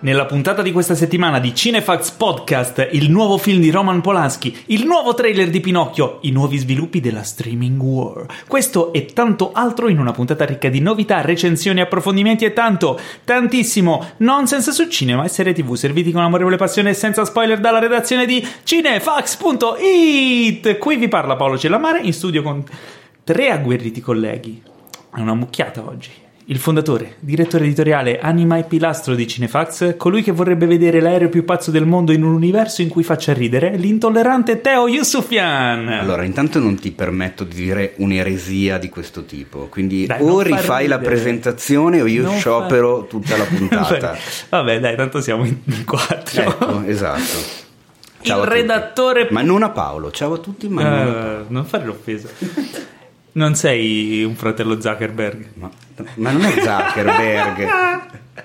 Nella puntata di questa settimana di Cinefax Podcast, il nuovo film di Roman Polanski, il nuovo trailer di Pinocchio, i nuovi sviluppi della streaming war. Questo e tanto altro in una puntata ricca di novità, recensioni, approfondimenti e tanto, tantissimo nonsense su cinema e serie tv serviti con amorevole passione e senza spoiler dalla redazione di cinefax.it. Qui vi parla Paolo Cellamare in studio con tre agguerriti colleghi. È una mucchiata oggi il fondatore, direttore editoriale, anima e pilastro di Cinefax, colui che vorrebbe vedere l'aereo più pazzo del mondo in un universo in cui faccia ridere, l'intollerante Teo Yusufian. Allora, intanto non ti permetto di dire un'eresia di questo tipo, quindi dai, o rifai la presentazione o io non sciopero fa... tutta la puntata. Vabbè, dai, tanto siamo in quattro. Ecco, esatto. Ciao il redattore... Ma non a Paolo, ciao a tutti, ma uh, non, a non fare l'offesa. Non sei un fratello Zuckerberg. Ma, ma non è Zuckerberg.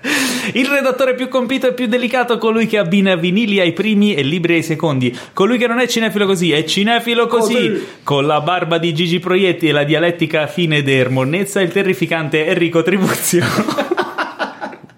Il redattore più compito e più delicato, colui che abbina vinili ai primi e libri ai secondi, colui che non è cinefilo così, è cinefilo così, così. con la barba di Gigi Proietti e la dialettica fine d'Ermonnezza, il terrificante Enrico Tribuzio.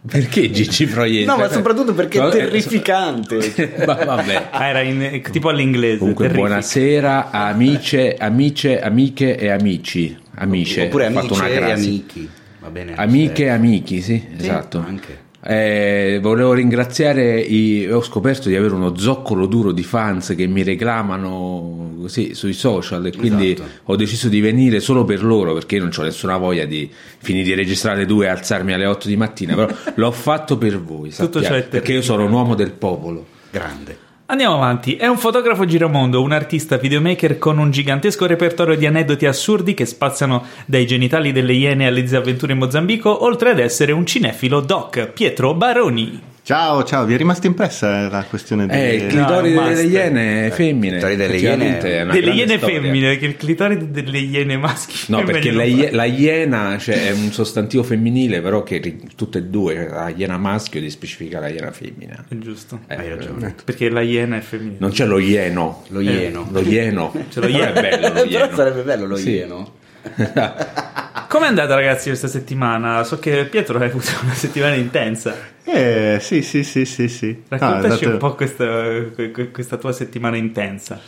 Perché Gigi Proietti? No, ma soprattutto perché è terrificante. ma vabbè. Ah, era in, tipo all'inglese. Comunque, buonasera, amiche, amiche, amiche e amici. Amiche. Oppure amiche e amici. Va bene. Amiche e amici, sì, sì esatto. Anche. Eh, volevo ringraziare, i, ho scoperto di avere uno zoccolo duro di fans che mi reclamano così sui social e quindi esatto. ho deciso di venire solo per loro perché io non ho nessuna voglia di finire di registrare le due e alzarmi alle 8 di mattina, però l'ho fatto per voi, sappiate, perché io sono un uomo del popolo. Grande. Andiamo avanti. È un fotografo giramondo, un artista videomaker con un gigantesco repertorio di aneddoti assurdi che spaziano dai genitali delle iene alle disavventure in Mozambico, oltre ad essere un cinefilo doc, Pietro Baroni. Ciao, ciao, vi è rimasta impressa la questione delle... Eh, il clitoride no, delle iene femmine. Il delle iene, delle iene femmine, perché il clitoride delle iene maschi. No, perché la, la, iena cioè, è un sostantivo femminile, però che tutte e due, la iena maschio ti specifica la iena femmina. È giusto. Eh, Hai ragione. Perché la iena è femminile. Non c'è lo ieno. Lo ieno. Eh, lo ieno. C'è lo ieno. è bello lo ieno. però sarebbe bello lo sì. ieno. Com'è andata ragazzi questa settimana? So che Pietro hai avuto una settimana intensa. Eh, sì, sì, sì, sì, sì. Raccontaci dato... un po' questa, questa, tua settimana intensa.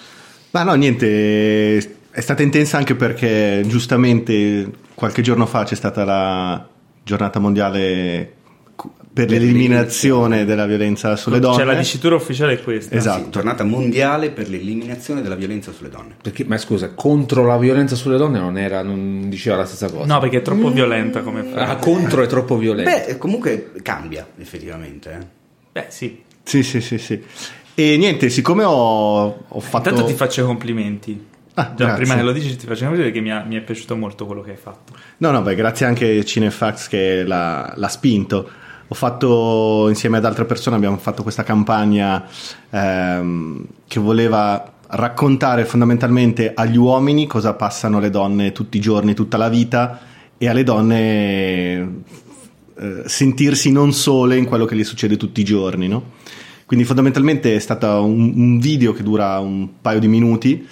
Ma no, niente, è stata intensa anche perché giustamente qualche giorno fa c'è stata la giornata mondiale per l'eliminazione della violenza sulle donne. Cioè la dicitura ufficiale è questa. Esatto. Sì, giornata mondiale per l'eliminazione della violenza sulle donne. Perché, ma scusa, contro la violenza sulle donne non, era, non diceva la stessa cosa? No, perché è troppo mm. violenta come frase. Ah, contro è troppo violenta. Beh, comunque cambia effettivamente. Eh. Beh, sì. Sì, sì, sì, sì. E niente, siccome ho, ho fatto... Intanto ti faccio i complimenti. Ah, Già, prima che lo dici ti faccio vedere che mi, ha, mi, è piaciuto molto quello che hai fatto. No, no, beh, grazie anche a Cinefax che l'ha, l'ha spinto ho fatto insieme ad altre persone abbiamo fatto questa campagna ehm, che voleva raccontare fondamentalmente agli uomini cosa passano le donne tutti i giorni, tutta la vita e alle donne eh, sentirsi non sole in quello che gli succede tutti i giorni, no? Quindi fondamentalmente è stato un, un, video che dura un paio di minuti.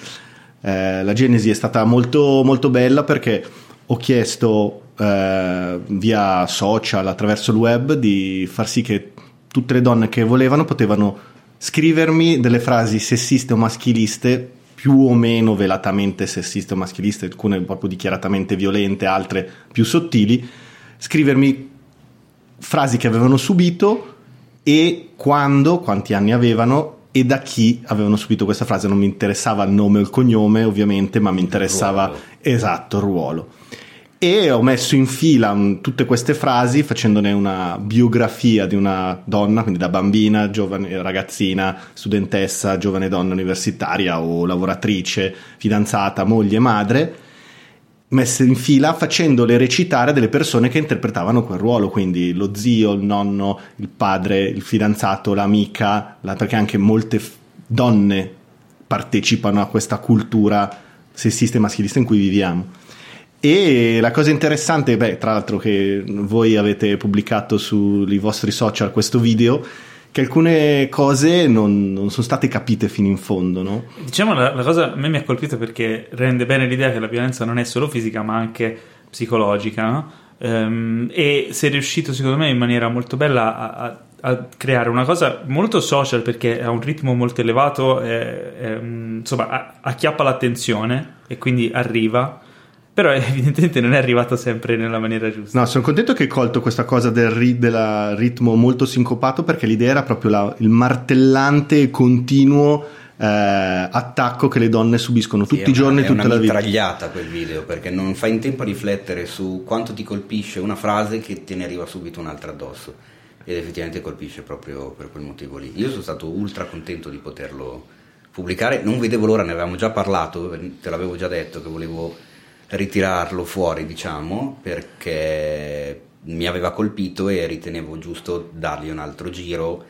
Eh, la genesi è stata molto, molto bella perché ho chiesto eh, via social, attraverso il web, di far sì che tutte le donne che volevano potevano scrivermi delle frasi sessiste o maschiliste, più o meno velatamente sessiste o maschiliste, alcune proprio dichiaratamente violente, altre più sottili, scrivermi frasi che avevano subito e quando, quanti anni avevano e da chi avevano subito questa frase. Non mi interessava il nome o il cognome, ovviamente, ma mi interessava il esatto il ruolo e ho messo in fila um, tutte queste frasi facendone una biografia di una donna, quindi da bambina, giovane ragazzina, studentessa, giovane donna universitaria o lavoratrice, fidanzata, moglie, madre, messe in fila facendole recitare delle persone che interpretavano quel ruolo, quindi lo zio, il nonno, il padre, il fidanzato, l'amica, la, perché anche molte f- donne partecipano a questa cultura sessista e maschilista in cui viviamo. E la cosa interessante, beh, tra l'altro che voi avete pubblicato sui vostri social questo video, che alcune cose non, non, sono state capite fino in fondo, no? Diciamo la, la, cosa a me mi ha colpito perché rende bene l'idea che la violenza non è solo fisica ma anche psicologica, no? Um, e sei riuscito secondo me in maniera molto bella a, a, creare una cosa molto social perché ha un ritmo molto elevato, è, è, insomma acchiappa l'attenzione e quindi arriva però evidentemente non è arrivato sempre nella maniera giusta. No, sono contento che hai colto questa cosa del ri- ritmo molto sincopato perché l'idea era proprio la, il martellante e continuo eh, attacco che le donne subiscono sì, tutti i giorni, una, tutta la vita. È mitragliata quel video perché non fai in tempo a riflettere su quanto ti colpisce una frase che te ne arriva subito un'altra addosso ed effettivamente colpisce proprio per quel motivo lì. Io sono stato ultra contento di poterlo pubblicare, non vedevo l'ora, ne avevamo già parlato, te l'avevo già detto che volevo ritirarlo fuori, diciamo, perché mi aveva colpito e ritenevo giusto dargli un altro giro.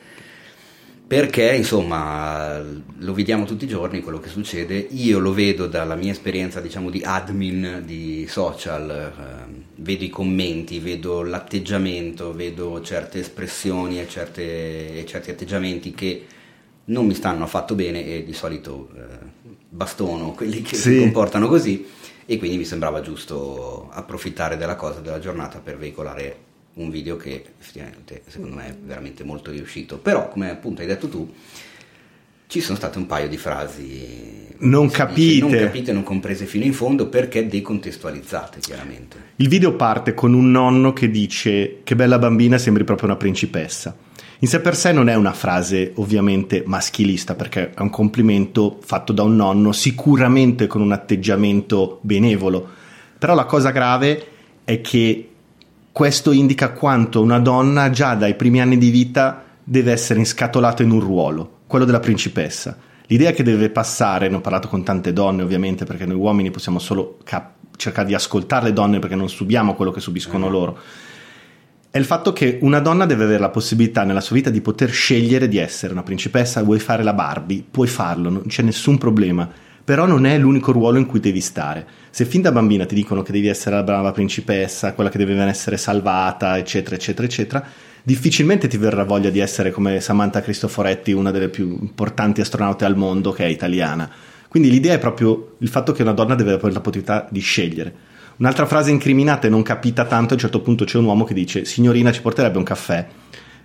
Perché insomma lo vediamo tutti i giorni quello che succede. Io lo vedo dalla mia esperienza diciamo di admin di social eh, vedo i commenti vedo l'atteggiamento vedo certe espressioni e, certe, e, certi atteggiamenti che non mi stanno affatto bene e di solito eh, bastono quelli che sì. si comportano così e quindi mi sembrava giusto approfittare della cosa della giornata per veicolare un video che effettivamente secondo me è veramente molto riuscito però come appunto hai detto tu ci sono state un paio di frasi non capite. non capite, non comprese fino in fondo perché decontestualizzate chiaramente. Il video parte con un nonno che dice che bella bambina sembri proprio una principessa. In sé per sé non è una frase ovviamente maschilista perché è un complimento fatto da un nonno sicuramente con un atteggiamento benevolo, però la cosa grave è che questo indica quanto una donna già dai primi anni di vita deve essere inscatolata in un ruolo, quello della principessa. L'idea che deve passare, ne ho parlato con tante donne ovviamente perché noi uomini possiamo solo cap- cercare di ascoltare le donne perché non subiamo quello che subiscono mm. loro è il fatto che una donna deve avere la possibilità nella sua vita di poter scegliere di essere una principessa, vuoi fare la Barbie, puoi farlo, non c'è nessun problema, però non è l'unico ruolo in cui devi stare. Se fin da bambina ti dicono che devi essere la brava principessa, quella che deve essere salvata, eccetera, eccetera, eccetera, difficilmente ti verrà voglia di essere come Samantha Cristoforetti, una delle più importanti astronaute al mondo che è italiana. Quindi l'idea è proprio il fatto che una donna deve avere la possibilità di scegliere. Un'altra frase incriminata e non capita tanto, a un certo punto c'è un uomo che dice signorina ci porterebbe un caffè.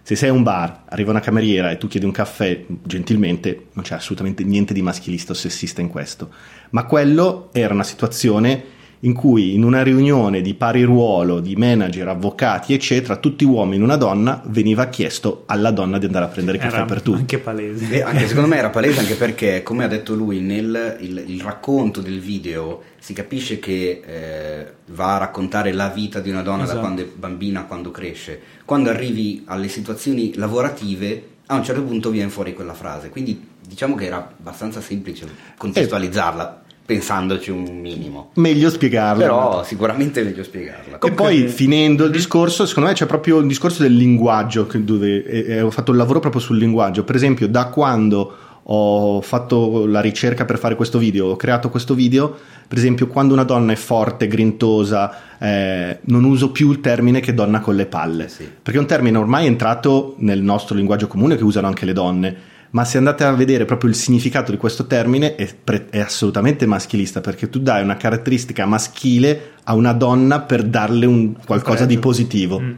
Se sei a un bar, arriva una cameriera e tu chiedi un caffè gentilmente, non c'è assolutamente niente di maschilista o sessista in questo. Ma quello era una situazione in cui in una riunione di pari ruolo di manager, avvocati, eccetera, tutti uomini, una donna, veniva chiesto alla donna di andare a prendere il caffè per tutti. Anche palese. E anche, secondo me era palese anche perché, come ha detto lui, nel il, il racconto del video si capisce che eh, va a raccontare la vita di una donna esatto. da quando è bambina a quando cresce. Quando arrivi alle situazioni lavorative, a un certo punto viene fuori quella frase. Quindi diciamo che era abbastanza semplice contestualizzarla pensandoci un minimo. Meglio spiegarla. Però sicuramente meglio spiegarla. E poi finendo il discorso, secondo me c'è proprio il discorso del linguaggio, dove eh, eh, ho fatto il lavoro proprio sul linguaggio. Per esempio, da quando ho fatto la ricerca per fare questo video, ho creato questo video, per esempio quando una donna è forte, grintosa, eh, non uso più il termine che donna con le palle, sì. perché è un termine ormai entrato nel nostro linguaggio comune che usano anche le donne ma se andate a vedere proprio il significato di questo termine è, pre- è, assolutamente maschilista perché tu dai una caratteristica maschile a una donna per darle un qualcosa di positivo. Mm.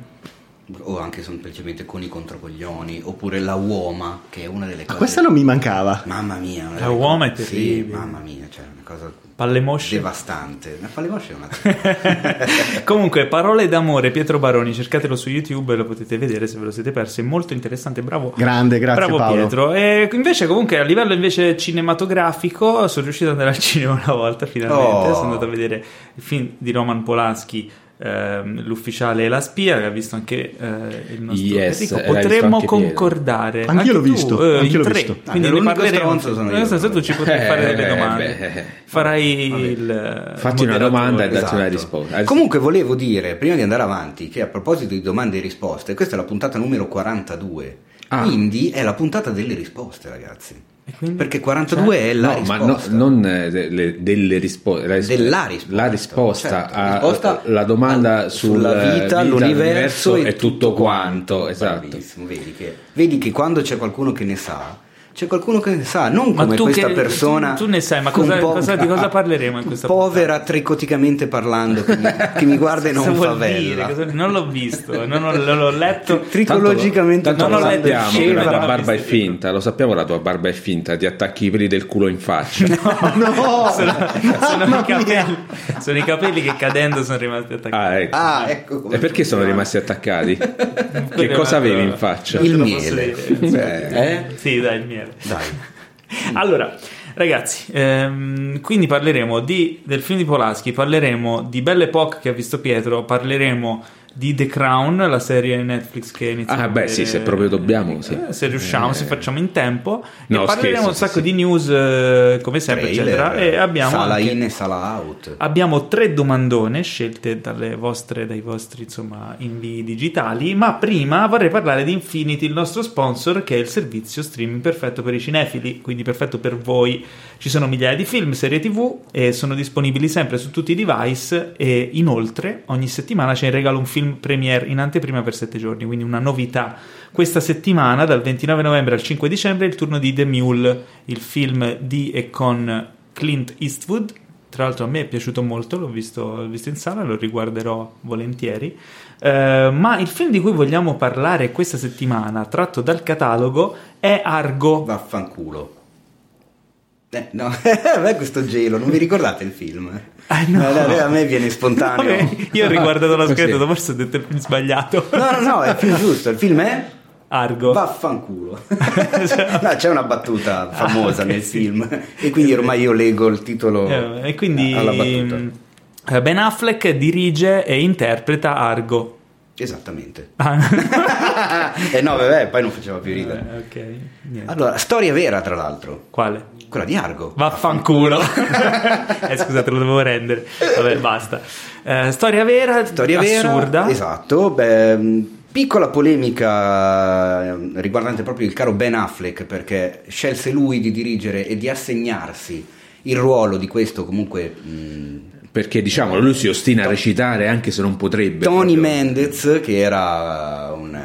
O anche semplicemente con i controcoglioni, oppure la uoma, che è una delle cose. Ma questa non mi mancava. Mamma mia, la uoma è terribile. Sì, mamma mia, cioè una cosa Palle mosce. Devastante. La palle mosce è una Comunque, Parole d'amore, Pietro Baroni, cercatelo su YouTube, lo potete vedere se ve lo siete persi. È molto interessante, bravo. Grande, grazie bravo Paolo. Pietro. E invece, comunque, a livello invece cinematografico, sono riuscito ad andare al cinema una volta finalmente. Oh. Sono andato a vedere il film di Roman Polanski ehm, l'ufficiale e la spia, che ha visto anche eh, il nostro yes, Enrico. Potremmo concordare. Anche, anche l'ho visto. Tu, eh, anche l'ho tre, visto. Quindi ne parleremo. Nel senso, tu ci potrai fare delle domande. Beh. Farai Vabbè. il. Fatti una domanda e datti esatto. una risposta. Comunque, volevo dire, prima di andare avanti, che a proposito di domande e risposte, questa è la puntata numero 42. Ah. Quindi è la puntata delle risposte, ragazzi. Quindi, Perché 42 cioè, è la no, risposta. Ma no, non delle, delle risposte, la risposta, della risposta. La risposta, certo, a, risposta la domanda sulla vita, vita l'universo e tutto quanto. Esatto. Vedi che, vedi che quando c'è qualcuno che ne sa, C'è qualcuno che ne sa, non come questa che, persona. Tu, tu, ne sai, ma cosa, cosa, di cosa parleremo in questa Povera puntata? tricoticamente parlando, che mi, che mi guarda e non fa Dire, non l'ho visto, non, ho, non l'ho letto. Tricologicamente tanto, tanto non lo sappiamo che la tua barba è finta, lo sappiamo la tua barba è finta, ti attacchi i peli del culo in faccia. No, no sono, sono, i capelli, sono, i capelli, che cadendo sono rimasti attaccati. Ah, ecco. Ah, ecco e perché sono rimasti attaccati? che cosa avevi in faccia? Il miele. Eh? Sì, dai, il miele miele. Dai. allora, ragazzi, ehm, quindi parleremo di, del film di Polaschi, parleremo di Belle Époque che ha visto Pietro, parleremo di The Crown, la serie Netflix che inizia Ah, beh, sì, se proprio dobbiamo, sì. Eh, se riusciamo, eh. se facciamo in tempo. No, e parleremo scherzo, un sacco sì, di news, eh, come sempre, Trailer, eccetera. E abbiamo sala anche, in e sala out. Abbiamo tre domandone scelte vostre, dai vostri insomma, invii digitali. Ma prima vorrei parlare di Infinity, il nostro sponsor, che è il servizio streaming perfetto per i cinefili, quindi perfetto per voi. Ci sono migliaia di film, serie TV e sono disponibili sempre su tutti i device. E inoltre, ogni settimana c'è in regalo un film premiere in anteprima per 7 giorni, quindi una novità. Questa settimana, dal 29 novembre al 5 dicembre, è il turno di The Mule, il film di e con Clint Eastwood. Tra l'altro a me è piaciuto molto, l'ho visto, l'ho visto in sala, lo riguarderò volentieri. Uh, ma il film di cui vogliamo parlare questa settimana, tratto dal catalogo, è Argo. Vaffanculo. Eh, no, a me questo gelo, non vi ricordate il film? Ah, no. a me viene spontaneo. Vabbè, io ho riguardato la scheda, forse ho detto il film sbagliato. No, no, no, è più giusto. Il film è Argo. Vaffanculo. no, c'è una battuta famosa ah, okay, nel sì. film e quindi ormai io leggo il titolo eh, e quindi, alla battuta. Eh, ben Affleck dirige e interpreta Argo. Esattamente. Ah. e eh no, vabbè, poi non faceva più ridere. Eh, okay, allora, storia vera, tra l'altro. Quale? Quella di Argo. Vaffanculo. eh, scusate, lo devo rendere. Vabbè, basta. Eh, storia vera, storia assurda. Vera, esatto. Beh, piccola polemica eh, riguardante proprio il caro Ben Affleck, perché scelse lui di dirigere e di assegnarsi il ruolo di questo comunque... Mh, perché diciamo lui si ostina a recitare anche se non potrebbe. Tony proprio. Mendez, che era un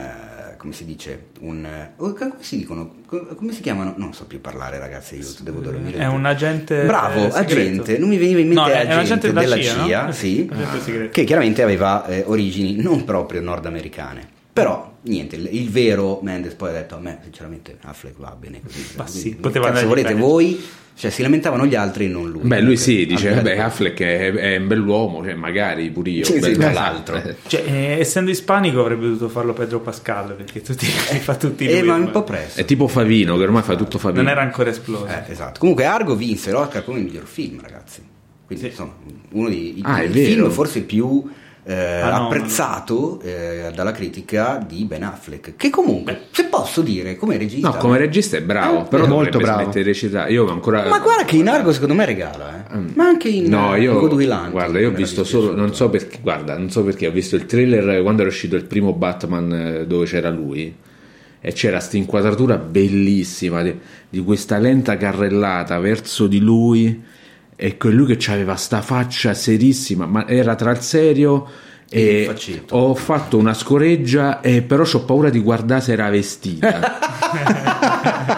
come si dice, un oh, come si dicono, come si chiamano? Non so più parlare, ragazzi. Io devo dormire. È un agente. Bravo, eh, agente. Non mi veniva in mente no, agente, agente della, CIA, CIA no? sì, ah, che chiaramente aveva eh, origini non proprio nordamericane. Però niente, il, il, vero Mendes poi ha detto a me, sinceramente, Affleck va bene così. Ma sì, poteva Se volete voi cioè, si lamentavano gli altri e non lui. Beh, lui sì, dice, vabbè, Affleck è, è, un bell'uomo, cioè, magari pure io. Sì, sì, tra l'altro. Cioè, eh, essendo ispanico avrebbe dovuto farlo Pedro Pascal, perché tutti, fa tutti eh, lui. ma un po' presto. È tipo Favino, che ormai fa tutto Favino. Non era ancora esploso. Eh, esatto. Comunque Argo vinse l'Oscar come miglior film, ragazzi. Quindi, sì. insomma, uno dei ah, film forse più eh, ah, no, apprezzato no. eh, dalla critica di Ben Affleck che comunque se posso dire come regista no come regista è bravo eh, però è molto bravo recitare io ancora ma guarda che in Argo secondo me regala eh. mm. ma anche in no, io, guarda io ho visto solo non so perché guarda non so perché ho visto il trailer quando era uscito il primo Batman eh, dove c'era lui e c'era questa inquadratura bellissima di, di questa lenta carrellata verso di lui e lui che aveva sta faccia serissima, ma era tra il serio e ho fatto una scoreggia e però ho paura di guardare se era vestita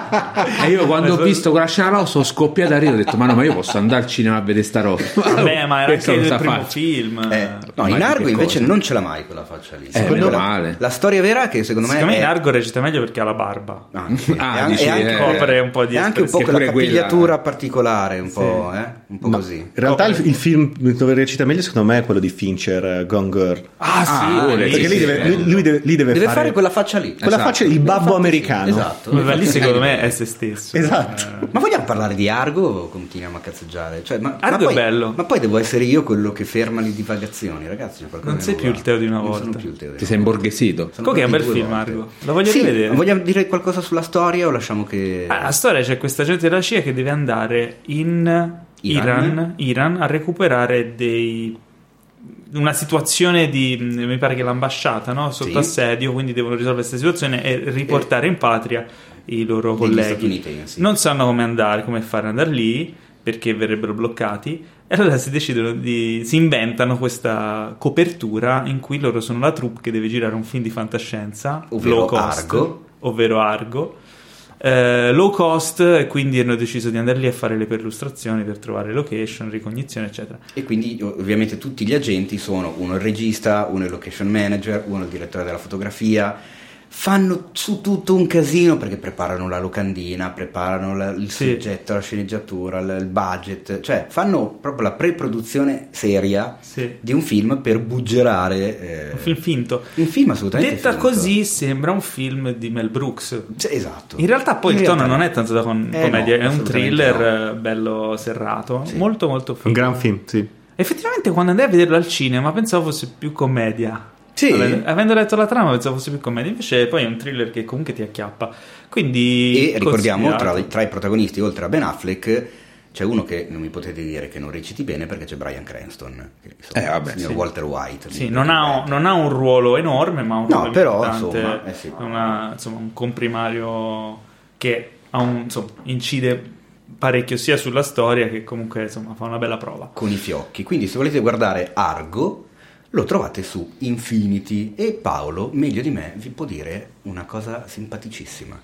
e io quando ho visto quella scena là sono scoppiato a ridere ho detto ma no ma io posso andare al cinema a vedere sta roba? Vabbè ma era anche il primo faccia. film. Eh, no in Argo invece non ce l'ha mai quella faccia lì. Eh, meno male. la storia vera è che secondo, secondo me, me in Argo recita meglio perché ha la barba. Anche, ah, e, dici, e anche, eh, copre un po' di e anche un po' quella capigliatura quella... particolare un po', eh? un po così. in realtà il, il, film dove recita meglio secondo me è quello di Fincher Gone Girl. Ah sì. Ah, perché lì deve, lui deve, lì deve, deve fare, fare, quella faccia lì. Quella esatto. faccia, il babbo americano. Esatto. Ma lì secondo me è se stesso. Esatto. Eh. Ma vogliamo parlare di Argo o continuiamo a cazzeggiare? Cioè, ma, Argo ma poi, è bello. Ma poi devo essere io quello che ferma le divagazioni, ragazzi. Non sei più il Teo di una volta. Ti sei imborghesito. Comunque è un bel film, Argo. Lo voglio sì, rivedere. Vogliamo dire qualcosa sulla storia o lasciamo che. Ah, la storia c'è questa gente della CIA che deve andare in Iran, Iran, Iran a recuperare dei una situazione di mi pare che l'ambasciata no? sotto sì. assedio quindi devono risolvere questa situazione e riportare in patria i loro colleghi. Non sanno come andare come fare ad andare lì perché verrebbero bloccati. E allora si decidono di si inventano questa copertura in cui loro sono la troupe che deve girare un film di fantascienza ovvero Argo. ovvero Argo. Eh, low cost e quindi hanno deciso di andare lì a fare le perlustrazioni per trovare location, ricognizione, eccetera. E quindi ovviamente tutti gli agenti sono uno il regista, uno il location manager, uno il direttore della fotografia fanno su tutto un casino perché preparano la locandina, preparano la, il sì. soggetto, la sceneggiatura, il, il, budget, cioè fanno proprio la pre-produzione seria sì. di un film per buggerare eh, un film finto. Un film assolutamente Detta finto. così sembra un film di Mel Brooks. Cioè, esatto. In realtà poi In il tono non è tanto da con- eh, commedia, no, è un thriller no. bello serrato, sì. molto molto figo. Un gran film, sì. Effettivamente quando andai a vederlo al cinema pensavo fosse più commedia. Sì. Avendo letto la trama pensavo fosse più commedia, invece poi è un thriller che comunque ti acchiappa. Quindi e ricordiamo tra, tra, i protagonisti, oltre a Ben Affleck, c'è uno che non mi potete dire che non reciti bene perché c'è Brian Cranston, che insomma, eh, vabbè, signor sì. Walter White. Sì, non ha, non ha, un ruolo enorme, ma un ruolo no, però, insomma, eh sì. una, insomma, un comprimario che un, insomma, incide parecchio sia sulla storia che comunque insomma, fa una bella prova. Con i fiocchi. Quindi se volete guardare Argo lo trovate su Infinity e Paolo, meglio di me, vi può dire una cosa simpaticissima.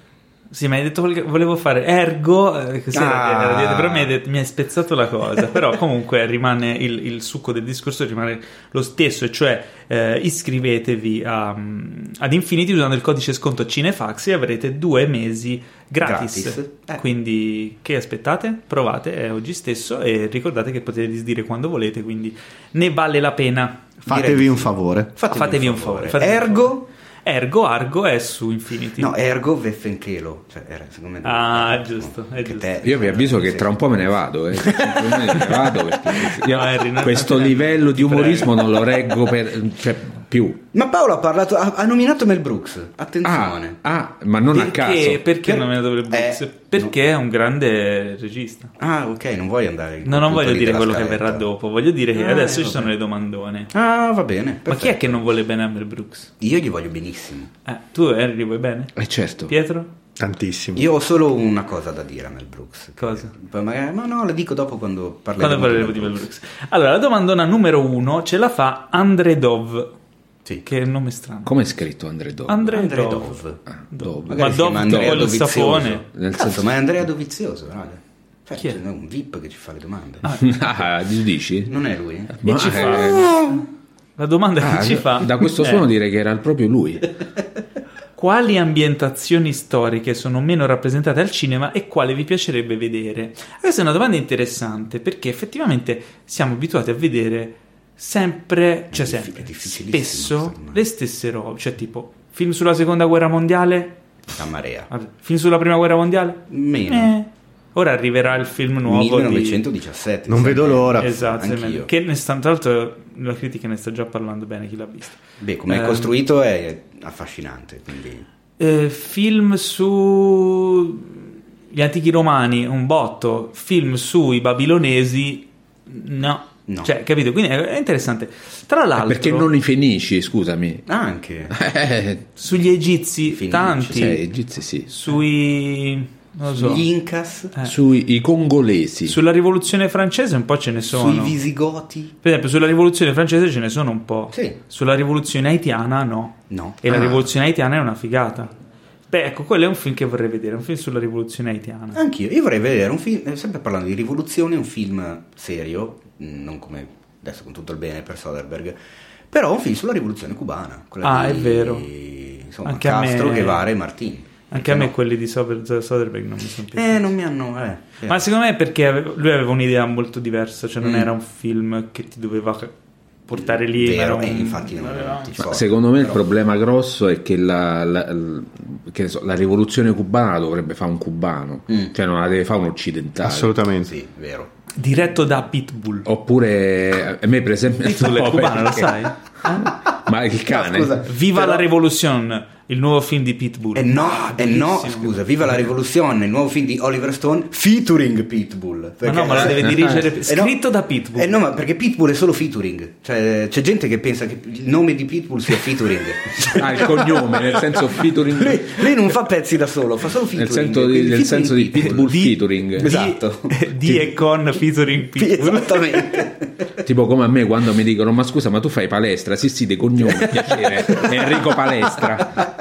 Sì, mi hai detto che volevo fare ergo, eh, così ah. era, però mi hai, detto, mi hai, spezzato la cosa. però comunque rimane il, il, succo del discorso rimane lo stesso, e cioè eh, iscrivetevi a, um, ad Infinity usando il codice sconto Cinefax e avrete due mesi gratis. gratis. Eh. Quindi che aspettate? Provate, oggi stesso e ricordate che potete disdire quando volete, quindi ne vale la pena. Fatevi un favore. Fatevi, Fatevi un favore. favore. Ergo Ergo Argo è su Infinity. No, Ergo Veffenchelo. Cioè, era, secondo me, ah, è giusto. È giusto. Te, io vi avviso che tra un po' me ne vado. Eh. me ne vado io, no, Harry, questo livello di umorismo non lo reggo per, cioè, più. Ma Paolo ha, parlato, ha, ha nominato Mel Brooks. Attenzione. Ah, ah ma non perché, a caso. Perché ha nominato Mel Brooks? Eh, perché no. è un grande regista. Ah, ok, non vuoi andare. No, non voglio dire quello scaletta. che verrà dopo. Voglio dire che ah, adesso ci sono le domandone. Ah, va bene. Perfetto. Ma chi è che non vuole bene a Mel Brooks? Io gli voglio benissimo. Eh, tu, Harry, gli vuoi bene? Eh, certo. Pietro? Tantissimo. Io ho solo una cosa da dire a Mel Brooks. Cosa? Magari, ma no, la dico dopo quando parleremo, quando parleremo di Mel Brooks. Allora, la domandona numero uno ce la fa Andre Dov. Sì. Che è un nome strano. Come è scritto Andre Dov? Andre, Andre Dov. Dov. Ah, Dov. Ma Dov Andrea il sapone. Nel senso, ma è Andrea Dovizioso, no? Cioè, Chi è? C'è un VIP che ci fa le domande. Ah, ah dici? Non è lui? Ma che ci fa? La domanda ah, che ci fa? Da questo suono eh. direi che era proprio lui. quali ambientazioni storiche sono meno rappresentate al cinema e quale vi piacerebbe vedere? Questa è una domanda interessante perché effettivamente siamo abituati a vedere sempre, cioè sempre, spesso le stesse robe, cioè tipo film sulla seconda guerra mondiale, la marea. Film sulla prima guerra mondiale? Meno. Eh. Ora arriverà il film nuovo 1917. Di... Non vedo l'ora. Esatto, che ne sta, tra l'altro la critica ne sta già parlando bene chi l'ha visto. Beh, come è eh, costruito è affascinante, quindi... eh, film su gli antichi romani, un botto, film sui babilonesi, no. No. Cioè, capito? Quindi è interessante. Tra l'altro, perché non i fenici, scusami? Anche sugli egizi, Fenici. tanti. Sì, egizi sì. Sui so. Gli Incas, eh. sui congolesi. Sulla rivoluzione francese un po' ce ne sono. Sui visigoti. Per esempio, sulla rivoluzione francese ce ne sono un po'. Sì. Sulla rivoluzione haitiana no. No. E ah. la rivoluzione haitiana è una figata. Beh, ecco, quello è un film che vorrei vedere, un film sulla rivoluzione haitiana. Anch'io, io vorrei vedere un film, eh, sempre parlando di rivoluzione, un film serio, non come adesso con tutto il bene per Soderbergh, però un film sulla rivoluzione cubana. ah, di, è vero. Insomma, Anche Castro, me... Guevara e Martini. Anche a me no? quelli di Soderbergh non mi sono piaciuti. Eh, non mi hanno... Eh, Ma secondo me è perché lui aveva un'idea molto diversa, cioè non mm. era un film che ti doveva portare lì. Vero, e infatti non, ti so, Secondo me però... il problema grosso è che la, la, che so, la, rivoluzione cubana dovrebbe fare un cubano, mm. cioè non la deve fare un occidentale. Assolutamente. Sì, vero. Diretto da Pitbull. Oppure a me per esempio... Pitbull è cubano, lo sai? Ma il cane. No, Viva però... la rivoluzione! Il nuovo film di Pitbull. E no, ah, e no, scusa, Viva la rivoluzione, il nuovo film di Oliver Stone featuring Pitbull. Perché, ma no, ma la deve dirigere scritto no, da Pitbull. Eh no, ma perché Pitbull è solo featuring. Cioè, c'è gente che pensa che il nome di Pitbull sia featuring. ah, il cognome, nel senso featuring. Lui, lui, non fa pezzi da solo, fa solo featuring. Nel senso di, nel senso di Pitbull, di, featuring. Di, esatto. Di e con featuring Pitbull. Esattamente. tipo come a me quando mi dicono "Ma scusa, ma tu fai palestra?" Sì, sì, di cognome, piacere. Enrico Palestra.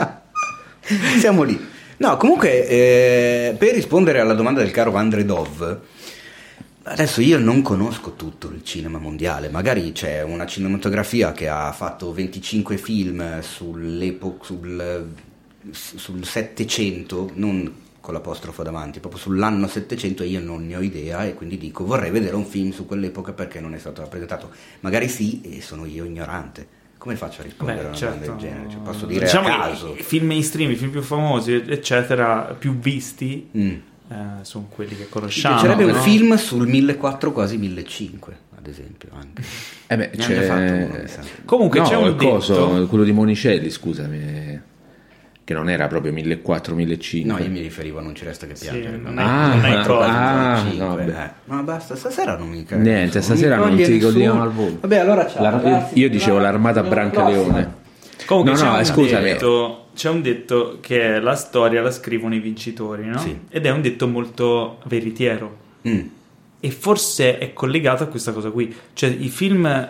Siamo lì. No, comunque, eh, per rispondere alla domanda del caro Andredov, adesso io non conosco tutto il cinema mondiale, magari c'è una cinematografia che ha fatto 25 film sull'epoca, sul, sul 700, non con l'apostrofo davanti, proprio sull'anno 700 io non ne ho idea e quindi dico vorrei vedere un film su quell'epoca perché non è stato rappresentato. Magari sì e sono io ignorante. Come faccio a rispondere Beh, a una certo. del genere? Cioè, posso dire diciamo a caso. I film mainstream, i film più famosi, eccetera, più visti, mm. eh, sono quelli che conosciamo. Mi piacerebbe no? un film sul 1400 quasi 1500 ad esempio anche. Eh beh, c'è... Uno, Comunque no, c'è un coso, detto... quello di Monicelli, scusami che non era proprio 1400-1500. No, io mi riferivo a Non ci resta che piangere. Sì, non, è, ah, non è proprio ah, no, eh. Ma basta, stasera non mi capisco. Niente, stasera non, non ti ricordiamo al volo. Vabbè, allora ciao. La, io dicevo l'armata Brancaleone. Comunque no, c'è, no, un detto, c'è un detto che la storia la scrivono i vincitori, no? Sì. Ed è un detto molto veritiero. Mm. E forse è collegato a questa cosa qui. Cioè, i film,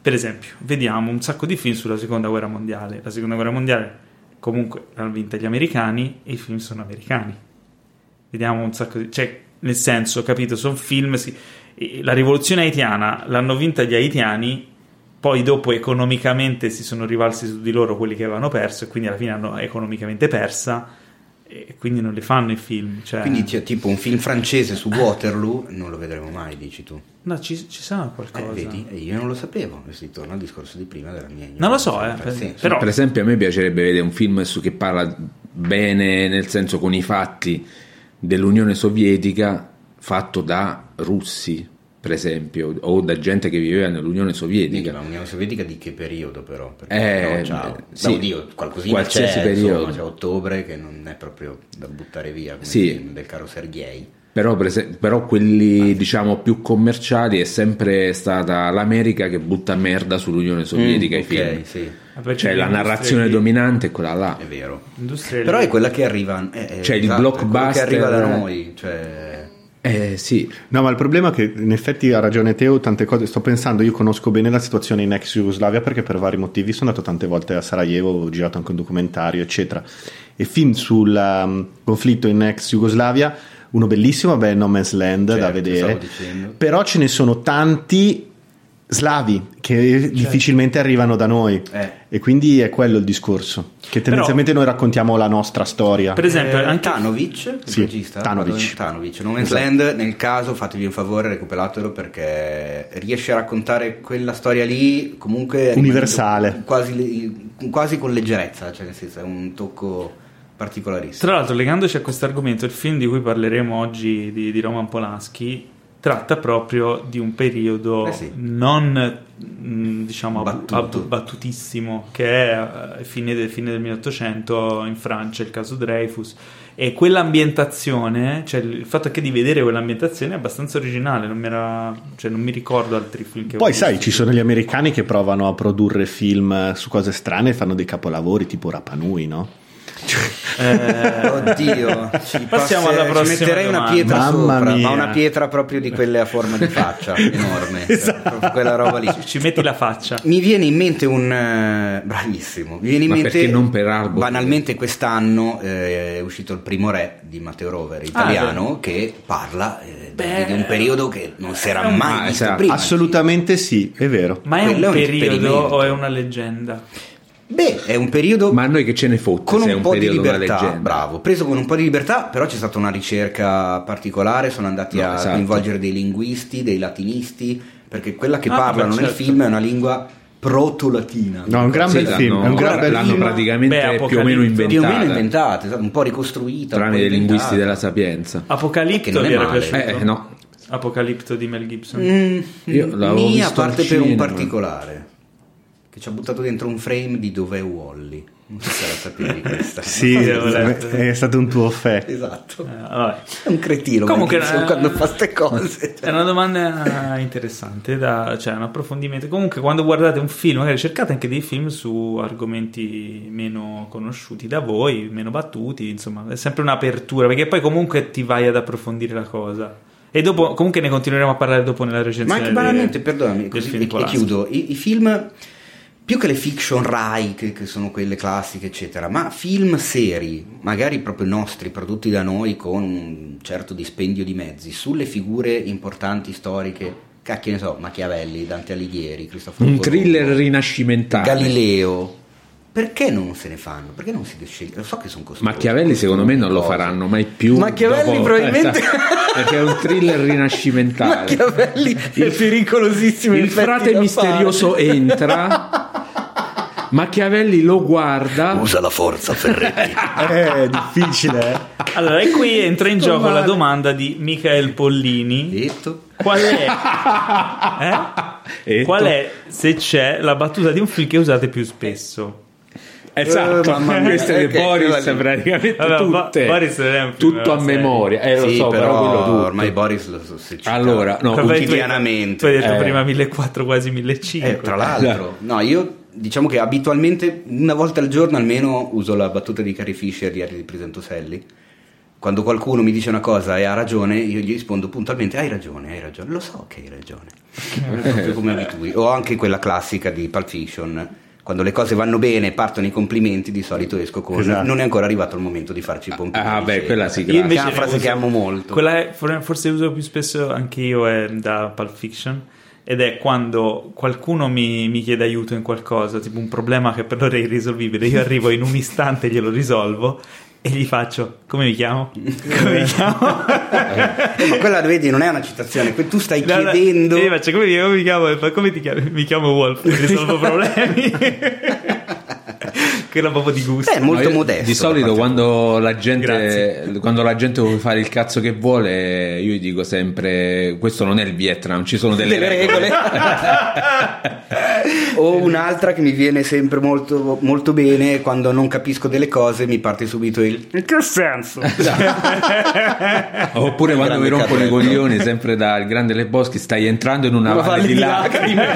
per esempio, vediamo un sacco di film sulla seconda guerra mondiale. La seconda guerra mondiale comunque l'hanno vinta gli americani e i film sono americani. Vediamo un sacco di... cioè, nel senso, capito, sono film... Sì, la rivoluzione haitiana l'hanno vinta gli haitiani, poi dopo economicamente si sono rivalsi su di loro quelli che avevano perso e quindi alla fine hanno economicamente persa e quindi non li fanno i film. Cioè... Quindi c'è tipo un film francese su Waterloo, non lo vedremo mai, dici tu. No, ci, ci sarà qualcosa. Eh, vedi, io non lo sapevo, si torna al discorso di prima della mia Non lo so, eh, per, però... per esempio a me piacerebbe vedere un film su, che parla bene, nel senso con i fatti dell'Unione Sovietica fatto da russi, per esempio, o da gente che viveva nell'Unione Sovietica. Ma l'Unione Sovietica di che periodo però? Perché eh, no, sì, oddio, qualcosina qualsiasi c'è, periodo. Insomma, c'è ottobre che non è proprio da buttare via, come sì. del caro Sergei. Però, però, quelli diciamo più commerciali è sempre stata l'America che butta merda sull'Unione Sovietica mm, okay, film. Sì. Cioè la narrazione dominante è quella là. È vero. Però è quella che arriva. È, cioè esatto, il blockbuster. che arriva da noi. Cioè eh sì. No, ma il problema è che in effetti ha ragione Teo, tante cose sto pensando, io conosco bene la situazione in ex Jugoslavia perché per vari motivi sono andato tante volte a Sarajevo, ho girato anche un documentario, eccetera. E film sul um, conflitto in ex Jugoslavia, uno bellissimo, beh, No Man's Land certo, da vedere, però ce ne sono tanti slavi che certo. difficilmente arrivano da noi eh. e quindi è quello il discorso che tendenzialmente Però, noi raccontiamo la nostra storia per esempio eh, anche Tanovic il sì, regista Tanovic. Tanovic No Man's Land nel caso fatevi un favore recuperatelo perché riesce a raccontare quella storia lì comunque universale quasi, quasi con leggerezza cioè nel senso è un tocco particolarissimo tra l'altro legandoci a questo argomento il film di cui parleremo oggi di, di Roman Polanski tratta proprio di un periodo eh sì. non mm, diciamo Battuto. battutissimo che è eh, fine, de, fine del 1800 in Francia il caso Dreyfus e quell'ambientazione cioè il fatto che di vedere quell'ambientazione è abbastanza originale non mi, era, cioè non mi ricordo altri film che poi sai ci sono gli americani che provano a produrre film su cose strane e fanno dei capolavori tipo Rapanui no? Eh, oddio, ci passiamo alla prossima. Ci metterei domanda. una pietra Mamma sopra, mia. ma una pietra proprio di quelle a forma di faccia enorme. esatto. Quella roba lì. Ci metti la faccia. Mi viene in mente un eh, bravissimo. Mi viene in ma mente non per Albo? Banalmente quest'anno eh, è uscito il primo re di Matteo Rover italiano ah, che parla eh, Beh, di un periodo che non si era mai visto esatto. prima. Assolutamente sì, è vero. Ma è Quello un periodo o è una leggenda? Beh, è un periodo. Ma a noi che ce ne fotte con un, un po' di libertà. Bravo, preso con un po' di libertà, però c'è stata una ricerca particolare. Sono andati no, a esatto. coinvolgere dei linguisti, dei latinisti, perché quella che ah, parlano beh, certo. nel film è una lingua proto-latina. No, un gran sì, bel film. È un gran bel l'hanno film. praticamente Beh, più o meno inventata. Più o meno inventata, un po' ricostruita. Tranne dei linguisti della sapienza. Apocalipto vi era piaciuto? Eh, no. Apocalipto di Mel Gibson. Mm, Io l'avevo mia parte per un particolare che ci ha buttato dentro un frame di dov'è Wally. Non so se la sapevi questa. sì, è stato un tuo effetto. Esatto. Eh, è un cretino Comunque, eh, quando fa queste cose. È una domanda interessante, da, cioè un approfondimento. Comunque, quando guardate un film, magari cercate anche dei film su argomenti meno conosciuti da voi, meno battuti, insomma, è sempre un'apertura, perché poi comunque ti vai ad approfondire la cosa. E dopo, comunque ne continueremo a parlare dopo nella recensione. Ma anche banalmente, perdonami, così, e, e chiudo. I, I film più che le fiction Rai, che, che, sono quelle classiche, eccetera, ma film seri, magari proprio nostri, prodotti da noi con un certo dispendio di mezzi, sulle figure importanti storiche, cacchio ne so, Machiavelli, Dante Alighieri, Cristoforo Un Colombo, thriller rinascimentale. Galileo. Perché non se ne fanno? Perché non si sceglie? Lo so che sono costosi. Machiavelli secondo me non lo faranno mai più. Machiavelli dopo, probabilmente... perché è un thriller rinascimentale. Machiavelli è pericolosissimo. Il frate misterioso fare. entra Machiavelli lo guarda. Usa la forza, Ferretti. è difficile. Eh? Allora, e qui entra in gioco la domanda di Michael Pollini. Detto. Qual è? Eh? Qual è, se c'è, la battuta di un film che usate più spesso? Esatto, uh, queste okay, Boris praticamente allora, tutte, Boris tutto a memoria. Eh, lo sì, so, però, però quello ormai Boris lo so se allora, no, quotidianamente. Tu hai detto eh. prima 1400, quasi 1500. Eh, tra l'altro, no, io diciamo che abitualmente una volta al giorno almeno uso la battuta di Carrie Fisher di Harry di Presentoselli. Quando qualcuno mi dice una cosa e ha ragione, io gli rispondo puntualmente: Hai ragione, hai ragione. Lo so che hai ragione. proprio come abitudine. O anche quella classica di Pulp Fiction. Quando le cose vanno bene, partono i complimenti, di solito esco con esatto. non è ancora arrivato il momento di farci i complimenti. Ah, beh, quella sì, Io invece è una frase che amo molto. Quella è, forse uso più spesso anche io è da Pulp Fiction ed è quando qualcuno mi, mi, chiede aiuto in qualcosa, tipo un problema che per loro è irrisolvibile, io arrivo in un istante e glielo risolvo e gli faccio come mi chiamo? Come mi chiamo? ma quella vedi non è una citazione, tu stai no, chiedendo. No, io faccio come, come mi chiamo? Come ti chiami? Mi chiamo Wolf, risolvo problemi che era proprio di gusto. È molto no, modesto. Di solito quando la, gente, quando la gente vuole fare il cazzo che vuole, io gli dico sempre: questo non è il Vietnam, ci sono delle, delle regole. o un'altra che mi viene sempre molto, molto bene quando non capisco delle cose, mi parte subito il in che senso? Oppure quando mi rompono i coglioni, sempre dal grande Le Boschi, stai entrando in una, una valle, valle di lacrime.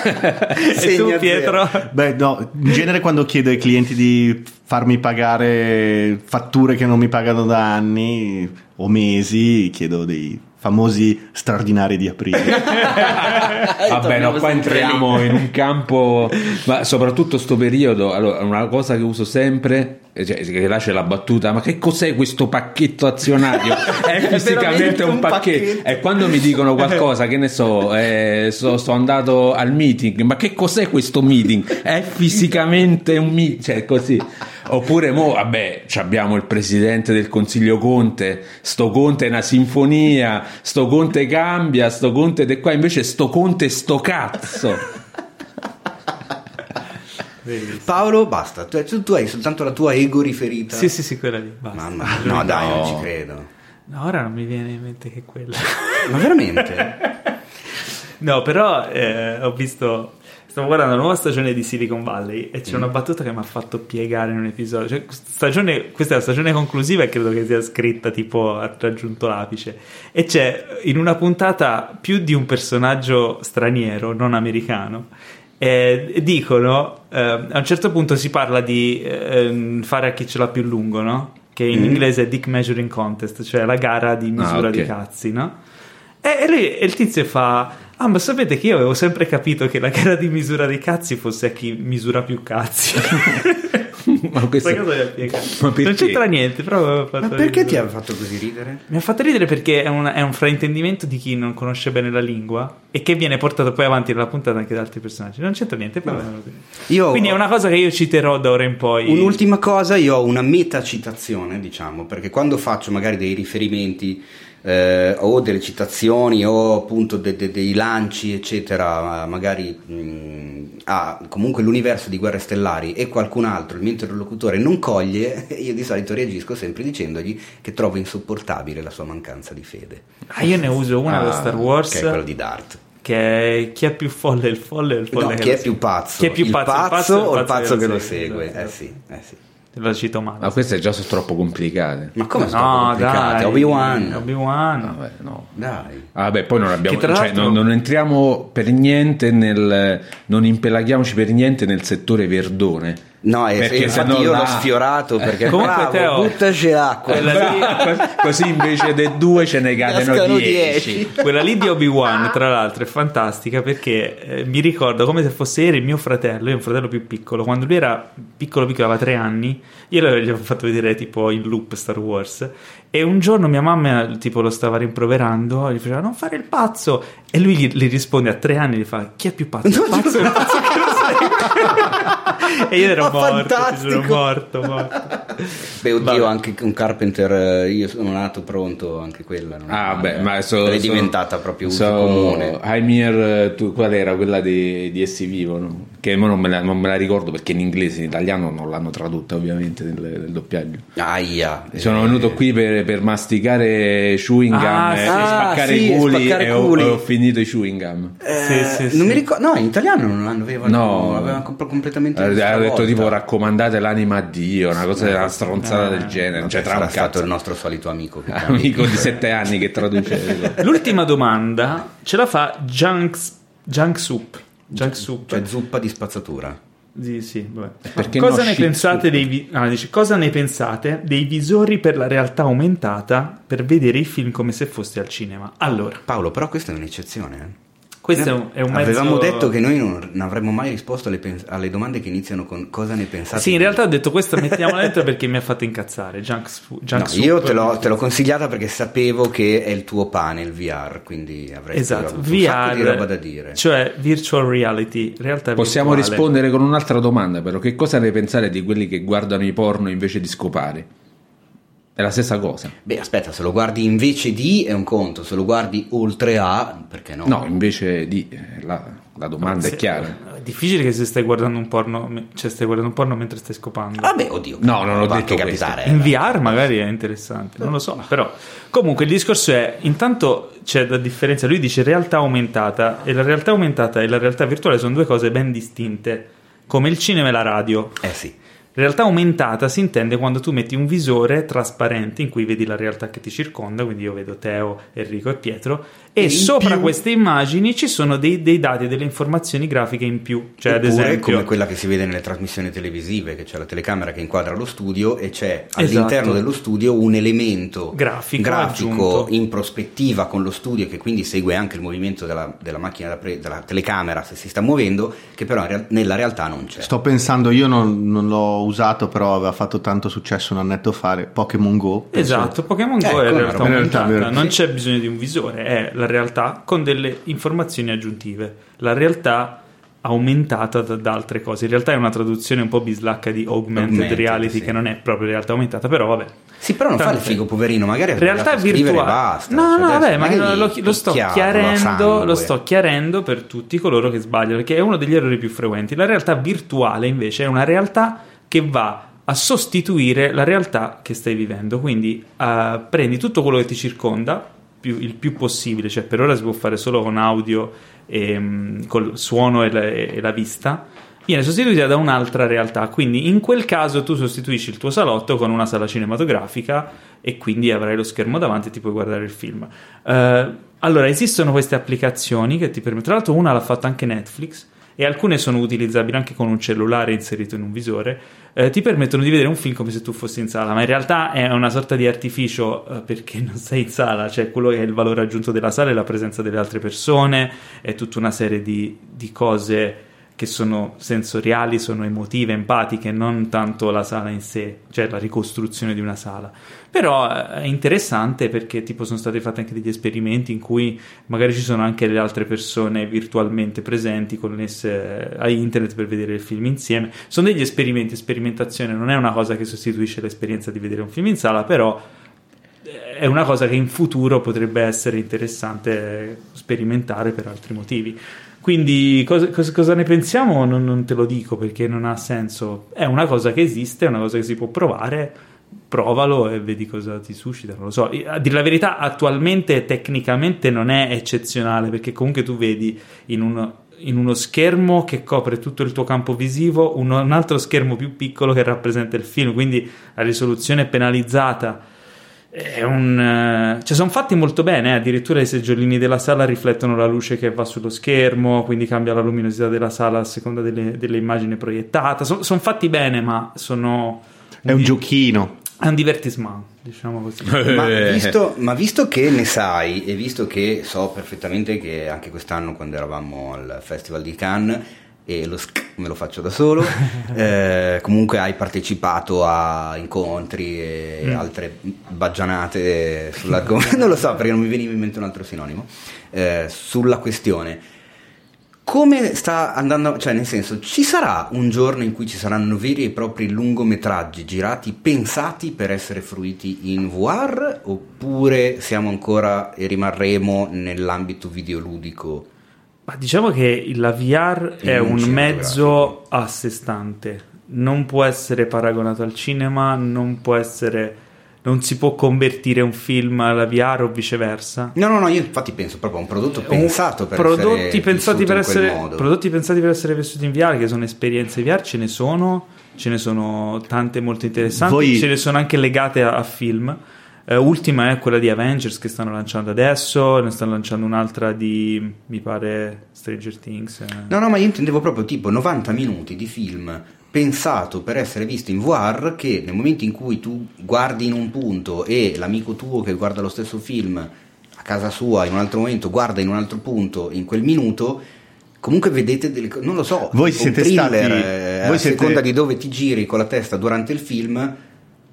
e tu, Pietro? Beh, no, in genere quando chiedo ai clienti di farmi pagare fatture che non mi pagano da anni o mesi, chiedo dei famosi straordinari di aprile. Vabbè, no, qua entriamo in un campo, ma soprattutto sto periodo, allora, una cosa che uso sempre cioè, che là c'è la battuta ma che cos'è questo pacchetto azionario è fisicamente è un, un pacchetto. pacchetto e quando mi dicono qualcosa che ne so, eh, so sto andato al meeting ma che cos'è questo meeting è fisicamente un meeting cioè così oppure mo vabbè abbiamo il presidente del consiglio Conte sto Conte è una sinfonia sto Conte cambia sto Conte è qua invece sto Conte sto cazzo Paolo, basta. Tu, tu, hai soltanto la tua ego riferita. Sì, sì, sì, quella lì. Basta. Mamma, no, dai, non ci credo. No, ora non mi viene in mente che quella. Ma veramente? no, però eh, ho visto. Stavo guardando la nuova stagione di Silicon Valley e c'è mm. una battuta che mi ha fatto piegare in un episodio. Cioè, stagione, questa è la stagione conclusiva e credo che sia scritta tipo ha raggiunto l'apice. E c'è in una puntata più di un personaggio straniero, non americano, eh, dicono, eh, a un certo punto si parla di eh, fare a chi ce l'ha più lungo, no? Che in mm. inglese è Dick Measuring Contest, cioè la gara di misura ah, okay. di cazzi, no? E, e, lui, e il tizio fa: Ah, ma sapete che io avevo sempre capito che la gara di misura dei cazzi fosse a chi misura più cazzi. ma questo... ma non c'entra niente, però ma perché ridere. ti ha fatto così ridere? Mi ha fatto ridere perché è un, è un, fraintendimento di chi non conosce bene la lingua e che viene portato poi avanti nella puntata anche da altri personaggi. Non c'entra niente. No. Io Quindi ho... è una cosa che io citerò da ora in poi. Un'ultima cosa, io ho una metacitazione, diciamo, perché quando faccio magari dei riferimenti eh, o delle citazioni o appunto de, de, dei lanci eccetera magari mh, a comunque l'universo di Guerre Stellari e qualcun altro il mio interlocutore non coglie io di solito reagisco sempre dicendogli che trovo insopportabile la sua mancanza di fede. Ah io ne uso una ah, da Star Wars che è quello di Dart. che è chi è più folle il folle o il folle no, chi è più pazzo? Chi è più pazzo, il pazzo, pazzo o il pazzo, che, lo segue, segue. eh sì, eh sì lo cito male. Ma queste già sono troppo complicate. Ma come sono no, complicate? Obi-Wan. Obi-Wan. Vabbè, no. Dai. Vabbè, poi non abbiamo cioè, non, non, entriamo per niente nel non impelaghiamoci per niente nel settore verdone No, è, perché infatti io l'ho sfiorato perché comunque bravo, Teo, buttaci l'acqua. Lì, così invece dei due ce ne cadono dieci. Quella lì di Obi-Wan, tra l'altro, è fantastica perché eh, mi ricordo come se fosse ieri mio fratello, io ho un fratello più piccolo, quando lui era piccolo piccolo, aveva tre anni, io gli avevo fatto vedere tipo in loop Star Wars e un giorno mia mamma tipo lo stava rimproverando gli faceva non fare il pazzo e lui gli, gli risponde a tre anni gli fa chi è più pazzo? Il pazzo il pazzo e io ero morto, sono morto, morto. Beh, oddio, Vabbè. anche un Carpenter, eh, io sono nato pronto, anche quella. Non ah, è, beh, ma so, è diventata so, proprio uso so, comune. Heimir, eh, tu, qual era quella di, di Essi Vivo? No? Che non me, la, non me, la, ricordo perché in inglese, in italiano non l'hanno tradotta ovviamente nel, nel doppiaggio. Aia. Sono eh, venuto qui per, per masticare chewing gum ah, e, ah, spaccare sì, i culi spaccare e ho, ho, finito i chewing gum. Eh, sì, sì, non mi ricordo, no, in italiano non l'avevano, no, l'avevano completamente. Aveva detto tipo raccomandate l'anima a Dio, una cosa della stronzata del genere. Cioè, tra un cazzo il nostro solito amico. amico di sette anni che traduce. L'ultima domanda ce la fa Junk, Junk Soup. Junk Soup. Cioè zuppa di spazzatura. Sì, sì, cosa, ne pensate dei, ah, dice, cosa ne pensate dei visori per la realtà aumentata per vedere i film come se foste al cinema? Allora, Paolo, però questa è un'eccezione. Eh? Questo è un, mezzo... Avevamo detto che noi non, avremmo mai risposto alle, pens- alle, domande che iniziano con cosa ne pensate. Sì, in realtà ho detto questa mettiamola dentro perché mi ha fatto incazzare. Junk, junk no, io te l'ho, te l'ho, consigliata perché sapevo che è il tuo pane, il VR, quindi avrei esatto, avuto VR, di roba da dire. Cioè virtual reality, realtà Possiamo virtuale. rispondere con un'altra domanda però, che cosa ne pensate di quelli che guardano i porno invece di scopare? È la stessa cosa. Beh, aspetta, se lo guardi invece di è un conto, se lo guardi oltre a, perché no? No, invece di, eh, la, la domanda se, è chiara. È difficile che se stai guardando un porno, cioè stai guardando un porno mentre stai scopando. Vabbè, ah, oddio. No, non ho detto capitare. In VR magari è interessante, non lo so, però comunque il discorso è intanto c'è da differenza, lui dice realtà aumentata e la realtà aumentata e la realtà virtuale sono due cose ben distinte, come il cinema e la radio. Eh sì. Realtà aumentata si intende quando tu metti un visore trasparente in cui vedi la realtà che ti circonda, quindi io vedo Teo, Enrico e Pietro, e, sopra più... queste immagini ci sono dei, dei, dati, delle informazioni grafiche in più. Cioè, Oppure, ad esempio, come quella che si vede nelle trasmissioni televisive, che c'è la telecamera che inquadra lo studio e c'è all'interno esatto. dello studio un elemento grafico, grafico in prospettiva con lo studio, che quindi segue anche il movimento della, della macchina, pre- della telecamera se si sta muovendo, che però real- nella realtà non c'è. Sto pensando, io non, non, l'ho usato, però aveva fatto tanto successo un annetto fa, Pokémon Go. Esatto, Pokémon Go ecco, è realtà aumentata, realtà, non c'è bisogno di un visore, è la realtà con delle informazioni aggiuntive. La realtà aumentata da, da, altre cose. In realtà è una traduzione un po' bislacca di augmented, augmented reality, sì. che non è proprio realtà aumentata, però vabbè. Sì, però non fa il figo, poverino, magari realtà virtuale. Basta, no, cioè, no, vabbè, ma lo, lo, sto chiarendo, lo sto chiarendo per tutti coloro che sbagliano, perché è uno degli errori più frequenti. La realtà virtuale, invece, è una realtà che va a sostituire la realtà che stai vivendo. Quindi uh, prendi tutto quello che ti circonda, più, il più possibile, cioè per ora si può fare solo con audio, e, um, col suono e la, e la vista, viene sostituita da un'altra realtà. Quindi in quel caso tu sostituisci il tuo salotto con una sala cinematografica e quindi avrai lo schermo davanti e ti puoi guardare il film. Uh, allora, esistono queste applicazioni che ti permettono, tra l'altro una l'ha fatta anche Netflix e alcune sono utilizzabili anche con un cellulare inserito in un visore, eh, ti permettono di vedere un film come se tu fossi in sala, ma in realtà è una sorta di artificio eh, perché non sei in sala, cioè quello che è il valore aggiunto della sala è la presenza delle altre persone, è tutta una serie di, di cose che sono sensoriali, sono emotive, empatiche, non tanto la sala in sé, cioè la ricostruzione di una sala. Però eh, è interessante perché tipo sono stati fatti anche degli esperimenti in cui magari ci sono anche le altre persone virtualmente presenti connesse a internet per vedere il film insieme. Sono degli esperimenti, sperimentazione non è una cosa che sostituisce l'esperienza di vedere un film in sala, però è una cosa che in futuro potrebbe essere interessante sperimentare per altri motivi. Quindi cosa, cosa, ne pensiamo? Non, non, te lo dico perché non ha senso. È una cosa che esiste, è una cosa che si può provare. Provalo e vedi cosa ti suscita. Non lo so. A dire la verità, attualmente tecnicamente non è eccezionale perché comunque tu vedi in, un, in uno schermo che copre tutto il tuo campo visivo un, altro schermo più piccolo che rappresenta il film. Quindi la risoluzione è penalizzata un, cioè sono fatti molto bene, eh? addirittura i seggiolini della sala riflettono la luce che va sullo schermo, quindi cambia la luminosità della sala a seconda delle, delle immagini proiettate. Sono son fatti bene, ma sono. È un di- giochino. È un divertissement, diciamo così. ma, visto, ma, visto, che ne sai e visto che so perfettamente che anche quest'anno quando eravamo al Festival di Cannes e lo sk me lo faccio da solo, eh, comunque hai partecipato a incontri e mm. altre baggianate sull'argomento, non lo so perché non mi veniva in mente un altro sinonimo, eh, sulla questione come sta andando, cioè nel senso, ci sarà un giorno in cui ci saranno veri e propri lungometraggi girati, pensati per essere fruiti in VR, oppure siamo ancora e rimarremo nell'ambito videoludico? Ma diciamo che la VR è un mezzo a sé stante, non può essere paragonato al cinema, non può essere non si può convertire un film alla VR o viceversa. No, no, no, io infatti penso proprio a un prodotto pensato per prodotti essere pensati per essere modo. prodotti pensati per essere vissuti in VR, che sono esperienze VR, ce ne sono, ce ne sono tante molto interessanti, Voi... ce ne sono anche legate a, a film. Uh, ultima è quella di Avengers che stanno lanciando adesso, ne stanno lanciando un'altra di, mi pare, Stranger Things. Eh. No, no, ma io intendevo proprio tipo 90 minuti di film pensato per essere visto in VR che nel momento in cui tu guardi in un punto e l'amico tuo che guarda lo stesso film a casa sua in un altro momento guarda in un altro punto in quel minuto comunque vedete delle cose non lo so voi siete thriller, stati eh, voi a siete... seconda di dove ti giri con la testa durante il film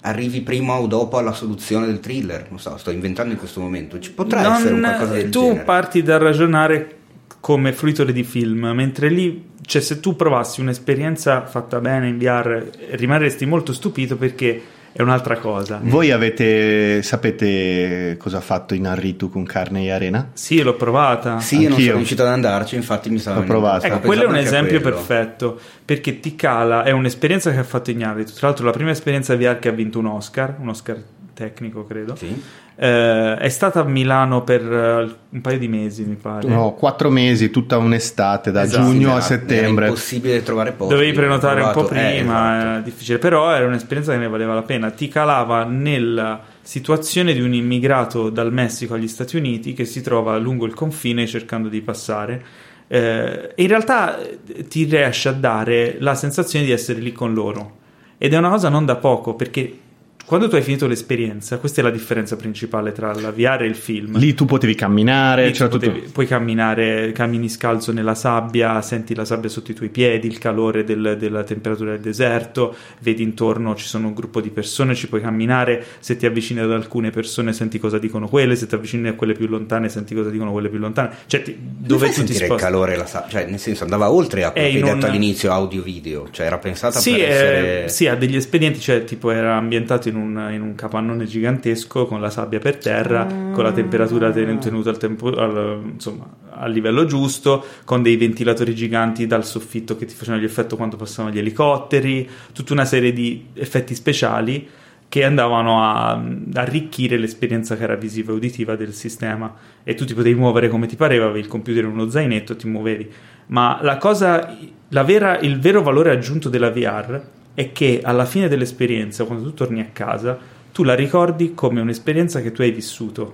arrivi prima o dopo alla soluzione del thriller non so sto inventando in questo momento ci potrà non, essere un qualcosa del tu genere. parti dal ragionare come fruitore di film mentre lì cioè se tu provassi un'esperienza fatta bene in VR rimarresti molto stupito perché è un'altra cosa. Voi avete, sapete cosa ha fatto in Arritu con Carne e Arena? Sì, l'ho provata. Sì, Anch'io. non sono riuscito ad andarci, infatti mi stava L'ho provata. Ecco, quello è un esempio perfetto, perché ti cala, è un'esperienza che ha fatto in Arritu, tra l'altro la prima esperienza VR che ha vinto un Oscar, un Oscar tecnico credo. Sì eh, è stata a Milano per uh, un paio di mesi, mi pare. No, quattro mesi, tutta un'estate, da esatto, giugno a settembre. È impossibile trovare posti. Dovevi prenotare un po' prima, eh, esatto. è difficile, però era un'esperienza che ne valeva la pena. Ti calava nella situazione di un immigrato dal Messico agli Stati Uniti che si trova lungo il confine cercando di passare. Eh, in realtà eh, ti riesce a dare la sensazione di essere lì con loro. Ed è una cosa non da poco, perché quando tu hai finito l'esperienza, questa è la differenza principale tra la VR e il film. Lì tu potevi camminare, cioè potevi, puoi camminare, cammini scalzo nella sabbia, senti la sabbia sotto i tuoi piedi, il calore del, della temperatura del deserto, vedi intorno ci sono un gruppo di persone, ci puoi camminare, se ti avvicini ad alcune persone senti cosa dicono quelle, se ti avvicini a quelle più lontane senti cosa dicono quelle più lontane. Cioè, ti, dove tu ti sposti? il calore la sabbia, cioè nel senso andava oltre a quello che hai detto all'inizio audio-video, cioè era pensata sì, per eh, essere... Sì, ha degli espedienti, cioè tipo era ambientato in un, in un capannone gigantesco con la sabbia per terra, ah. con la temperatura tenuta al tempo, al, insomma, al livello giusto, con dei ventilatori giganti dal soffitto che ti facevano l'effetto quando passavano gli elicotteri, tutta una serie di effetti speciali che andavano a, arricchire l'esperienza che era visiva e uditiva del sistema e tu ti potevi muovere come ti pareva, avevi il computer in uno zainetto e ti muovevi. Ma la cosa, la vera, il vero valore aggiunto della VR è che alla fine dell'esperienza, quando tu torni a casa, tu la ricordi come un'esperienza che tu hai vissuto.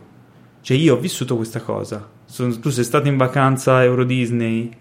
Cioè io ho vissuto questa cosa. Tu sei stato in vacanza a Euro Disney,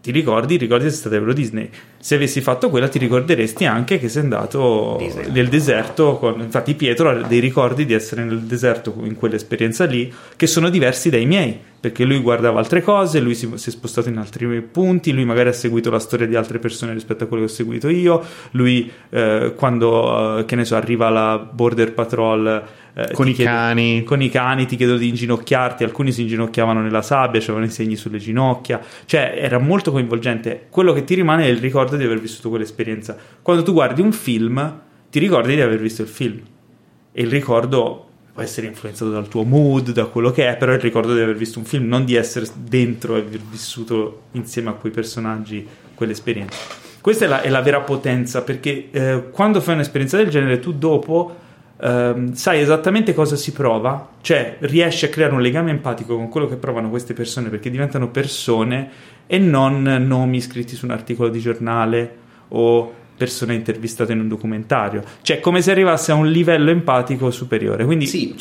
ti ricordi, ricordi che sei stato a Euro Disney. Se avessi fatto quella ti ricorderesti anche che sei andato Disney. nel deserto. Con, infatti Pietro ha dei ricordi di essere nel deserto in quell'esperienza lì che sono diversi dai miei perché lui guardava altre cose, lui si, si, è spostato in altri punti, lui magari ha seguito la storia di altre persone rispetto a quello che ho seguito io, lui eh, quando, eh, che ne so, arriva la Border Patrol eh, con i chiedo, cani. Con i cani ti chiedo di inginocchiarti, alcuni si inginocchiavano nella sabbia, avevano i segni sulle ginocchia, cioè era molto coinvolgente. Quello che ti rimane è il ricordo di aver vissuto quell'esperienza. Quando tu guardi un film, ti ricordi di aver visto il film e il ricordo può essere influenzato dal tuo mood, da quello che è, però il ricordo di aver visto un film, non di essere dentro e aver vissuto insieme a quei personaggi quell'esperienza. Questa è la, è la vera potenza, perché eh, quando fai un'esperienza del genere, tu dopo eh, sai esattamente cosa si prova, cioè riesci a creare un legame empatico con quello che provano queste persone, perché diventano persone e non nomi scritti su un articolo di giornale o persona intervistata in un documentario. Cioè, come se arrivasse a un livello empatico superiore. Quindi... Sì,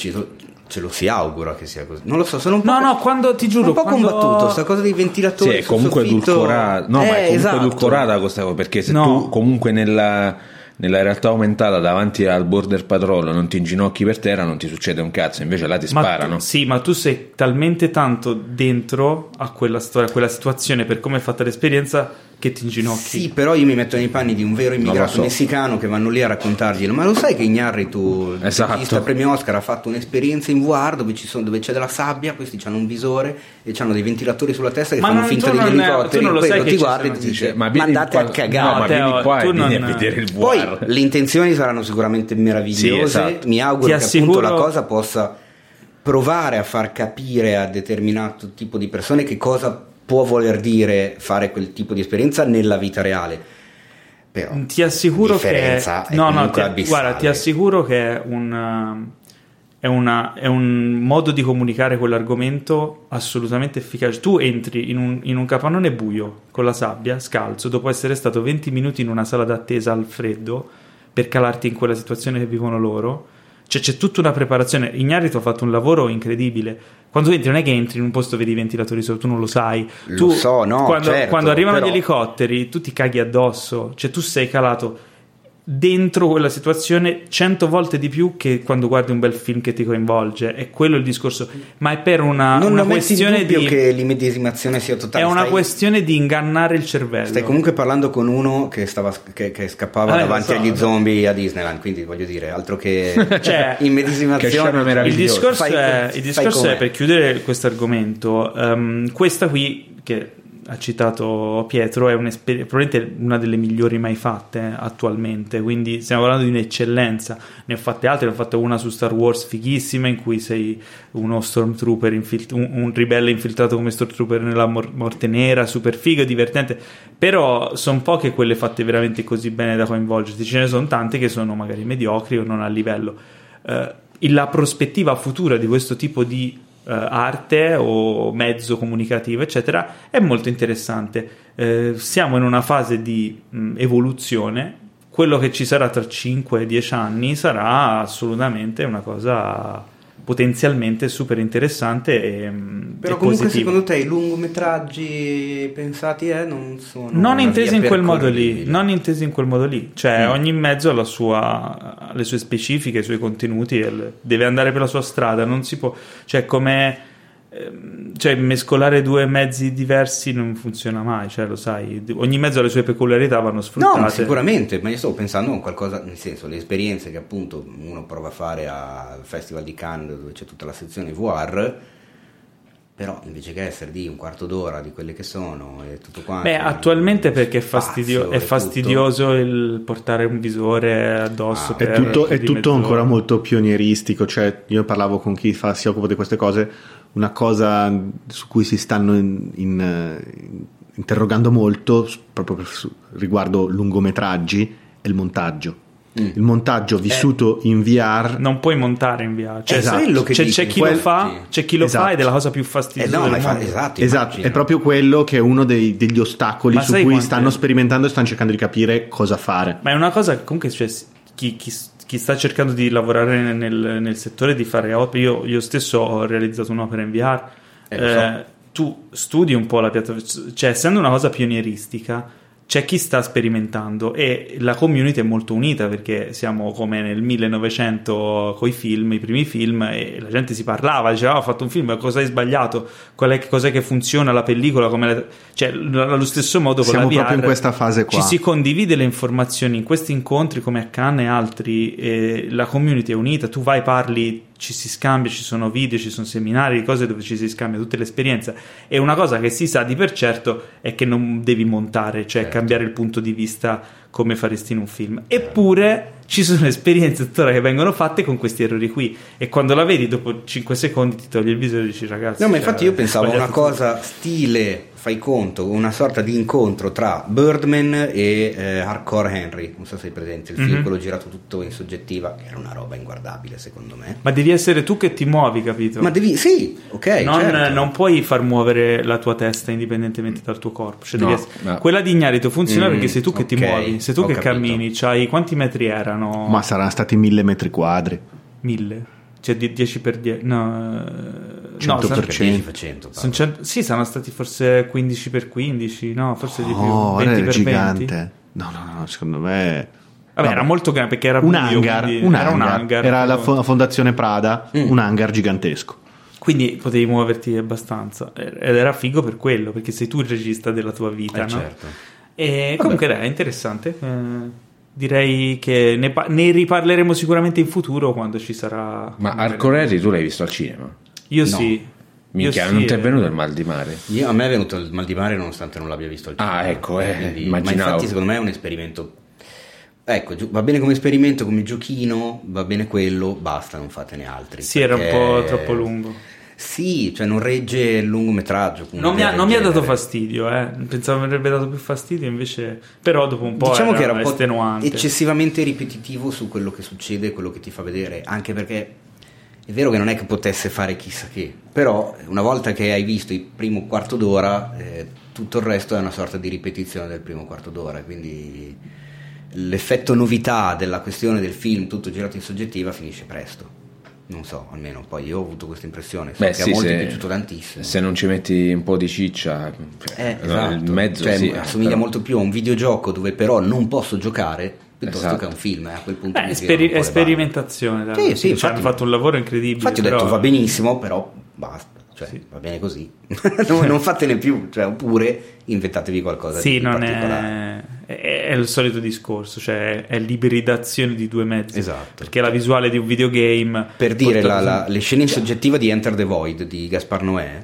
ce lo si augura che sia così. Non lo so, sono un po'. No, no, quando ti giuro. Un po' quando... combattuto questa cosa dei ventilatori. Sì, è comunque soffitto... edulcorata. No, eh, ma è comunque esatto. edulcorata questa cosa. Perché se No. tu comunque nella, nella realtà aumentata davanti al border patrol non ti inginocchi per terra, non ti succede un cazzo. Invece là ti Ma sparano. tu- sì, ma tu sei talmente tanto dentro a quella storia, a quella situazione, per come è fatta l'esperienza, che ti inginocchi. Sì, però io mi metto nei panni di un vero immigrato so. messicano che vanno lì a raccontarglielo. Ma lo sai che Ignarritu, il Esatto. regista premio Oscar, ha fatto un'esperienza in VR dove, ci sono- dove c'è della sabbia, questi hanno un visore e hanno dei ventilatori sulla testa che Ma fanno non- finta tu degli non- elicotteri. tu non lo sai Quello che ti guardi e ti dice: ma vieni mandate qua- a cagare. No, ma Teo, vieni qua tu e vieni non- a vedere il Poi VR. le intenzioni saranno sicuramente meravigliose. Sì, esatto. Mi auguro Ti che assicuro- appunto la cosa possa provare a far capire a determinato tipo di persone che cosa può voler dire fare quel tipo di esperienza nella vita reale. Però Ti assicuro che no, no, ti, abissale. guarda, ti assicuro che è un, è, una- è un modo di comunicare quell'argomento assolutamente efficace. Tu entri in un, in un capannone buio con la sabbia, scalzo, dopo essere stato 20 minuti in una sala d'attesa al freddo per calarti in quella situazione che vivono loro. Cioè c'è tutta una preparazione. Ignarito ha fatto un lavoro incredibile. Quando entri non è che entri in un posto e vedi i ventilatori solo, tu non lo sai. Lo tu, so, no, quando, certo, quando arrivano però- gli elicotteri, tu ti caghi addosso, cioè tu sei calato dentro quella situazione cento volte di più che quando guardi un bel film che ti coinvolge. È quello il discorso. Ma è per una, non una questione di. che l'immedesimazione sia totale. È una Stai- questione di ingannare il cervello. Stai comunque parlando con uno che, stava, che, che scappava lo davanti so, agli so. zombie a Disneyland, quindi voglio dire, altro che Cioè, immedesimazione. il discorso, Fai- è, il discorso è per chiudere questo argomento. ehm, questa qui che ha citato Pietro è probabilmente una delle migliori mai fatte attualmente. Quindi stiamo parlando di un'eccellenza. Ne ho fatte altre, ne ho fatto una su Star Wars fighissima in cui sei uno stormtrooper, infilt- un, un ribelle infiltrato come stormtrooper nella mor- morte nera, super figo, divertente. Però sono poche quelle fatte veramente così bene da coinvolgerti. Ce ne sono tante che sono magari mediocri o non a livello. Eh, la prospettiva futura di questo tipo di arte o mezzo comunicativo, eccetera, è molto interessante. Eh, siamo in una fase di mh, evoluzione. Quello che ci sarà tra 5-10 anni sarà assolutamente una cosa potenzialmente super interessante e, mh, Però e comunque positiva. secondo te i lungometraggi pensati eh, non sono non intesi in quel modo lì, non intesi in quel modo lì, cioè Mm. ogni mezzo ha la sua, le sue specifiche, i suoi contenuti, deve andare per la sua strada, non si può, cioè come cioè mescolare due mezzi diversi non funziona mai, cioè lo sai, ogni mezzo ha le sue peculiarità, vanno No, sfruttate. ma sicuramente, ma io stavo pensando a qualcosa, nel senso, le esperienze che appunto uno prova a fare al Festival di Cannes dove c'è tutta la sezione VR, però invece che essere di un quarto d'ora di quelle che sono e tutto quanto. Beh, attualmente perché è, fastidio- è fastidioso il portare un visore addosso. Ah, per È tutto, è tutto ancora molto pionieristico, cioè io parlavo con chi fa- si occupa di queste cose, una cosa su cui si stanno in- in, eh, interrogando molto proprio su- riguardo lungometraggi è il montaggio. Mm. Il montaggio vissuto in VR non puoi montare in VR. Cioè, Esatto. se- quello che c'è, c'è chi quel- lo fa, c'è chi lo Esatto. fa ed è la cosa più Eh fastidiosa no, del ma fa- esatto, Esatto, è proprio quello che è uno dei- degli ostacoli Ma su cui quante- stanno sperimentando e stanno cercando di capire cosa fare. Ma è una cosa che comunque cioè, chi, chi- chi sta cercando di lavorare nel, nel settore di fare opere, io, io stesso ho realizzato un'opera in VR. Eh, lo so. eh, tu studi un po' la piattaforma, cioè essendo una cosa pionieristica, c'è chi sta sperimentando e la community è molto unita perché siamo come nel 1900 con i film, i primi film, e la gente si parlava, diceva "Ah, ho fatto un film, cosa hai sbagliato? Qual è, cos'è che funziona la pellicola? Come la-" Cioè, allo stesso modo con Siamo la VR proprio in questa fase qua. ci si condivide le informazioni in questi incontri come a Cannes e altri, e la community è unita, tu vai, parli, ci si scambia, ci sono video, ci sono seminari, cose dove ci si scambia tutte le esperienze. E una cosa che si sa di per certo è che non devi montare, cioè Certo. cambiare il punto di vista come faresti in un film. Eppure ci sono esperienze tuttora che vengono fatte con questi errori qui e quando la vedi dopo 5 secondi ti togli il visore e dici ragazzi... No, ma cioè, infatti io pensavo a una cosa stile fai conto, una sorta di incontro tra Birdman e eh, Hardcore Henry, non so se hai presente, il mm-hmm. film quello girato tutto in soggettiva, era una roba inguardabile secondo me. Ma devi essere tu che ti muovi, capito? Ma devi, sì, ok. Non, certo. non puoi far muovere la tua testa indipendentemente dal tuo corpo. Cioè no, essere... no. Quella di Ignarito funziona mm, perché sei tu che okay, ti muovi, sei tu che capito. cammini, c'hai quanti metri erano? Ma saranno stati mille metri quadri. Mille? Cioè 10 per 10, no, 100%. No, sono, 100, sono 100, sì, saranno stati forse 15 per 15, no, forse di più. Oh, 20 per gigante. 20. No, no, no, secondo me... Vabbè, era molto grande perché era un hangar, un era, hangar, un hangar, era la Fondazione Prada, mm. un hangar gigantesco. Quindi potevi muoverti abbastanza ed era figo per quello, perché sei tu il regista della tua vita, eh, no? Certo. E comunque dai, è interessante. Eh, direi che ne, pa- ne, riparleremo sicuramente in futuro quando ci sarà. Ma Arco Harry tu l'hai visto al cinema? Io no. sì. Minchia, Io non sì, ti è venuto il mal di mare? Io, a me è venuto il mal di mare nonostante non l'abbia visto al cinema. Ah, ecco, eh, Quindi, ma infatti secondo me è un esperimento Ecco, va bene come esperimento, come giochino, va bene quello, basta, non fatene altri. Sì, era un po' troppo lungo. Sì, cioè non regge il lungometraggio. Non mi, ha, non mi ha, dato fastidio, eh. pensavo mi avrebbe dato più fastidio, invece, però dopo un po' diciamo era, che era un po' estenuante. eccessivamente ripetitivo su quello che succede, quello che ti fa vedere, anche perché è vero che non è che potesse fare chissà che, però una volta che hai visto il primo quarto d'ora, eh, tutto il resto è una sorta di ripetizione del primo quarto d'ora, quindi l'effetto novità della questione del film tutto girato in soggettiva finisce presto non so, almeno poi io ho avuto questa impressione, so Beh, che sì, a molti è piaciuto tantissimo. Se non ci metti un po' di ciccia, eh, esatto. il mezzo cioè, sì, assomiglia però... molto più a un videogioco dove però non posso giocare piuttosto esatto. che a un film. Eh, a quel punto Beh, speri- è sperimentazione, dai. Sì, sì, infatti, hanno fatto un lavoro incredibile. Infatti però... ho detto va benissimo, però basta. Cioè, sì. va bene così, non, non, fatene più, cioè, oppure inventatevi qualcosa sì, di non particolare. È, è, il solito discorso, cioè è l'ibridazione di due mezzi. Esatto. Perché la visuale di un videogame. Per dire, la, la, le scene in soggettiva di Enter the Void di Gaspar Noè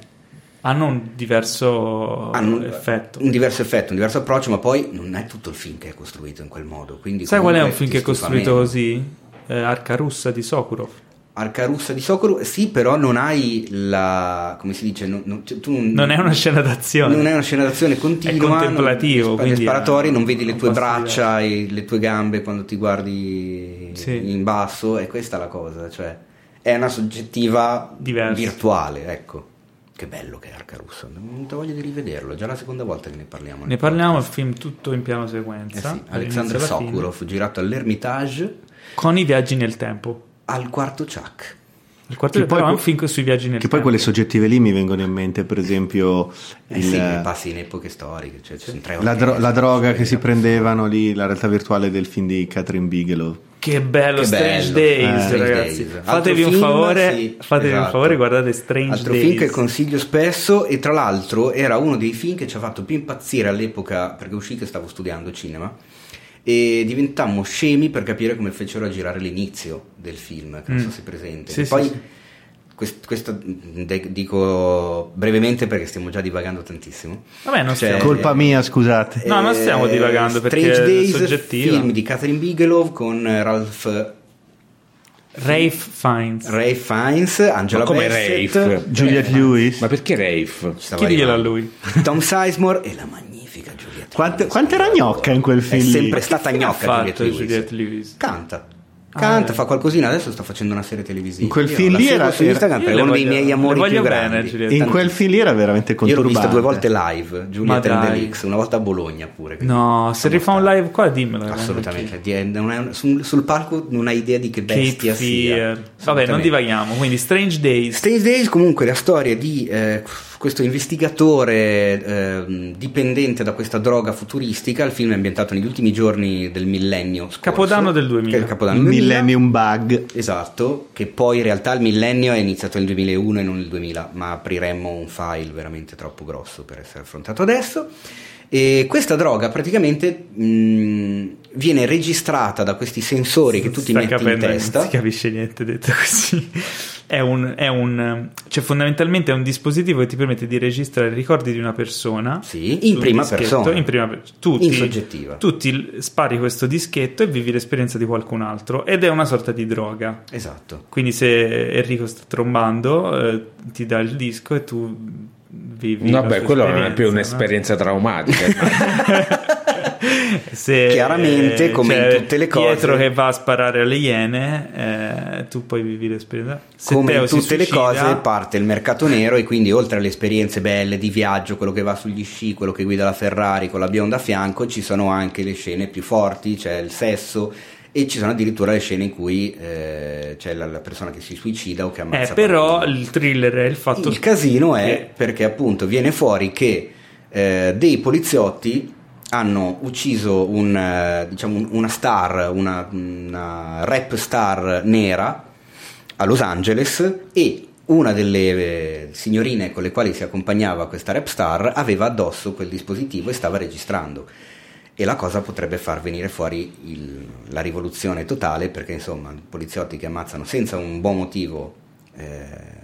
hanno un diverso hanno effetto. Un diverso effetto, un diverso approccio, ma poi non è tutto il film che è costruito in quel modo. Sai qual è un film che è costruito così? Eh, Arca Russa di Sokurov. Arca russa di Sokoru, sì, però non hai la. come si dice? Non, non, cioè, tu non, non, è una scena d'azione. Non è una scena d'azione continua. È contemplativo. Non, quindi sparatori, non vedi le tue braccia e le tue gambe quando ti guardi sì. in basso, e questa è la cosa. Cioè, è una soggettiva Diverso. virtuale, ecco. Che bello che è Arca Russa, non ho voglia di rivederlo, è già la seconda volta che ne parliamo. Ne parliamo, il film tutto in piano sequenza. Eh sì, Alexander Sokurov, girato all'Ermitage. Con i viaggi nel tempo al quarto Chuck. Il quarto che poi, è un film sui viaggi nel Che tempo. poi quelle soggettive lì mi vengono in mente, per esempio... Eh il, sì, passi in epoche storiche. Cioè sì. la, dro- la droga che si prendevano lì, la realtà virtuale del film di Catherine Bigelow. Che bello, che Strange bello. Days, eh, ragazzi. Days. Fatevi, un favore, sì, fatevi esatto. un favore, guardate Strange Altro Days. film che consiglio spesso e tra l'altro era uno dei film che ci ha fatto più impazzire all'epoca, perché uscì che stavo studiando cinema e diventammo scemi per capire come fecero a girare l'inizio del film, che non so mm. se è presente. Sì, poi sì, Quest, questo dico brevemente perché stiamo già divagando tantissimo. Vabbè, non cioè, colpa mia, scusate. No, non stiamo divagando Strange perché Days, soggettivo. film di Catherine Bigelow con Ralph Rafe Fiennes. Rafe Fiennes, Angela Ma come Bassett, Rafe? Juliette Lewis. Ma perché Rafe? Chi glielo a lui? Tom Sizemore e la magnifica quante, quanto era gnocca in quel film? È sempre stata gnocca Juliette Lewis. Juliette Lewis. Canta. Canta, ah, fa qualcosina, adesso sta facendo una serie televisiva. In quel io film lì era su Instagram era, è uno dei miei amori più grandi. Bene, in quel film lì era veramente conturbante. Io l'ho vista due volte live, Giulia Tendelix, una volta a Bologna pure. No, se rifà un live qua dimmelo. Assolutamente, sul, sul, palco non hai idea di che bestia Kate sia. Vabbè, non divaghiamo, quindi Strange Days. Strange Days comunque la storia di... Eh, questo investigatore eh, dipendente da questa droga futuristica. Il film è ambientato negli ultimi giorni del millennio scorso, Capodanno del 2000. Che Capodanno il 2000. Millennium Bug. Esatto, che poi in realtà il millennio è iniziato nel 2001 e non nel 2000, ma apriremmo un file veramente troppo grosso per essere affrontato adesso. E questa droga praticamente mh, viene registrata da questi sensori che tu ti metti in testa. Non si capisce niente detto così è un, è un, cioè fondamentalmente è un dispositivo che ti permette di registrare i ricordi di una persona sì, in prima persona in prima tutti, in soggettiva tu ti spari questo dischetto e vivi l'esperienza di qualcun altro ed è una sorta di droga esatto quindi se Enrico sta trombando eh, ti dà il disco e tu vivi. Vabbè, quello non è più un'esperienza no? traumatica. Se, Chiaramente, come in tutte le cose, Pietro che va a sparare alle iene, eh, tu poi vivi l'esperienza. Se come in tutte le cose, parte il mercato nero e quindi oltre alle esperienze belle di viaggio, quello che va sugli sci, quello che guida la Ferrari con la bionda a fianco, ci sono anche le scene più forti, c'è il sesso e ci sono addirittura le scene in cui eh, c'è la, la, persona che si suicida o che ammazza eh, però qualcuno. il thriller è il fatto il casino è che... perché appunto viene fuori che eh, dei poliziotti hanno ucciso un, eh, diciamo, una star, una, una, rap star nera a Los Angeles e una delle eh, signorine con le quali si accompagnava questa rap star aveva addosso quel dispositivo e stava registrando. E la cosa potrebbe far venire fuori il, la rivoluzione totale perché insomma poliziotti che ammazzano senza un buon motivo eh,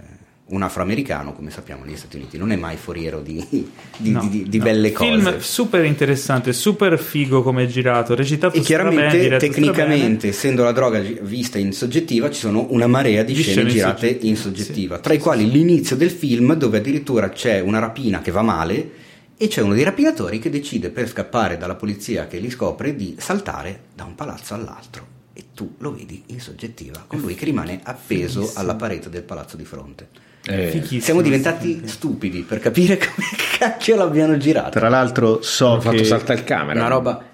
un afroamericano, come sappiamo negli Stati Uniti, non è mai foriero di, di, no, di, di no. belle cose. Film super interessante, super figo come è girato, recitato E chiaramente, bene, tecnicamente, essendo la droga vista in soggettiva, ci sono una marea di, scene, scene girate in, in soggettiva, sì. tra i quali l'inizio del film dove addirittura c'è una rapina che va male e c'è uno dei rapinatori che decide per scappare dalla polizia che li scopre di saltare da un palazzo all'altro e tu lo vedi in soggettiva, con lui che rimane appeso alla parete del palazzo di fronte. Eh, siamo diventati stupidi per capire come cacchio l'abbiano girato. Tra l'altro, so Hanno che fatto saltare il camera. Una roba.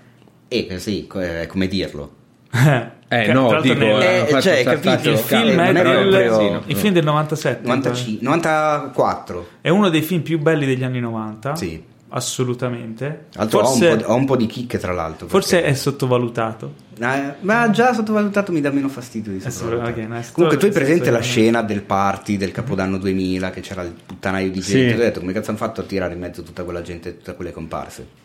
Eh, sì, è come dirlo. Eh no, dico, eh, cioè, capito? Il film è, del, proprio... il film del 97 95, 94 è uno dei film più belli degli anni 90 sì assolutamente. Forse, ho, un ho, un po di chicche, tra l'altro. Forse è sottovalutato. Eh, ma già sottovalutato mi dà meno fastidio di okay, no, Comunque, tu hai presente la scena del party del Capodanno 2000 che c'era il puttanaio di gente? Sì. Ho detto come cazzo hanno fatto a tirare in mezzo tutta quella gente, tutte quelle comparse?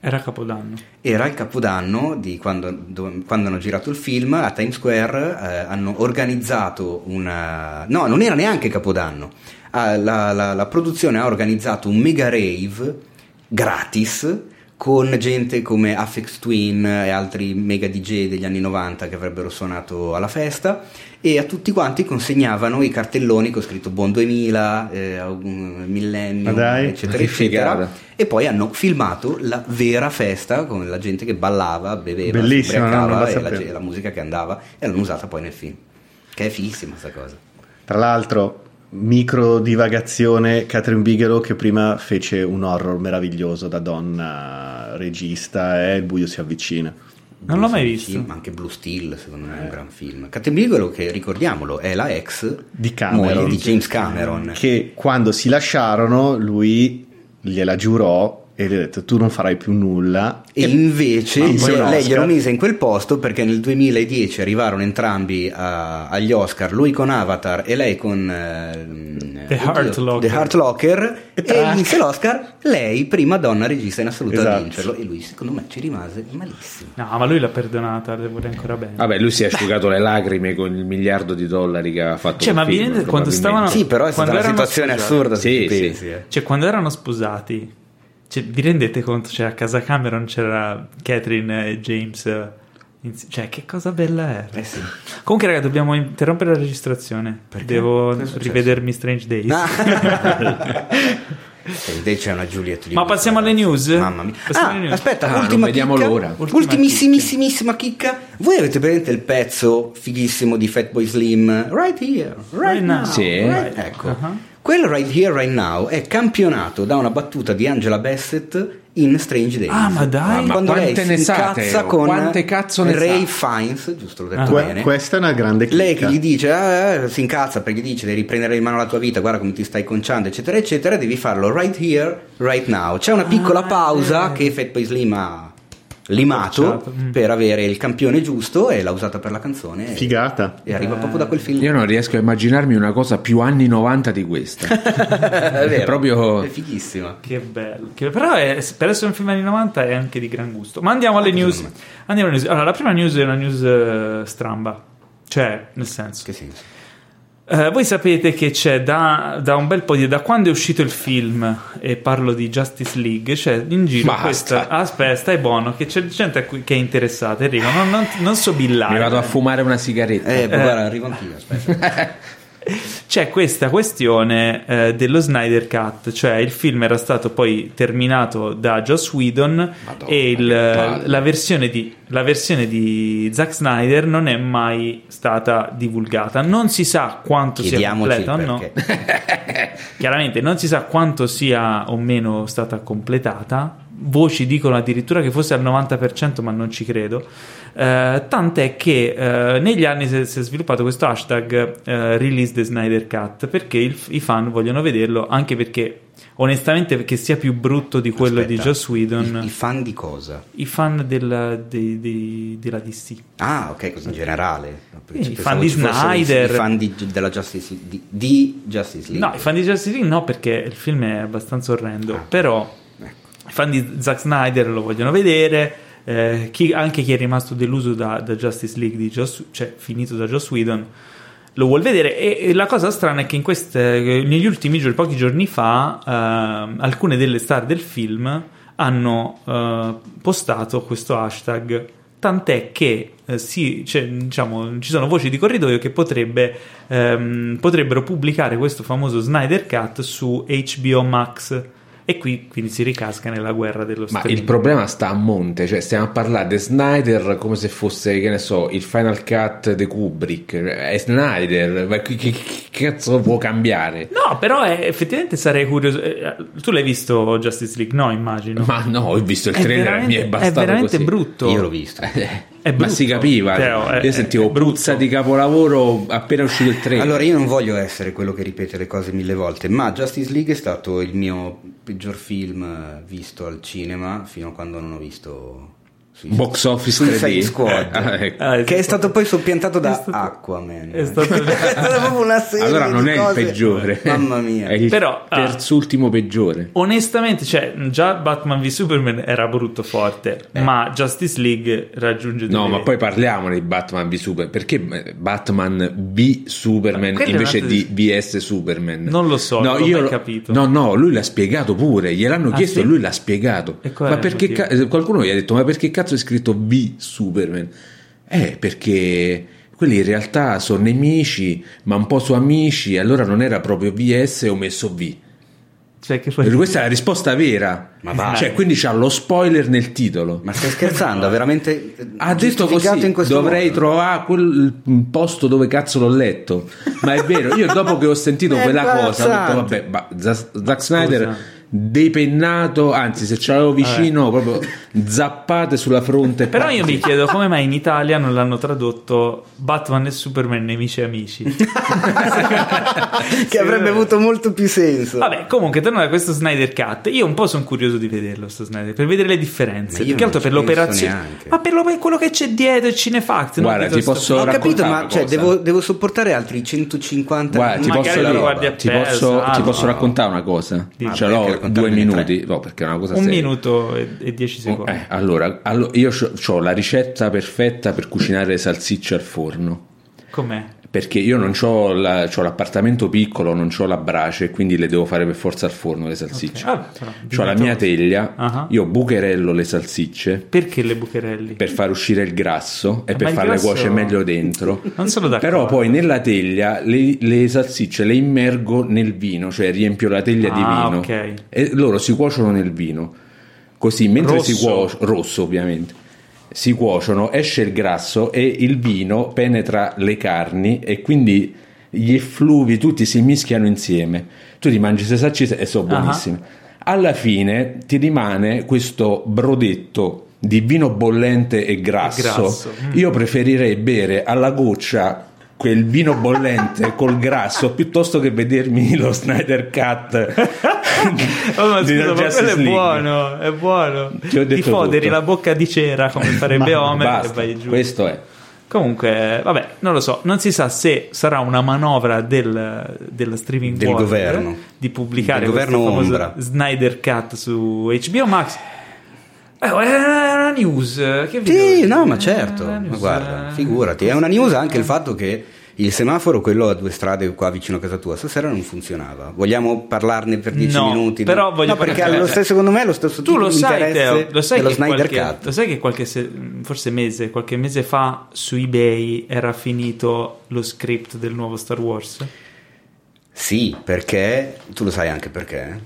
Era Capodanno. Era il Capodanno di quando, dove, quando hanno girato il film a Times Square. Eh, hanno organizzato una. No, non era neanche Capodanno. Ah, la, la, la produzione ha organizzato un mega rave gratis con gente come Afex Twin e altri mega DJ degli anni 90 che avrebbero suonato alla festa e a tutti quanti consegnavano i cartelloni con scritto Buon 2000, eh, Millennio, eccetera, eccetera. E poi hanno filmato la vera festa con la gente che ballava, beveva, Bellissima, no, e la, la musica che andava e l'hanno usata poi nel film. Che è fighissima questa cosa. Tra l'altro, micro divagazione Catherine Bigelow che prima fece un horror meraviglioso da donna regista e il buio si avvicina. Non l'ho mai visto. Ma anche Blue Steel secondo me è un gran film. Catherine Bigelow che ricordiamolo è la ex di, Cameron, di James Cameron. Che quando si lasciarono lui gliela giurò e gli ho detto tu non farai più nulla e, e invece lei glielo mise in quel posto perché nel 2010 arrivarono entrambi a, agli Oscar lui con Avatar e lei con uh, The, Heart Locker. The Heart Locker e, e vinse l'Oscar lei prima donna regista in assoluto esatto. a vincerlo e lui secondo me ci rimase malissimo no ma lui l'ha perdonata le vuole ancora bene vabbè lui si è asciugato le lacrime con il miliardo di dollari che aveva fatto cioè ma film, quando stavano sì però è stata una situazione sposati. assurda sì, sì. Pensi, eh. cioè quando erano sposati cioè, vi rendete conto? Cioè, a casa Cameron c'era Catherine e James. Eh, cioè, che cosa bella era. Eh sì. Comunque, raga, dobbiamo interrompere la registrazione. Perché? Devo rivedermi Strange Days. Ah. Strange c'è una Juliet Ma passiamo alle news? Mamma mia. Ah, news. aspetta, ah, ultima vediamo chicca, l'ora. Ultimissimissima chicca. Voi avete presente il pezzo fighissimo di Fatboy Slim? Right here, right, right now. Sì. Right. Ecco. Uh-huh. Quel Right Here Right Now è campionato da una battuta di Angela Bassett in Strange Days. Ah, ma dai, ma quando lei ne incazza con quante cazzo ne Ray sa? Fiennes, giusto l'ho detto ah. bene. Questa è una grande chicca. Lei che gli dice, ah, eh, si incazza perché gli dice devi riprendere in mano la tua vita, guarda come ti stai conciando, eccetera, eccetera, devi farlo right here, right now. C'è una piccola ah, pausa eh. che Fatboy Slim ha limato mm. per avere il campione giusto e l'ha usata per la canzone. Figata. E, arriva eh. proprio da quel film. Io non riesco a immaginarmi una cosa più anni 90 di questa. è vero. proprio... È fighissima. Che bello. Che, però è, per essere un film anni 90 è anche di gran gusto. Ma andiamo alle news. Andiamo alle news. Allora, la prima news è una news uh, stramba. Cioè, nel senso. Che senso? Uh, voi sapete che c'è da, da, un bel po' di da quando è uscito il film e parlo di Justice League c'è in giro Basta. questa aspetta stai buono che c'è gente che è interessata Enrico non, non, non so billare mi vado a fumare una sigaretta eh, eh. guarda arrivo anch'io aspetta c'è questa questione eh, dello Snyder Cut, cioè il film era stato poi terminato da Joss Whedon Madonna, e il, la, versione di, la versione di Zack Snyder non è mai stata divulgata. Non si sa quanto sia completa o no. Chiaramente non si sa quanto sia o meno stata completata. Voci dicono addirittura che fosse al 90%, ma non ci credo. Eh, tant'è che eh, negli anni si è, si è, sviluppato questo hashtag eh, Release the Snyder Cut perché il, i fan vogliono vederlo, anche perché onestamente perché sia più brutto di quello Aspetta, di Joss Whedon. I, I, fan di cosa? I fan del, de, de, della DC. Ah, ok, così in generale. I fan di Snyder. I fan di, della Justice, di, di, Justice League. No, i fan di Justice League no, perché il film è abbastanza orrendo. Ah. Però. I fan di Zack Snyder lo vogliono vedere eh, chi, anche chi è rimasto deluso da, da Justice League, di Joss, cioè finito da Joss Whedon, lo vuol vedere. E, e la cosa strana è che queste, negli ultimi giorni, pochi giorni fa, eh, alcune delle star del film hanno eh, postato questo hashtag. Tant'è che eh, sì, cioè, diciamo, ci sono voci di corridoio che potrebbe, ehm, potrebbero pubblicare questo famoso Snyder Cut su HBO Max e qui quindi si ricasca nella guerra dello streaming. Ma il problema sta a monte, cioè stiamo a parlare di Snyder come se fosse, che ne so, il Final Cut di Kubrick. È Snyder, ma che, che, che cazzo può cambiare? No, però è, effettivamente sarei curioso. Eh, tu l'hai visto Justice League? No, immagino. Ma no, ho visto il trailer, mi è bastato È veramente così. brutto. Io l'ho visto. Ma si capiva, Teo, è, io sentivo bruzza di capolavoro appena uscito il trailer. Allora, io non voglio essere quello che ripete le cose mille volte, ma Justice League è stato il mio peggior film visto al cinema fino a quando non ho visto Box Office Suicide Squad. Ah, ecco. ah, che è stato poi soppiantato da stato... Aquaman. è stato... è proprio una serie allora non è cose. il peggiore. Mamma mia. È il Però, ah, terzultimo peggiore. Onestamente cioè già Batman v Superman era brutto forte eh. ma Justice League raggiunge no ma poi parliamo di Batman v Superman perché Batman v Superman invece di VS Superman? Non lo so no, non io l'ho capito. No no lui l'ha spiegato pure gliel'hanno ah, chiesto e lui l'ha spiegato. Ma perché ca- qualcuno gli ha detto ma perché cazzo cazzo è scritto V Superman? Eh, perché quelli in realtà sono nemici, ma un po' su amici, allora non era proprio VS ho messo V. Cioè, poi... Questa è la risposta vera. Ma vai. Cioè, quindi c'ha lo spoiler nel titolo. Ma stai scherzando? veramente ha detto così. dovrei modo. trovare quel posto dove cazzo l'ho letto. Ma è vero, io dopo che ho sentito quella cosa, ho detto, vabbè, Zack Snyder depennato, anzi se ce l'avevo vicino Vabbè. proprio zappate sulla fronte. Però io mi chiedo come mai in Italia non l'hanno tradotto Batman e Superman nemici e amici. che avrebbe avuto molto più senso. Vabbè, comunque tornando a questo Snyder Cut, io un po' sono curioso di vederlo sto Snyder, per vedere le differenze, più che altro per l'operazione. Neanche. Ma per, lo, per, quello che c'è dietro il Cinefact, Guarda, ti posso Ho capito, ma cioè, devo, devo, sopportare altri 150 Guarda, ti posso, ti, posso, ti posso raccontare una cosa? Ah, Ce l'ho due minuti, no, perché è una cosa Un seria. minuto e, e dieci secondi. Eh, allora, allora, io ho la ricetta perfetta per cucinare le salsicce al forno. Com'è? perché io non ho, la, ho l'appartamento piccolo, non ho la brace, quindi le devo fare per forza al forno le salsicce. Okay. Ah, ho la mia teglia, uh-huh. io bucherello le salsicce. Perché le bucherelli? Per far uscire il grasso e Ma per farle grasso... cuocere meglio dentro. non sono d'accordo. Però poi nella teglia le, le, salsicce le immergo nel vino, cioè riempio la teglia ah, di vino. Okay. E loro si cuociono nel vino. Così mentre rosso. si cuoce, rosso ovviamente si cuociono, esce il grasso e il vino penetra le carni e quindi gli effluvi tutti si mischiano insieme. Tu ti mangi queste salsicce e sono uh-huh. buonissime. Alla fine ti rimane questo brodetto di vino bollente e grasso. grasso. Mm. Io preferirei bere alla goccia quel vino bollente col grasso piuttosto che vedermi lo Snyder Cut oh, ma scusa, ma quello è buono è buono. Ti foderi tutto. la bocca di cera come farebbe Homer e vai giù. questo è. Comunque, vabbè, non lo so, non si sa se sarà una manovra del, del streaming del governo. di pubblicare il governo Snyder Cut su HBO Max. Eh, una news. Che sì, no, ma certo. News, ma guarda, figurati, è una news anche il fatto che il semaforo, quello a due strade qua vicino a casa tua, stasera non funzionava. Vogliamo parlarne per dieci no, minuti? Però voglio no, perché lo stesso, secondo me è lo stesso tu lo sai, Teo, lo sai dello Snyder qualche, Cut. Lo sai che qualche se, forse mese, qualche mese fa su eBay era finito lo script del nuovo Star Wars? Sì, perché tu lo sai anche perché?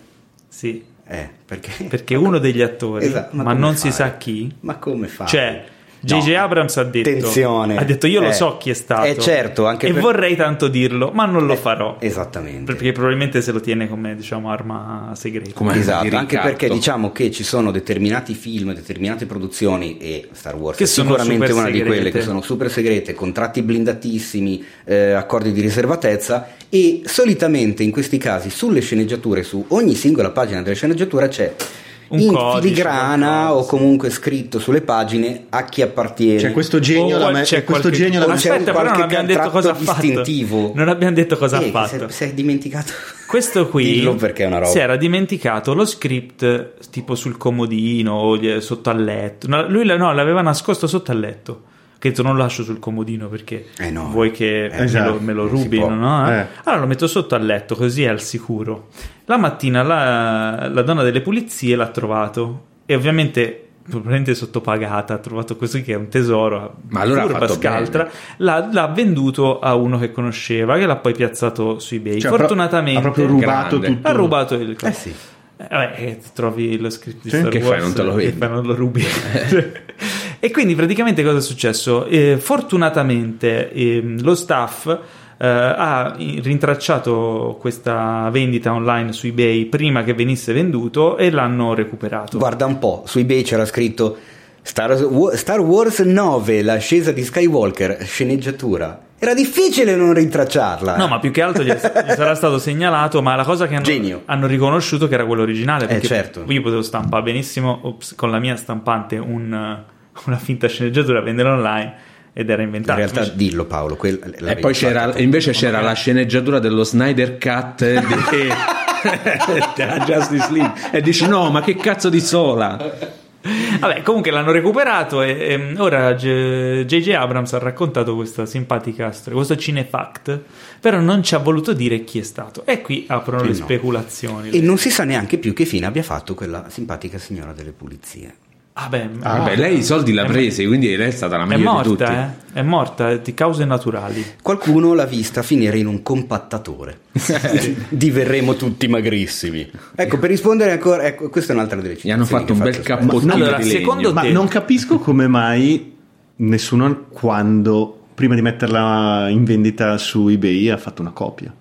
Sì. Eh, perché? Perché uno degli attori, Esatto, ma, ma non si fai? sa chi, Ma come fa? cioè J.J. No, Abrams ha detto, attenzione. ha detto io lo Eh, so chi è stato eh, certo, anche e per- vorrei tanto dirlo, ma non lo farò. Esattamente. Perché probabilmente se lo tiene come diciamo arma segreta. Come- Esatto, anche perché diciamo che ci sono determinati film, determinate produzioni e Star Wars Che è sicuramente una di quelle che sono super segrete, contratti blindatissimi, eh, accordi di riservatezza e solitamente in questi casi sulle sceneggiature, su ogni singola pagina della sceneggiatura c'è Un in codice, filigrana qualcosa, o comunque scritto sulle pagine a chi appartiene. C'è questo genio, qual- me- c'è questo qualche- genio la o me- Aspetta, però non abbiamo detto cosa ha fatto. Non abbiamo detto cosa Eh, ha fatto. Se hai dimenticato. Questo qui Dillo perché è una roba. si era dimenticato lo script tipo sul comodino o sotto al letto. No, lui no, l'aveva nascosto sotto al letto. Che non lo lascio sul comodino perché Eh no. vuoi che Eh, me, esatto. lo, me lo si rubino, no? Eh. Allora lo metto sotto al letto così è al sicuro. La mattina la, la donna delle pulizie l'ha trovato e ovviamente probabilmente sottopagata, ha trovato così che è un tesoro, Ma allora fatto scaltra, bene. l'ha, l'ha venduto a uno che conosceva che l'ha poi piazzato su eBay. Cioè, Fortunatamente ha proprio rubato Grande. tutto. ha rubato il Eh sì. eh, vabbè, eh, trovi lo script di Sì. Star Che Wars fai, non te lo che vendi? fai, non lo rubi e quindi praticamente cosa è successo Eh, fortunatamente ehm, lo staff eh, ha in- rintracciato questa vendita online su ebay prima che venisse venduto e l'hanno recuperato Guarda un po', su eBay c'era scritto Star, Star Wars 9, l'ascesa di Skywalker, sceneggiatura. Era difficile non rintracciarla. No, ma più che altro gli, sarà stato segnalato, ma la cosa che hanno, hanno riconosciuto che era quello originale, perché certo. io potevo stampare benissimo ops, con la mia stampante un- una finta sceneggiatura, venderla online ed era In inventato. realtà Invece- dillo Paolo, quel, E poi c'era, invece c'era la sceneggiatura dello Snyder Cut di- della Justice League e dici no ma che cazzo di sola Vabbè, comunque l'hanno recuperato e, e ora J- J.J. Abrams ha raccontato questa simpatica storia, questo cinefact, però non ci ha voluto dire chi è stato. E qui aprono Sì, le no. speculazioni. E non si sa neanche più che fine abbia fatto quella simpatica signora delle pulizie. Ah, beh, Ah, Vabbè, lei i soldi l'ha presi quindi lei è stata la è migliore di tutti morta, eh? È morta di cause naturali. Qualcuno l'ha vista finire in un compattatore. Diverremo tutti magrissimi. Ecco, per rispondere ancora, ecco, questa è un'altra delle Gli hanno fatto un bel cappottino Allora, di legno. secondo Ma te- non capisco come mai nessuno quando prima di metterla in vendita su eBay ha fatto una copia.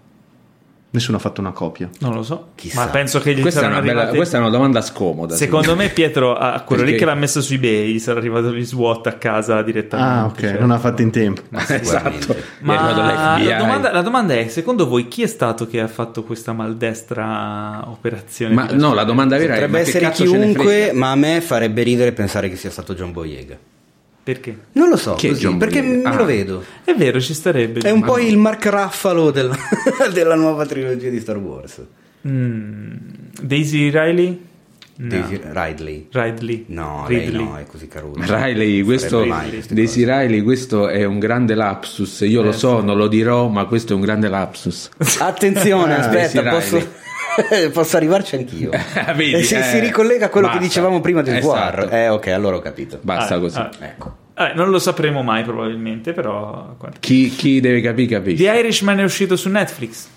Nessuno ha fatto una copia. Non lo so, Chissà. ma penso che gli questa è, saranno una bella- arrivate- questa è una domanda scomoda Secondo me Pietro a quello lì Perché? che l'ha messo su eBay gli sarà arrivato gli SWAT a casa direttamente. Ah, ok, cioè. non ha fatto in tempo. esatto è arrivato Ma la domanda, la domanda è: secondo voi chi è stato che ha fatto questa maldestra operazione? ma no la domanda vera è Potrebbe ma essere chiunque, ma a me farebbe ridere pensare che sia stato John Boyega. Perché? Non lo so, così, perché Boyega? me Ah. lo vedo. È vero, ci starebbe. È un po' no. il Mark Raffalo del- della nuova trilogia di Star Wars. Mm, Daisy Riley? No. Daisy Ridley. Ridley. No, lei Ridley. no, è così caruso. Riley, questo, Daisy cose. Riley, questo è un grande lapsus. Io lo Eh, so, sì. non lo dirò, ma questo è un grande lapsus. Attenzione, Ah, aspetta, Daisy posso, posso arrivarci anch'io. Vedi, Eh, si, eh, si ricollega a quello basta. che dicevamo prima del Esatto. Guar. Eh, ok, allora ho capito. Basta Ah, così. ah. Ecco. Vabbè, non lo sapremo mai probabilmente, però... Chi, chi deve capire, capisce. The Irishman è uscito su Netflix.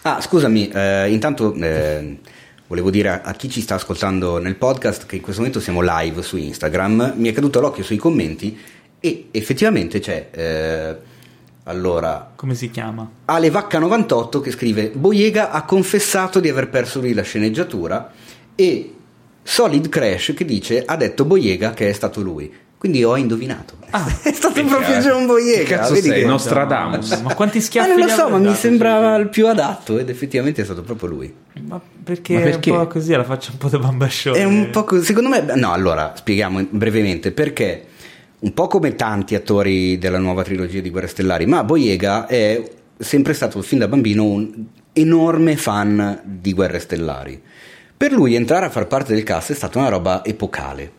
Ah, scusami, eh, intanto eh, volevo dire a, a chi ci sta ascoltando nel podcast che in questo momento siamo live su Instagram. Mi è caduto l'occhio sui commenti e effettivamente c'è. eh, allora, Come si chiama? Ale Vacca 98 che scrive Boyega ha confessato di aver perso lui la sceneggiatura e Solid Crash che dice ha detto Boyega che è stato lui. Quindi ho indovinato. Ah, è stato proprio eh. John Boyega. Che cazzo vedi sei, che- Nostradamus? Ma quanti schiaffi Ah, non lo so, ma mi sembrava cioè? il più adatto ed effettivamente è stato proprio lui. Ma perché, Ma perché? è un po' così, la faccia un po' da bambascione. È un po' così, secondo me, no, allora spieghiamo brevemente perché un po' come tanti attori della nuova trilogia di Guerre Stellari, ma Boyega è sempre stato fin da bambino un enorme fan di Guerre Stellari. Per lui entrare a far parte del cast è stata una roba epocale.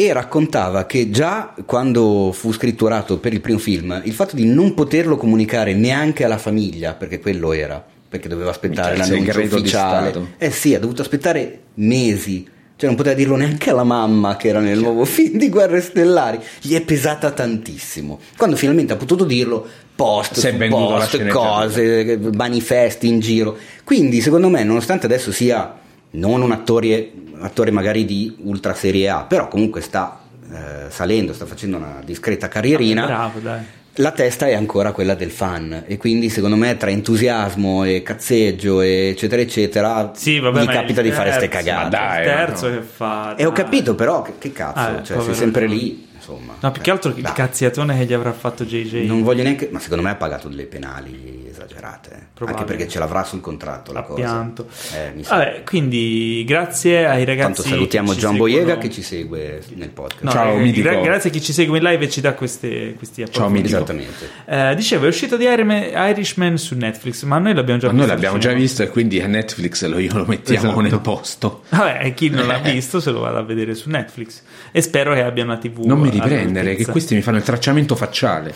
E raccontava che già quando fu scritturato per il primo film, il fatto di non poterlo comunicare neanche alla famiglia, perché quello era, perché doveva aspettare Mica l'annuncio ufficiale. Eh sì, ha dovuto aspettare mesi Cioè non poteva dirlo neanche alla mamma che era nel nuovo film di Guerre Stellari. Gli è pesata tantissimo. Quando finalmente ha potuto dirlo, post, post cose, manifesti in giro. Quindi secondo me, nonostante adesso sia non un attore, attore magari di ultra serie A, però comunque sta eh, salendo, sta facendo una discreta carrierina. Ah, bravo, dai. La testa è ancora quella del fan e quindi secondo me tra entusiasmo e cazzeggio eccetera eccetera sì, vabbè, gli capita di fare ste cagate ma dai, il terzo no. che fa e ho capito però che, che cazzo ah, cioè, sei sempre lì insomma. No, più che altro il cazziatone che gli avrà fatto JJ. Non voglio neanche, ma secondo me ha pagato delle penali esagerate. Anche perché ce l'avrà sul contratto la Appianto. cosa. Eh, Vabbè, quindi grazie ai ragazzi. Tanto salutiamo John Boyega che ci segue nel podcast. No, Ciao, eh, gra- grazie a chi ci segue in live e ci dà queste, questi approfondimenti. Ciao, esattamente. Eh, dicevo, è uscito di Irishman su Netflix, ma noi l'abbiamo già ma visto. Noi l'abbiamo già visto e quindi a Netflix lo, io lo mettiamo esatto. nel posto. Vabbè, chi non l'ha visto se lo vada a vedere su Netflix. E spero che abbia una TV. Non mi riprendere, che questi mi fanno il tracciamento facciale.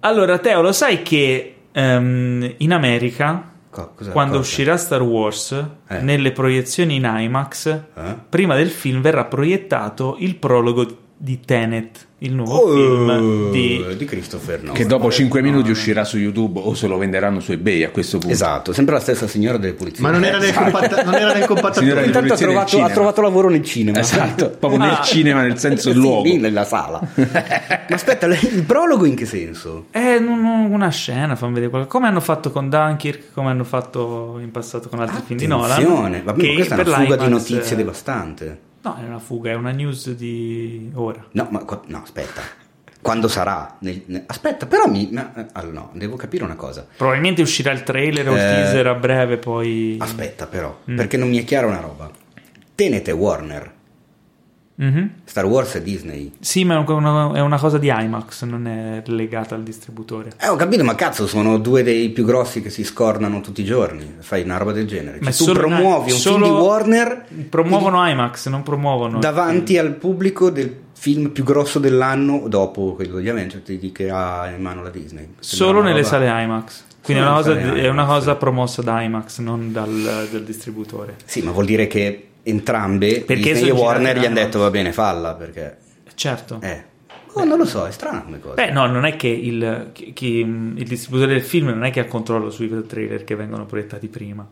Allora, Teo, lo sai che um, in America, Co- quando cosa? uscirà Star Wars, eh. nelle proiezioni in IMAX, eh? prima del film verrà proiettato il prologo di Tenet il nuovo oh, film di, di Christopher Nolan che dopo 5 minuti uscirà su YouTube o se lo venderanno su eBay a questo punto esatto sempre la stessa signora delle pulizie ma non era nel, esatto. compatta- non era nel compattatore intanto ha trovato, ha trovato, lavoro nel cinema esatto proprio ah. nel cinema nel senso del luogo lì nella sala ma aspetta il prologo in che senso? è una scena fammi vedere qualcosa. come hanno fatto con Dunkirk come hanno fatto in passato con altri Attenzione. film di Nolan ma questa è una fuga di notizie devastante No, è una fuga, è una news di ora. No, ma no, aspetta. Quando sarà? Aspetta, però mi. Ma, allora, no, devo capire una cosa. Probabilmente uscirà il trailer o il eh, teaser a breve, poi. Aspetta, però, mm. perché non mi è chiara una roba. Tenete Warner Mm-hmm. Star Wars è Disney. Sì, ma è una, è una, cosa di IMAX, non è legata al distributore. Eh, ho capito, ma cazzo, sono due dei più grossi che si scornano tutti i giorni. Fai una roba del genere. Cioè, tu promuovi un film di Warner. Promuovono IMAX, non promuovono. Davanti al pubblico del film più grosso dell'anno, dopo quello di Avengers, che ha in mano la Disney. Solo nelle roba... sale IMAX. Quindi è una, cosa, è una cosa promossa da IMAX, non dal, dal distributore. Sì, ma vuol dire che entrambe perché Disney e Warner gli hanno detto va bene falla perché certo eh. Oh, non lo so, è strano come cosa. Beh, no, non è che il, chi, chi, il distributore del film non è che ha controllo sui trailer che vengono proiettati prima.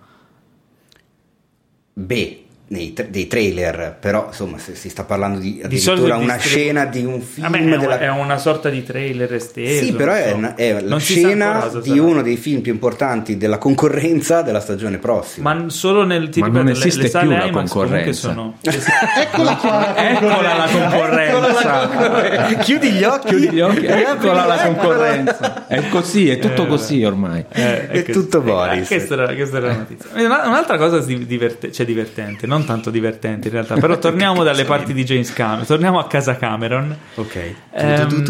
Beh, nei, dei trailer, però insomma se si sta parlando di addirittura di una distribu- scena di un film Vabbè, è, della... è, una sorta di trailer esteso sì però è, una, è la scena di sarà. uno dei film più importanti della concorrenza della stagione prossima. Ma solo nel tipo ma non esiste le, le più la concorrenza. sono... eccola qua. eccola la concorrenza. chiudi gli occhi. Chiudi gli occhi. Eccola la concorrenza. È così è tutto eh, così ormai. eh, è, tutto Boris. Questa era, questa era la notizia. Un'altra cosa diverte, cioè divertente non tanto divertente in realtà, però torniamo dalle parti di James Cameron, torniamo a casa Cameron. Ok. Um,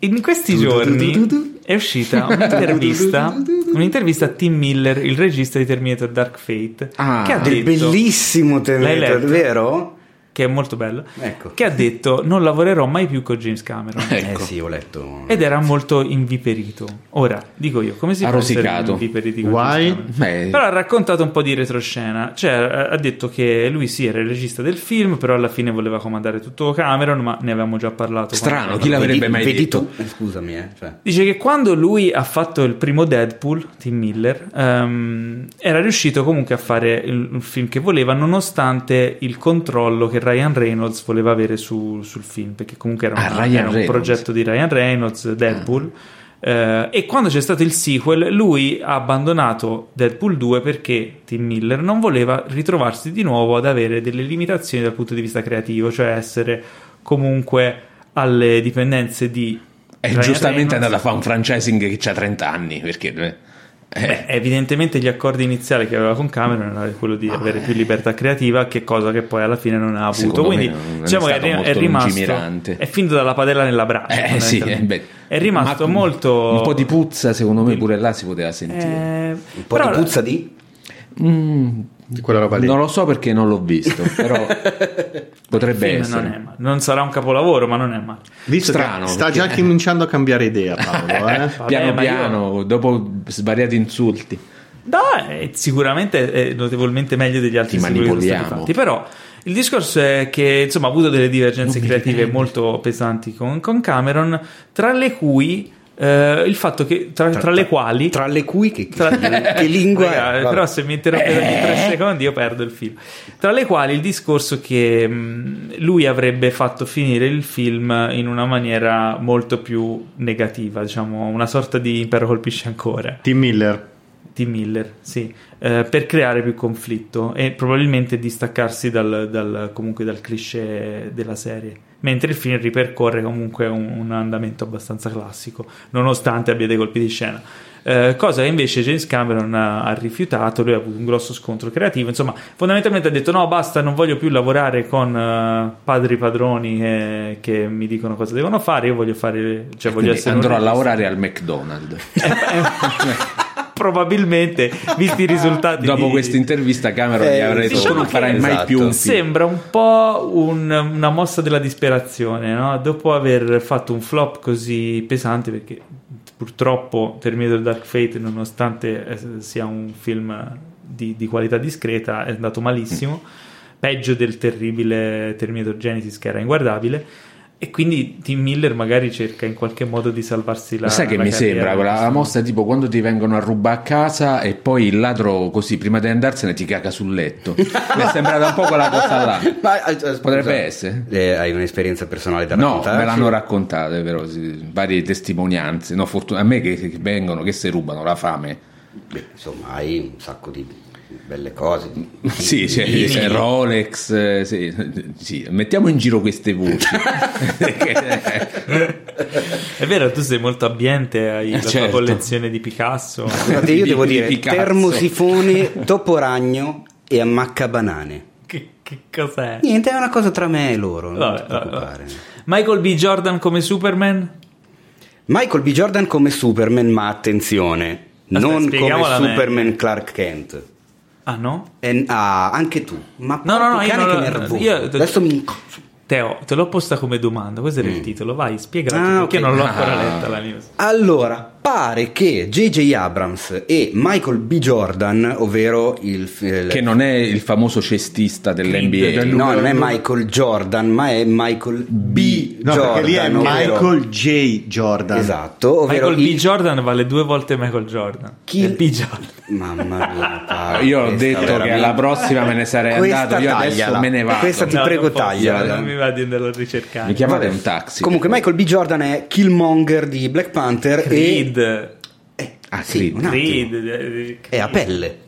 in questi giorni è uscita un'intervista, un'intervista a Tim Miller, il regista di Terminator Dark Fate, ah, che ha detto, bellissimo Terminator, vero? Che è molto bello, ecco. che ha detto non lavorerò mai più con James Cameron. Ecco. Eh sì, ho letto. Ed era molto inviperito. Ora, dico io, come si ha può essere inviperiti con Why? Però ha raccontato un po' di retroscena. Cioè, ha detto che lui sì, era il regista del film, però alla fine voleva comandare tutto Cameron, ma ne avevamo già parlato. Strano, chi l'avrebbe vedi, mai vedi detto? Tu? Eh, scusami, eh. Cioè. Dice che quando lui ha fatto il primo Deadpool, Tim Miller, um, era riuscito comunque a fare il, il film che voleva, nonostante il controllo che Ryan Reynolds voleva avere su, sul film, perché comunque era, ah, era un progetto di Ryan Reynolds, Deadpool. Ah. Eh, e quando c'è stato il sequel, lui ha abbandonato Deadpool 2 perché Tim Miller non voleva ritrovarsi di nuovo ad avere delle limitazioni dal punto di vista creativo, cioè essere comunque alle dipendenze di. E Ryan giustamente Reynolds. è andato a fare un franchising che ha 30 anni perché eh. Beh, evidentemente gli accordi iniziali che aveva con Cameron era quello di ah, avere più libertà creativa, che cosa che poi alla fine non ha avuto. Quindi diciamo che è, è rimasto. È finito dalla padella nella braccia. Eh, sì, eh, è rimasto molto. Un po' di puzza, secondo me, pure là si poteva sentire. Eh, un po' di puzza di. Mm, di quella roba lì. Non lo so perché non l'ho visto, però potrebbe essere. Non, è non, sarà un capolavoro, ma non è male. Visto Strano. Sta già cominciando a cambiare idea, Paolo. Eh? Vabbè, piano piano, io... dopo svariati insulti. No, è sicuramente è notevolmente meglio degli altri Ti manipoliamo. Fatti, però Il discorso è che insomma ha avuto delle divergenze creative molto pesanti con, con Cameron, tra le cui Uh, il fatto che tra, tra, tra, le quali tra le cui che, tra, che lingua Raga, però se mi interrompete ogni tre eh. secondi io perdo il filo. Tra le quali il discorso che mh, lui avrebbe fatto finire il film in una maniera molto più negativa diciamo una sorta di impero colpisce ancora. Tim Miller. Tim Miller, sì, eh, per creare più conflitto e probabilmente distaccarsi dal, dal, comunque dal cliché della serie. Mentre il film ripercorre comunque un, un andamento abbastanza classico, nonostante abbia dei colpi di scena. Eh, cosa che invece James Cameron ha, ha, rifiutato, lui ha avuto un grosso scontro creativo, insomma fondamentalmente ha detto no basta, non voglio più lavorare con uh, padri padroni che, che, mi dicono cosa devono fare, io voglio fare... Cioè voglio andrò a lavorare al McDonald's. probabilmente, visti i risultati. Dopo di... questa intervista, Cameron eh, gli avrà detto: diciamo Non farai mai esatto. più un film. Sembra un po' un, una mossa della disperazione, no? dopo aver fatto un flop così pesante, perché purtroppo Terminator Dark Fate, nonostante eh, sia un film di, di qualità discreta, è andato malissimo. Mm. Peggio del terribile Terminator Genesis, che era inguardabile e quindi Tim Miller magari cerca in qualche modo di salvarsi la Sai che la mi sembra quella mossa tipo quando ti vengono a rubare a casa e poi il ladro così prima di andarsene ti caga sul letto. mi è sembrata un po' quella cosa là. Ma, eh, scusa, Potrebbe essere. Eh, hai un'esperienza personale da raccontare? No, me l'hanno raccontate però, sì, varie testimonianze. No, fortuna- a me che, che vengono, che si rubano la fame. Beh, insomma, hai un sacco di belle cose. Sì, c'è, c'è Rolex, eh, sì, sì, mettiamo in giro queste voci. È vero, tu sei molto ambiente, hai la certo. tua collezione di Picasso. Guardate, io devo dire, Picasso. termosifone, toporagno e ammacca banane. Che, che cos'è? Niente, è una cosa tra me e loro. Vabbè, vabbè. Michael B. Jordan come Superman? Michael B. Jordan come Superman, ma attenzione, Aspetta, non come Superman Clark Kent. Ah no? E, ah, anche tu. Ma no, no, no, io, non, nervoso. io adesso mi Teo, te l'ho posta come domanda, questo era mm. il titolo, vai, spiegati ah, perché okay. non l'ho ancora letta la news. Allora, pare che J.J. Abrams e Michael B. Jordan, ovvero il, il che non è il famoso cestista dell'NBA, no, non è Michael Jordan, ma è Michael B. No, Jordan, perché lì è Michael J. Jordan. Esatto, ovvero Michael il... B. Jordan vale due volte Michael Jordan. Chi? È B. Jordan. Mamma mia, pa, io ho detto veramente... che alla prossima me ne sarei andato, io adesso me ne vado. Questa ti no, prego tagliala. Non mi va di andarlo a ricercare. Mi chiamate un taxi. Comunque Michael B. Jordan è Killmonger di Black Panther Creed. e Ah, sì, un Creed. Eh, È a pelle.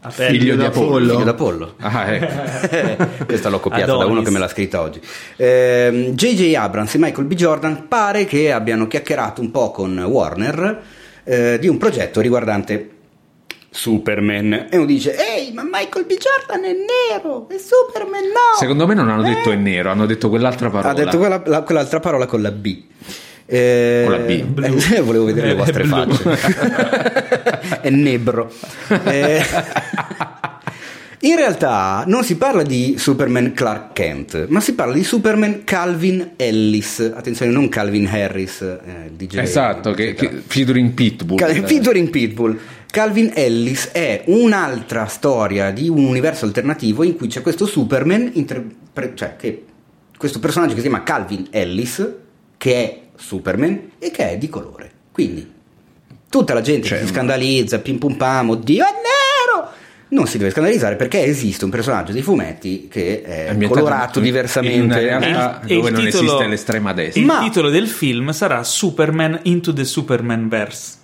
A pelle. Figlio, di Apollo. Figlio d'Apollo. Ah, ecco. Questa l'ho copiata Adonis. da uno che me l'ha scritta oggi. Eh, J.J. Abrams e Michael B. Jordan pare che abbiano chiacchierato un po' con Warner eh, di un progetto riguardante Superman e uno dice ehi ma Michael B Jordan è nero e Superman no secondo me non hanno detto è nero hanno detto quell'altra parola ha detto quella, la, quell'altra parola con la B eh, con la B. Eh, volevo vedere le vostre facce. È nebro. Eh, in realtà non si parla di Superman Clark Kent, ma si parla di Superman Calvin Ellis. Attenzione, non Calvin Harris, eh, DJ. Esatto, che, che, featuring Pitbull. Cal- featuring Pitbull. Calvin Ellis è un'altra storia di un universo alternativo in cui c'è questo Superman, interpre- cioè che, questo personaggio che si chiama Calvin Ellis, che è Superman e che è di colore. Quindi tutta la gente cioè, si scandalizza, pim pum pam, oddio è nero! Non si deve scandalizzare perché esiste un personaggio dei fumetti che è colorato diversamente. In una realtà eh? dove non titolo, esiste l'estrema destra. Il Ma, titolo del film sarà Superman Into the Superman Verse.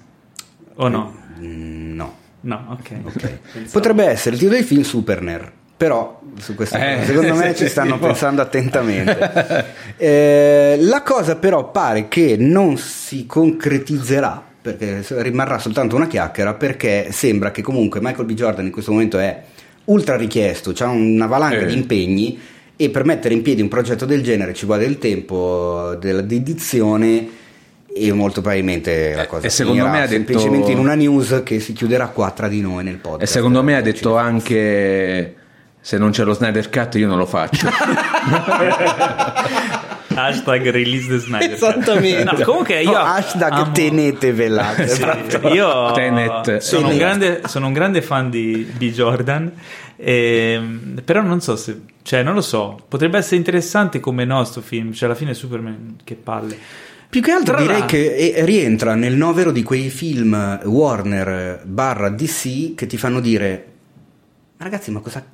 O no? Mm, no. No, ok. okay. Potrebbe essere il titolo del film Superner però su questa eh, secondo me ci stanno pensando attentamente eh, la cosa però pare che non si concretizzerà perché rimarrà soltanto una chiacchiera perché sembra che comunque Michael B. Jordan in questo momento è ultra richiesto ha una valanga eh. di impegni e per mettere in piedi un progetto del genere ci vuole del tempo della dedizione e molto probabilmente la cosa e secondo me ha detto semplicemente in una news che si chiuderà qua tra di noi nel podcast e secondo me ha detto anche se non c'è lo Snyder Cut io non lo faccio hashtag release the Snyder. Esattamente. No, comunque io no, hashtag amo... tenetevela. sì, io Tenet. Sono, un grande, sono un grande fan di, di Jordan. Eh, però non so se, cioè, non lo so. Potrebbe essere interessante come no, sto film. Cioè, alla fine, Superman, che palle. Più che altro Tra direi che rientra nel novero di quei film Warner barra DC che ti fanno dire ragazzi ma cosa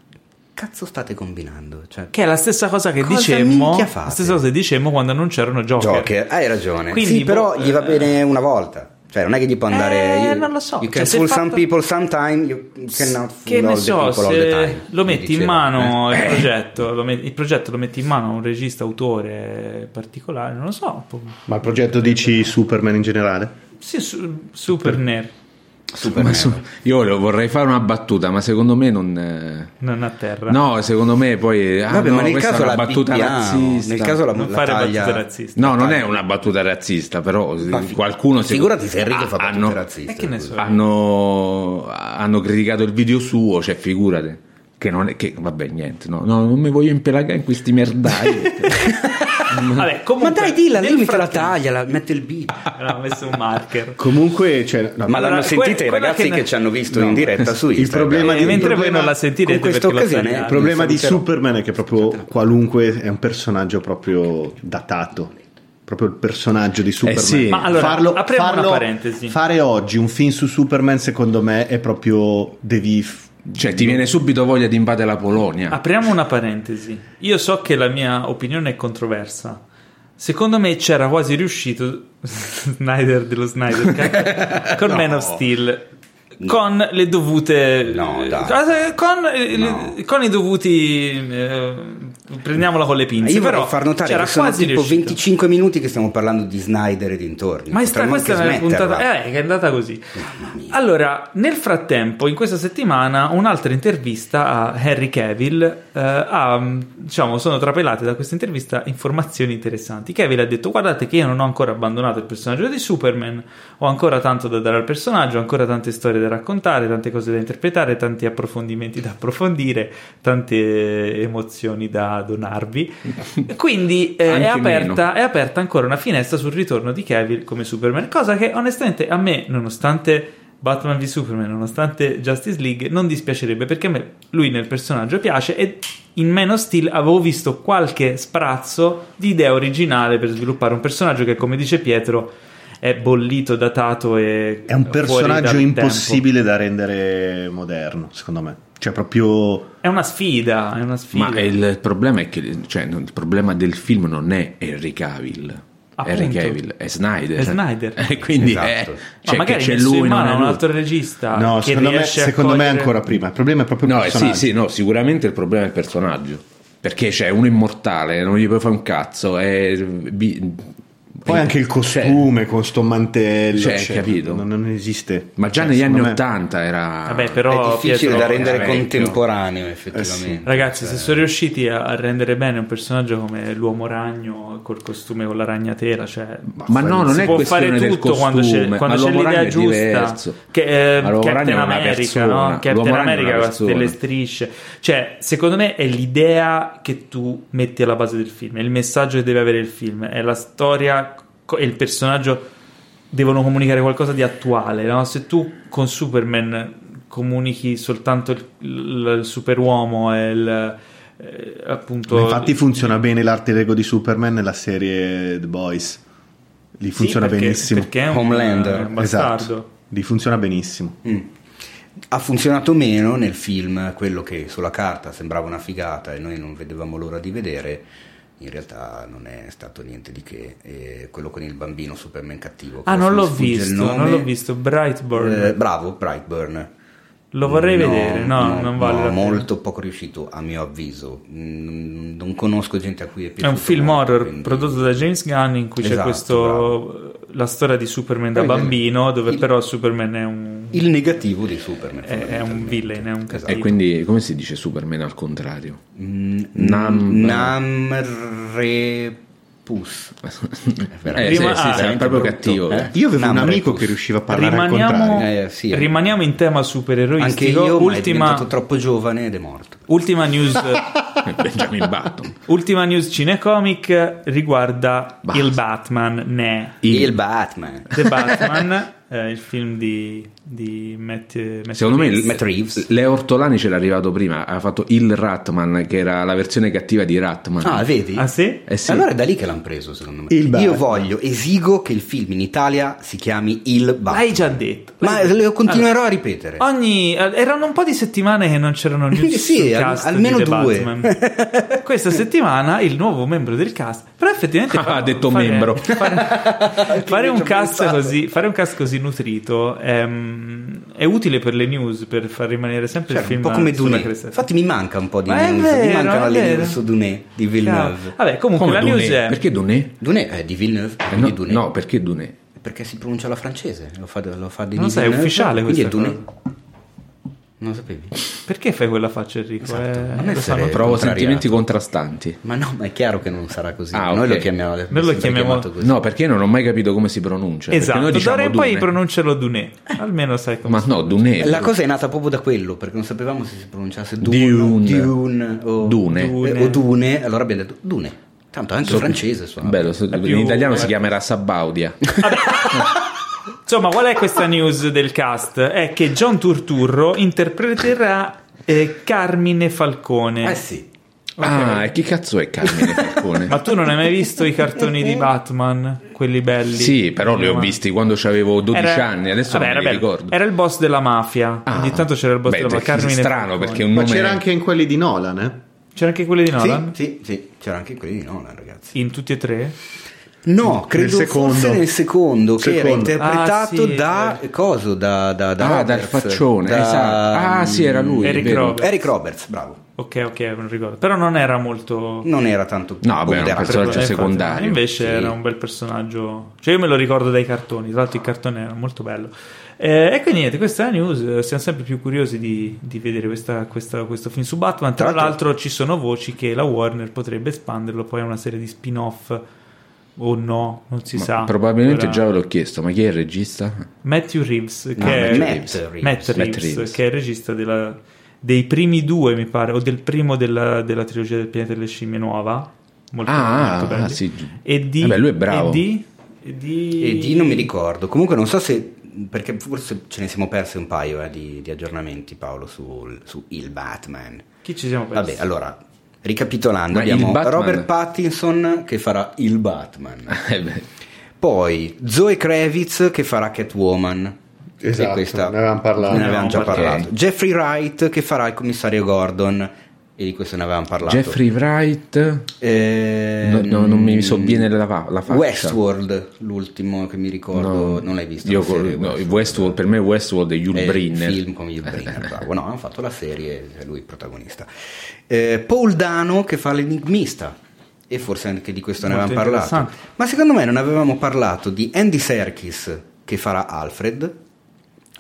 cazzo state combinando? Cioè, che è la stessa cosa che cosa dicemmo la stessa cosa che dicemmo quando non c'erano Joker. Joker, hai ragione. Quindi, sì, però gli va eh, bene una volta. Cioè, non è che gli può andare. Eh, you, non lo so. You can cioè, fool some fatto... people sometime, you cannot fool che ne so, se lo metti in mano eh. il progetto, met- il progetto lo metti in mano a un regista, autore particolare, non lo so. Ma il progetto dici Superman in generale? Sì, su- Super Nerd. Su, io vorrei fare una battuta, ma secondo me non. Eh... Non a terra. No, secondo me poi. Ah, Vabbè, no, ma nel caso è una battuta razzista. Nel caso la, non la fare taglia... battute razziste. No, non è una battuta razzista, però Ma qualcuno. Figurati se Enrico ah, fa battute hanno, razziste. Che ne so. Hanno, hanno criticato il video suo, cioè figurate. Che non è che. Vabbè, niente, no, no non mi voglio impelagare in questi merdai. Vabbè, comunque, ma dai, dilla, lui te la taglia, la, mette il beat. ha messo un marker. Comunque, cioè, no, ma l'hanno sentita i ragazzi che, che, ci hanno visto no. in diretta su il problema di, il mentre problema, voi non la sentirete in questa occasione il problema di Superman è che proprio qualunque è un personaggio proprio datato proprio il personaggio di Superman. Eh sì. Ma allora, farlo, apriamo farlo, una parentesi. Fare oggi un film su Superman, secondo me, è proprio devi cioè, ti viene subito voglia di invadere la Polonia. Apriamo una parentesi. Io so che la mia opinione è controversa. Secondo me c'era quasi riuscito Snyder dello Snyder con no. Man of Steel con le dovute no, con, no. con, i dovuti eh, prendiamola con le pinze io però far notare che sono tipo riuscito. 25 minuti che stiamo parlando di Snyder e dintorni. Ma sta, questa è una puntata eh, che è andata così. Allora nel frattempo in questa settimana un'altra intervista a Henry Cavill eh, ha, diciamo sono trapelate da questa intervista informazioni interessanti. Cavill ha detto guardate che io non ho ancora abbandonato il personaggio di Superman ho ancora tanto da dare al personaggio ho ancora tante storie da raccontare, tante cose da interpretare, tanti approfondimenti da approfondire, tante emozioni da donarvi. Quindi eh, è, aperta, è, aperta, ancora una finestra sul ritorno di Kevin come Superman, cosa che onestamente a me, nonostante Batman v Superman, nonostante Justice League, non dispiacerebbe perché a me lui nel personaggio piace e in Man of Steel avevo visto qualche sprazzo di idea originale per sviluppare un personaggio che, come dice Pietro, è bollito, datato e... È un personaggio impossibile tempo. da rendere moderno, secondo me. Cioè, proprio. È una sfida. È una sfida. Ma il problema è che cioè, il problema del film non è Henry Cavill. Appunto. Henry Cavill è Snyder. È Snyder. E quindi esatto. è, cioè, Ma magari c'è lui in mano un altro regista. No, secondo, me, secondo cogliere... me, è ancora prima. Il problema è proprio il no, personaggio. Sì, sì, no, sicuramente il problema è il personaggio. Perché c'è uno immortale, non gli puoi fare un cazzo. È poi anche il costume cioè, con sto mantello, cioè, cioè, capito? Non, non, esiste. Ma già cioè, negli anni Ottanta era Vabbè, però, è difficile Pietro, da rendere contemporaneo, effettivamente. Eh sì. Ragazzi, se sono riusciti a, a, rendere bene un personaggio come l'uomo ragno col costume con la ragnatela, cioè, ma, ma no, non è può fare tutto costume, quando c'è, quando c'è l'idea giusta. Che, eh, Captain America, no? Captain America con delle strisce. Cioè, secondo me è l'idea che tu metti alla base del film, è il messaggio che deve avere il film, è la storia e il personaggio devono comunicare qualcosa di attuale. No? Se tu con Superman comunichi soltanto il, il, il superuomo e il. Eh, appunto, infatti funziona bene l'arte Lego di Superman nella serie The Boys. Lì funziona sì, perché, benissimo. Perché è un, Homelander. Un esatto. Lì funziona benissimo. Mm. Ha funzionato meno nel film, quello che sulla carta sembrava una figata e noi non vedevamo l'ora di vedere in realtà non è stato niente di che. E quello con il bambino Superman cattivo. Ah, non l'ho visto, non l'ho visto. Brightburn. Eh, bravo, Brightburn. Lo vorrei no, vedere, no, no non vale. No, molto poco riuscito a mio avviso. Mm, non conosco gente a cui è piaciuto. È un film molto, horror quindi... prodotto da James Gunn in cui esatto, c'è questo bravo. La storia di Superman da bambino, dove il, però Superman è un il negativo di Superman. È, è un villain, è un cattivo. E quindi come si dice Superman al contrario? Mm, Nam Namre Puss. eh, Rima- sì, sì, ah, è proprio brutto. cattivo. Eh? Io avevo un amico Puss. che riusciva a parlare rimaniamo, eh, sì, rimaniamo in tema supereroistico. Anche io, ultima, è diventato troppo giovane ed è morto. Ultima news Benjamin Button. Ultima news cinecomic riguarda Basta. il Batman, ne. Il, il Batman. The Batman eh, il film di, di Matt, Matt Secondo Reeves. me Matt Reeves. Leo Ortolani c'era arrivato prima, ha fatto il Ratman, che era la versione cattiva di Ratman. Ah, vedi? Ah, sì? Eh, sì. Allora è da lì che l'hanno preso, secondo me. Il Io voglio, esigo che il film in Italia si chiami Il Batman. L'hai già detto. Ma lo continuerò allora, a ripetere. Ogni, eh, erano un po' di settimane che non c'erano news sì, al, almeno due. Questa settimana il nuovo membro del cast. Però effettivamente... ha detto fare, membro. Fare, fare, un cast così, fare un cast così nutrito è, ehm, è, utile per le news, per far rimanere sempre cioè, il film un po' come Dune. Infatti mi manca un po' di Ma news, vero, mi mancano le news su Dune di Villeneuve. Chiaro. Vabbè, comunque come la Dune? news è Perché Dune? Dune è di Villeneuve, eh no, Dune. no, perché Dune? Perché si pronuncia la francese, lo fa, lo fa di Non sai, è ufficiale quindi è Dune. Cosa. Non lo sapevi? Perché fai quella faccia Enrico? Esatto. Eh, non fanno provo sentimenti contrastanti. Ma no, ma è chiaro che non sarà così. Ah, Noi okay. lo chiamiamo, Noi lo chiamiamo così. No, perché non ho mai capito come si pronuncia. Esatto, noi diciamo d'ora in poi pronuncialo Dune. Almeno sai come Ma no, Dune. La cosa è nata proprio da quello, perché non sapevamo se si pronunciasse Dune, Dune, Dune o Dune. Dune. o Dune. Allora abbiamo detto Dune. Tanto anche so, francese suona. Bello, so, in più, italiano eh. si chiamerà Sabaudia. Insomma, qual è questa news del cast? È che John Turturro interpreterà eh, Carmine Falcone. Eh sì. Okay. Ah, e chi cazzo è Carmine Falcone? Ma tu non hai mai visto i cartoni di Batman? Quelli belli? Sì, però li ho visti quando avevo 12 Era- anni, adesso vabbè, non mi ricordo. Era il boss della mafia. Ah. Ogni tanto c'era il boss Beh, della mafia. Carmine strano Falcone. perché un Ma nome c'era anche in quelli di Nolan, eh? C'era anche quelli di Nolan? Sì, sì, sì, c'era anche quelli di Nolan, ragazzi. In tutti e tre? No, credo Nel fosse nel secondo, che era Secondo. interpretato Ah, sì, da coso, da, da, da Ah, dal Roberts, faccione, da- esatto. Ah, sì, era lui. Eric vero. Roberts. Eric Roberts, bravo. Ok, ok, non ricordo. Però non era molto... Non era tanto No, vabbè, era un personaggio Eh, infatti, secondario. Invece Sì. era un bel personaggio. Cioè, io me lo ricordo dai cartoni. Tra l'altro, il cartone era molto bello. Eh, e quindi niente, questa è la news. eh, Siamo sempre più curiosi di, di vedere questa- questa- questo film su Batman. Tra, Tra l'altro- l'altro, ci sono voci che la Warner potrebbe espanderlo poi a una serie di spin-off. O no, non si Ma sa. Probabilmente Ora- già ve l'ho chiesto, ma chi è il regista? Matthew Reeves, che No, è Matt Reeves. Matt Reeves, Matt Reeves. che è il regista della- dei primi due, mi pare, o del primo della, della trilogia del pianeta delle scimmie nuova. Molto, Ah, molto ah, sì. E di, Vabbè, lui è bravo. E di, e di... E di non mi ricordo. Comunque non so se perché forse ce ne siamo persi un paio eh, di, di aggiornamenti Paolo sul- su il Batman. Chi ci siamo persi? Vabbè, allora ricapitolando, Ma abbiamo Robert Pattinson che farà il Batman. Eh Poi Zoe Kravitz che farà Catwoman. Esatto, questa ne avevamo parlato. Ne avevamo già parlato. Jeffrey Wright che farà il commissario Gordon. E di questo ne avevamo parlato. Jeffrey Wright. Eh, No, no, non mi sovviene la, la faccia. Westworld, l'ultimo che mi ricordo, No. non l'hai visto? Io la serie, no, Westworld, per me Westworld è Yul Brynner. film con Yul Brynner, bravo. No, hanno fatto la serie, lui il protagonista. Eh, Paul Dano che fa l'enigmista. E forse anche di questo ne Molto avevamo parlato. Ma secondo me non avevamo parlato di Andy Serkis che farà Alfred.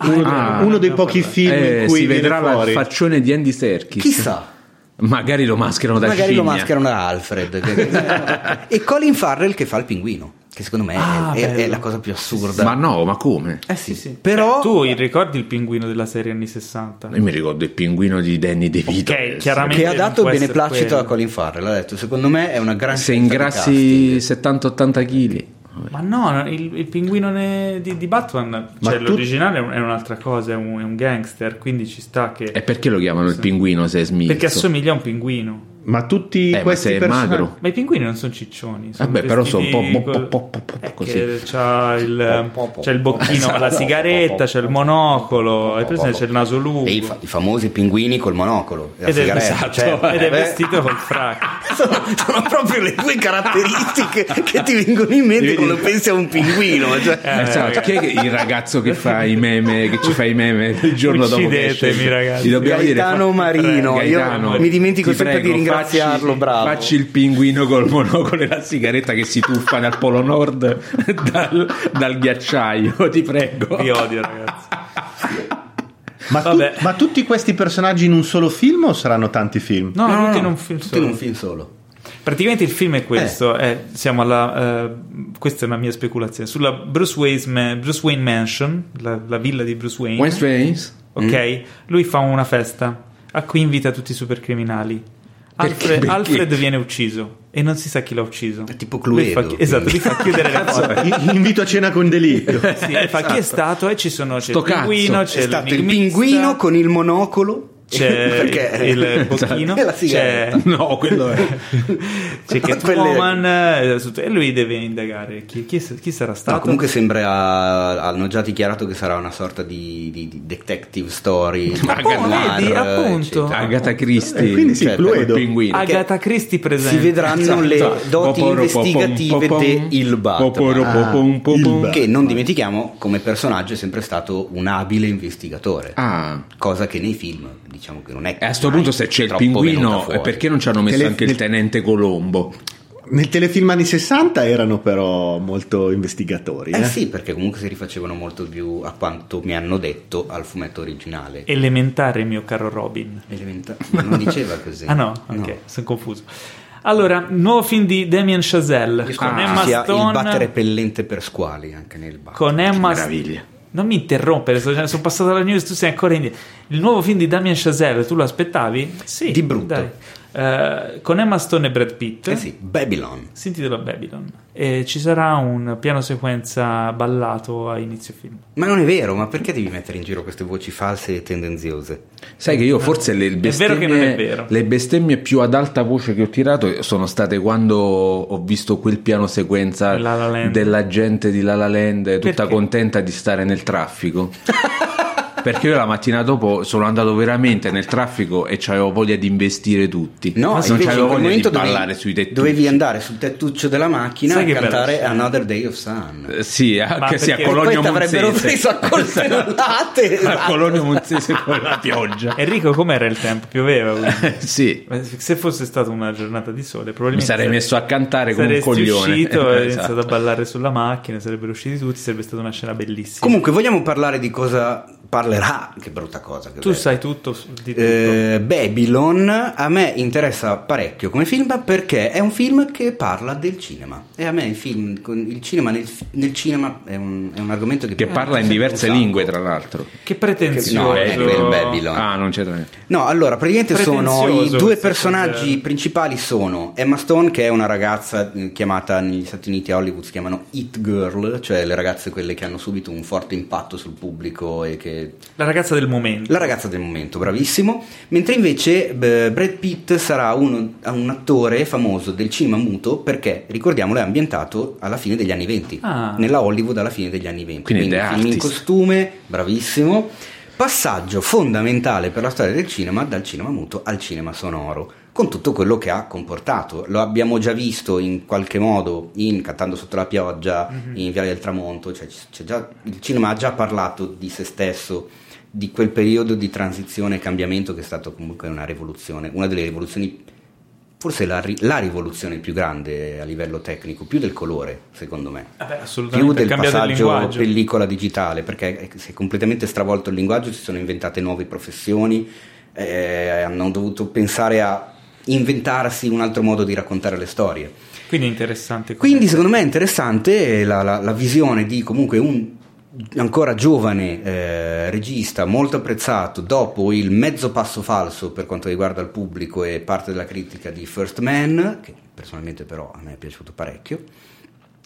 Uno, Ah, uno dei pochi film Eh, in cui si vedrà la faccione di Andy Serkis. Chissà, Magari lo mascherano da magari lo scimmia. mascherano da Alfred. e Colin Farrell che fa il pinguino. Che secondo me è- Ah, è, è la cosa più assurda. Ma no, ma come? Eh sì, Sì, sì. Però Eh, tu ricordi il pinguino della serie anni 60? Io mi ricordo il pinguino di Danny DeVito. Ok, chiaramente. che ha dato beneplacito quello. a Colin Farrell. Ha detto: Secondo me è una gran Se ingrassi casting." 70-80 kg. Ma no, il, il pinguino ne- di, di Batman, Ma cioè tu- l'originale è un'altra cosa, è un, è un gangster, quindi ci sta che... E perché lo chiamano il pinguino se è smilzo? Perché assomiglia a un pinguino. Ma tutti Eh, ma questi è personaggi magro. Ma i pinguini non sono ciccioni. Sono Vabbè, però sono un po' po- po- po- è così. C'ha il, c'è il bocchino con la sigaretta, c'è il monocolo, hai presente? C'è il naso lungo. E i, fa- i famosi pinguini col monocolo. la Ed è, esatto, certo. ed è Beh, vestito col frac. sono, sono proprio le due caratteristiche che ti vengono in mente quando pensi a un pinguino. Cioè. Eh, Esatto, chi è il ragazzo che fa i meme, che ci fa i meme il giorno dopo? Uccidetemi, ragazzi. Gaetano Marino, io mi dimentico ti sempre di prego, ringraziarlo, facci, bravo. Facci il pinguino col monocolo e la sigaretta che si tuffa nel Polo Nord dal, dal ghiacciaio, ti prego. Vi odio, ragazzi. Ma, tu- ma tutti questi personaggi in un solo film o saranno tanti film? No, No, no, tutti no, in un film tutti solo. in un film solo. Praticamente il film è questo, eh. È, siamo alla, uh, questa è una mia speculazione, sulla Bruce, Wayne, Bruce Wayne Mansion, la, la, villa di Bruce Wayne. Wayne Waynes. Ok, mm. lui fa una festa a cui invita tutti i supercriminali. Alfred? Alfred viene ucciso e non si sa chi l'ha ucciso. È tipo Cluedo. Fa, esatto, lui fa chiudere le porte. Invito a cena con delitto. sì, esatto. fa chi è stato e ci sono c'è Sto il pinguino, c'è è stato il pinguino con il monocolo c'è il, il bocchino c'è no quello è c'è Catwoman eh, e lui deve indagare. Chi, chi, chi sarà stato? no, comunque sembra hanno già dichiarato che sarà una sorta di, di, di detective story. Agatha, vedi, appunto. Agatha Christie e quindi sì, cioè, Agatha Christie presente. si vedranno esatto. le doti investigative di il Batman. ah, che non dimentichiamo come personaggio è sempre stato un abile investigatore. Ah. cosa che nei film diciamo che non è e a questo punto se c'è il pinguino perché non ci hanno messo Tele... anche il tenente Colombo nel telefilm anni 60 erano però molto investigatori. Eh, eh, sì, perché comunque si rifacevano molto più a quanto mi hanno detto al fumetto originale. Elementare, mio caro Robin. Elementare, non diceva così. ah no, ok, no. sono confuso. Allora, nuovo film di Damien Chazelle con ah, Emma Stone. Il battere pellente per squali anche nel bar. Con Emma Meraviglia non mi interrompere, sono, sono passato alla news, tu sei ancora indietro. Il nuovo film di Damien Chazelle, tu lo aspettavi? Sì. Di brutto. Dai. Uh, con Emma Stone e Brad Pitt. Eh sì, Babylon. Si intitola Babylon. E ci sarà un piano sequenza ballato a inizio film. Ma non è vero, ma perché devi mettere in giro queste voci false e tendenziose? Sai che io forse le bestemmie, le bestemmie più ad alta voce che ho tirato sono state quando ho visto quel piano sequenza della gente di La La Land tutta perché? contenta di stare nel traffico. perché io la mattina dopo sono andato veramente nel traffico e avevo voglia di investire tutti. No, non avevo voglia di ballare dovevi, sui tettucci. Dovevi andare sul tettuccio della macchina Sai e cantare bello. Another Day of Sun. Eh, sì, anche se a Cologno Monzese. avrebbero preso a coltellate. A Cologno Monzese con la pioggia. Enrico, com'era il tempo? Pioveva? sì. Se fosse stata una giornata di sole, probabilmente... Mi sarei messo a cantare come un coglione. uscito e esatto. iniziato a ballare sulla macchina, sarebbero usciti tutti, sarebbe stata una scena bellissima. Comunque, vogliamo parlare di cosa parlerà, che brutta cosa. Che tu bello. sai tutto di tutto. Eh, Babylon a me interessa parecchio come film perché è un film che parla del cinema e a me il film, il cinema nel, nel cinema è un, è un, argomento che, che parla in diverse lingue tra l'altro. Che pretenzioso. No, è quel Babylon. Ah, non c'è niente. No, allora praticamente sono i due personaggi principali sono Emma Stone che è una ragazza eh, chiamata negli Stati Uniti a Hollywood si chiamano It Girl, cioè le ragazze quelle che hanno subito un forte impatto sul pubblico e che la ragazza del momento. La ragazza del momento, bravissimo. Mentre invece beh, Brad Pitt sarà uno, un attore famoso del cinema muto perché, ricordiamolo, è ambientato alla fine degli anni 20. Ah. Nella Hollywood alla fine degli anni 20. Quindi, Quindi film in costume, bravissimo. Passaggio fondamentale per la storia del cinema dal cinema muto al cinema sonoro con tutto quello che ha comportato. Lo abbiamo già visto in qualche modo in Cantando sotto la pioggia, mm-hmm. in Viale del Tramonto, cioè già, il cinema ha già parlato di se stesso, di quel periodo di transizione e cambiamento che è stato comunque una rivoluzione, una delle rivoluzioni, forse la, la rivoluzione più grande a livello tecnico, più del colore secondo me, eh beh, più del passaggio pellicola digitale, perché si è completamente stravolto il linguaggio, si sono inventate nuove professioni, eh, hanno dovuto pensare a inventarsi un altro modo di raccontare le storie. Quindi è interessante. Quindi secondo me è interessante la, la, la visione di comunque un ancora giovane eh, regista molto apprezzato dopo il mezzo passo falso per quanto riguarda il pubblico e parte della critica di First Man, che personalmente però a me è piaciuto parecchio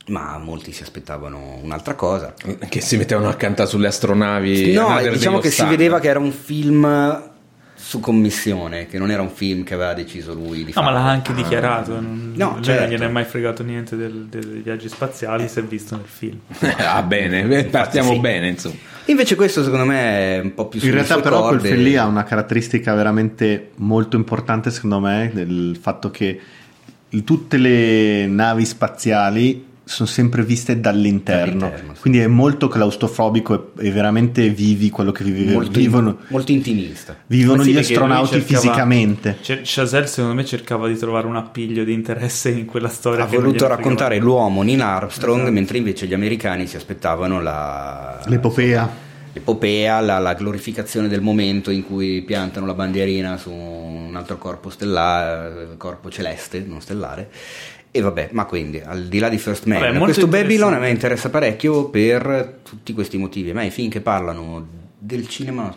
ma molti si aspettavano un'altra cosa. Che si mettevano a cantare sulle astronavi. No, diciamo che si vedeva che era un film su commissione, che non era un film che aveva deciso lui di no, fare. No, ma l'ha anche dichiarato. Non, no, certo. non gliene è mai fregato niente del, dei viaggi spaziali, eh. si è visto nel film. ah, bene, partiamo sì. bene, insomma. Invece questo secondo me è un po' più In realtà però quel film lì ha una caratteristica veramente molto importante secondo me, del fatto che tutte le navi spaziali sono sempre viste dall'interno, dall'interno sì. quindi è molto claustrofobico e, e, veramente vivi quello che vive, molto, vivono. molto intimista. Vivono sì, gli astronauti cercava, fisicamente. Chazelle secondo me cercava di trovare un appiglio di interesse in quella storia. Ha voluto raccontare l'uomo Neil Armstrong, esatto. mentre invece gli americani si aspettavano la... l'epopea epopea, la, la, glorificazione del momento in cui piantano la bandierina su un altro corpo stellare, corpo celeste, non stellare. E vabbè, ma quindi al di là di First Man, vabbè, questo Babylon a me interessa parecchio per tutti questi motivi. A me i film che parlano del cinema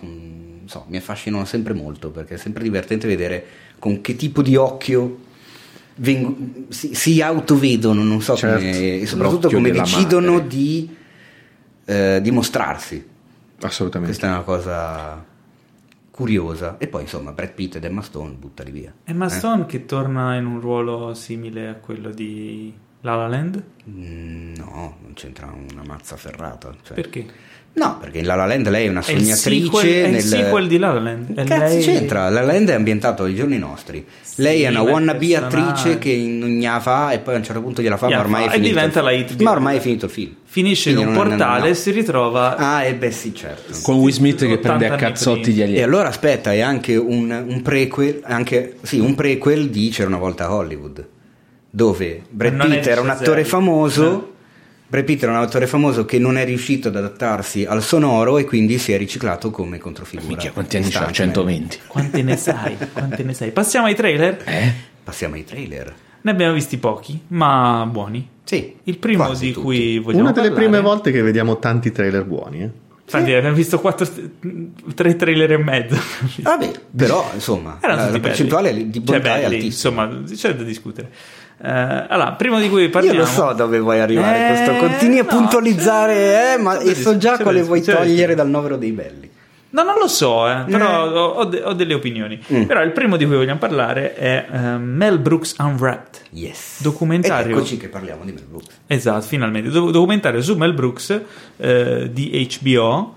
so, mi affascinano sempre molto perché è sempre divertente vedere con che tipo di occhio vengo, si, si, autovedono, non so certo. come, e soprattutto come decidono di eh, dimostrarsi. Assolutamente. Questa è una cosa curiosa. E poi insomma Brad Pitt ed Emma Stone buttali via. Emma eh? Stone che torna in un ruolo simile a quello di La La Land? Mm, no, non c'entra una mazza ferrata. Cioè. Perché? No, perché in La La Land lei è una sognatrice. È il sequel, nel... è il sequel di La La Land. Che cazzo lei... c'entra? La La Land è ambientato ai giorni nostri. Sì, lei è una wannabe attrice che ignava e poi a un certo punto gliela fa, ma ormai, fa, è diventa la hit ma ormai è finito il film. Finisce Quindi in un portale e si ritrova. Ah, e beh, sì, certo. Con Will Smith che prende a cazzotti gli alieni. E allora aspetta, è anche un, un prequel, anche, sì, un prequel di C'era una volta a Hollywood, dove Brad Pitt era un attore famoso. No Brad Pitt era un autore famoso che non è riuscito ad adattarsi al sonoro e quindi si è riciclato come controfigura. Minchia, quanti anni c'ha? 120. Quante ne sai? Quante ne sai? Passiamo ai trailer? Eh? Passiamo ai trailer. Ne abbiamo visti pochi, ma buoni. Sì. Il primo di tutti. cui vogliamo Una delle parlare... prime volte che vediamo tanti trailer buoni, eh? Infatti, sì. abbiamo visto quattro, tre trailer e mezzo. Vabbè, però insomma, la, la percentuale di bontà cioè, belli, è altissima. Insomma, c'è da discutere. Uh, allora, prima di cui parliamo, io lo so dove vuoi arrivare. Eh, questo. Continui a no, puntualizzare, eh, ma io so già quale vuoi togliere dal novero dei belli. No, non lo so, eh, però eh. Ho, de- ho, delle opinioni. Mm. Però il primo di cui vogliamo parlare è uh, Mel Brooks Unwrapped. Yes. Documentario. Ed eccoci che parliamo di Mel Brooks. Esatto, finalmente. Do- documentario su Mel Brooks uh, di HBO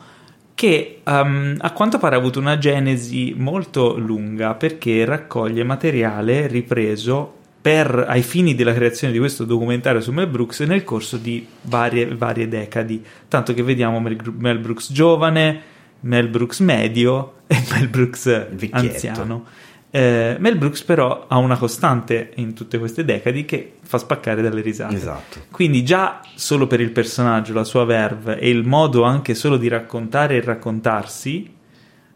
che um, a quanto pare ha avuto una genesi molto lunga perché raccoglie materiale ripreso per, ai fini della creazione di questo documentario su Mel Brooks nel corso di varie, varie decadi. Tanto che vediamo Mel, Mel, Brooks giovane, Mel Brooks medio e Mel Brooks Vecchietto. anziano. Eh, Mel Brooks però ha una costante in tutte queste decadi che fa spaccare dalle risate. Esatto. Quindi già solo per il personaggio, la sua verve e il modo anche solo di raccontare e raccontarsi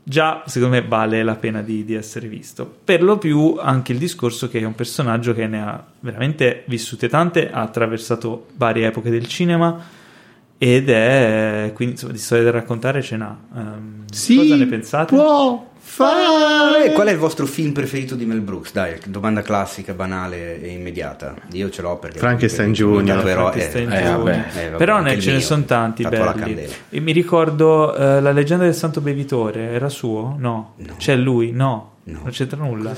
già secondo me vale la pena di, di, essere visto. Per lo più anche il discorso che è un personaggio che ne ha veramente vissute tante, ha attraversato varie epoche del cinema ed è quindi insomma di storia da raccontare ce n'ha. Um, sì, cosa ne pensate? Può fare. Qual è il vostro film preferito di Mel Brooks? Dai, domanda classica, banale e immediata. Io ce l'ho perché Frankenstein Junior. Però, Frankenstein eh, Junior. Eh, vabbè. però ne, ce ne sono tanti belli. E mi ricordo uh, la leggenda del Santo Bevitore, era suo? No. no. C'è lui? No. No. Non c'entra nulla.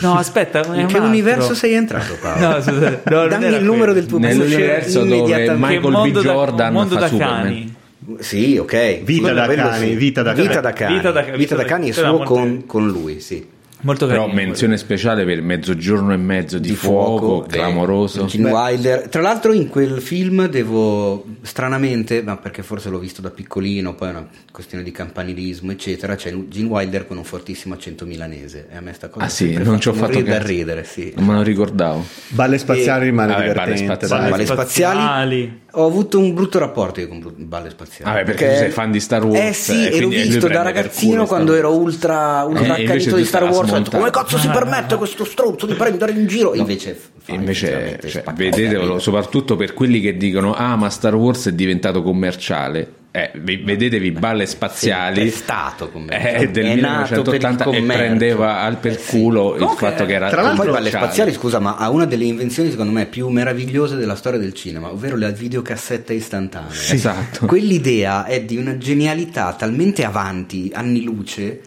No, aspetta, in che universo sei entrato, Paolo? no, scusate, no, Dammi il numero del tuo Nell'universo dove Michael B. Jordan mondo da Superman. cani. Sì, ok. Vita da cani, sì. vita da cani. Vita da cani, vita da, vita vita da cani è suo con, con lui, sì. Molto Però menzione speciale per Mezzogiorno e mezzo di, di fuoco, fuoco, clamoroso. Gene Wilder. Tra l'altro in quel film devo stranamente, ma perché forse l'ho visto da piccolino, poi è una questione di campanilismo, eccetera, c'è Gene Wilder con un fortissimo accento milanese e a me sta cosa Ah sì, non ci ho fatto da ridere, sì. Non me lo ricordavo. Balle spaziali e... rimane Vabbè, divertente. Balle spaziali. Balle spaziali. Ho avuto un brutto rapporto con balle spaziali. Vabbè, perché, perché tu sei fan di Star Wars. Eh sì, e l'ho visto da ragazzino quando ero ultra, ultra eh, accanito di Star Wars detto, come cazzo si permette questo stronzo di prendere in giro? No. Invece, invece cioè, vedetelo, soprattutto per quelli che dicono: Ah, ma Star Wars è diventato commerciale. Eh, vedetevi balle spaziali. È stato eh, del è 1980 e prendeva al per culo sì. il fatto che era tra l'altro balle spaziali scusa ma ha una delle invenzioni secondo me più meravigliose della storia del cinema ovvero la videocassetta istantanea. Sì, esatto. Quell'idea è di una genialità talmente avanti anni luce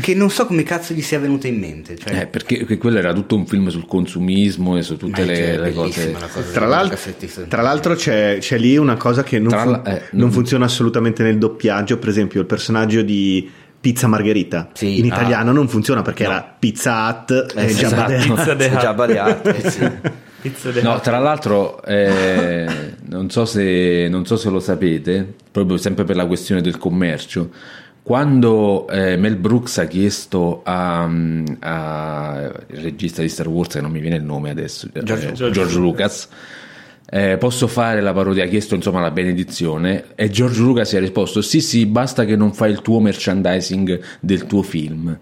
che non so come cazzo gli sia venuta in mente. Cioè... Eh, perché, perché, quello era tutto un film sul consumismo e su tutte le, cioè, le cose. Tra, l'alt- tra, l'altro c'è, c'è, lì una cosa che non, fu- eh, non, non funziona assolutamente nel doppiaggio, per esempio il personaggio di Pizza Margherita sì, in italiano ah, non funziona perché no. era Pizza Hut eh, e Jabba the Hut. no, tra l'altro, eh, non, so se, non so se lo sapete, proprio sempre per la questione del commercio, quando eh, Mel Brooks ha chiesto al regista di Star Wars, che non mi viene il nome adesso, George, eh, George, George Lucas, eh, posso fare la parodia, ha chiesto insomma la benedizione e George Lucas ha risposto sì sì basta che non fai il tuo merchandising del tuo film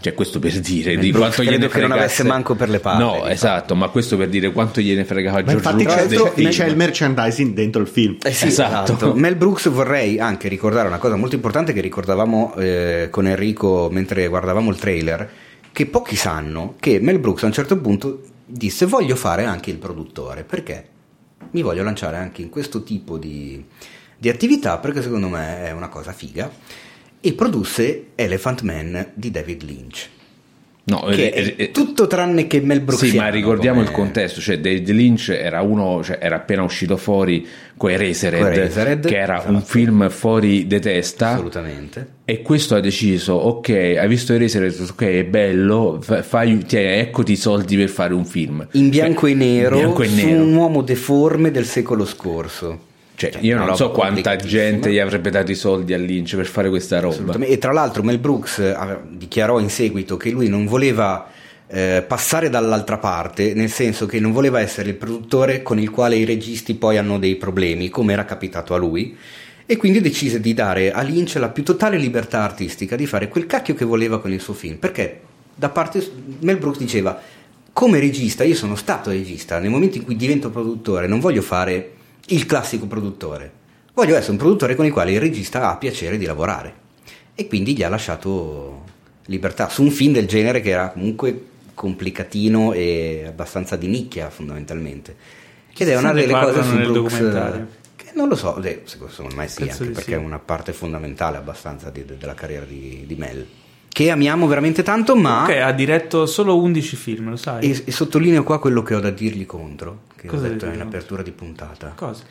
cioè questo per dire di quanto credo gliene che non avesse manco per le palle no diciamo. esatto ma questo per dire quanto gliene fregava George infatti Lucas c'è, c'è il merchandising dentro il film eh sì, esatto. esatto. Mel Brooks vorrei anche ricordare una cosa molto importante che ricordavamo eh, con Enrico mentre guardavamo il trailer che pochi sanno che Mel Brooks a un certo punto disse voglio fare anche il produttore perché mi voglio lanciare anche in questo tipo di, di attività perché secondo me è una cosa figa e produsse Elephant Man di David Lynch. No, che è, è tutto tranne che Mel Brooks. Sì, ma ricordiamo come... il contesto, cioè David Lynch era uno, cioè, era appena uscito fuori con Eraserhead, che era esatto. un film fuori di testa. Assolutamente. E questo ha deciso, ok, hai visto Eraserhead, ok, è bello, fai, tieni, eccoti i soldi per fare un film. In bianco e nero, bianco e nero. su un uomo deforme del secolo scorso. Cioè, cioè, io non so quanta gente gli avrebbe dato i soldi a Lynch per fare questa roba. E tra l'altro Mel Brooks eh, dichiarò in seguito che lui non voleva eh, passare dall'altra parte, nel senso che non voleva essere il produttore con il quale i registi poi hanno dei problemi, come era capitato a lui. E quindi decise di dare a Lynch la più totale libertà artistica di fare quel cacchio che voleva con il suo film. Perché da parte Mel Brooks diceva: Come regista, io sono stato regista, nel momento in cui divento produttore, non voglio fare il classico produttore. Voglio essere un produttore con il quale il regista ha piacere di lavorare. E quindi gli ha lasciato libertà su un film del genere che era comunque complicatino e abbastanza di nicchia fondamentalmente. Ed è una delle cose su Brooks che non lo so, secondo me sì, Penso anche perché sì. è una parte fondamentale abbastanza di, della carriera di, di Mel che amiamo veramente tanto, ma... Ok, ha diretto solo 11 film, lo sai. E, e sottolineo qua quello che ho da dirgli contro, che Cosa ho detto in apertura di puntata. Cosa?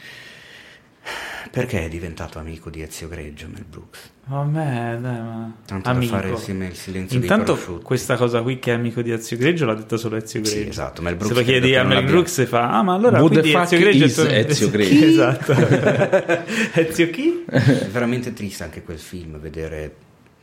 Perché è diventato amico di Ezio Greggio, Mel Brooks? A me, dai, ma... Tanto amico. da fare il silenzio Intanto questa cosa qui che è amico di Ezio Greggio l'ha detta solo Ezio Greggio. Sì, esatto. Mel Brooks Se lo chiedi a Mel Brooks e fa, ah ma allora Who quindi Ezio Greggio... Is Ezio Greggio. esatto. Ezio chi? È veramente triste anche quel film, vedere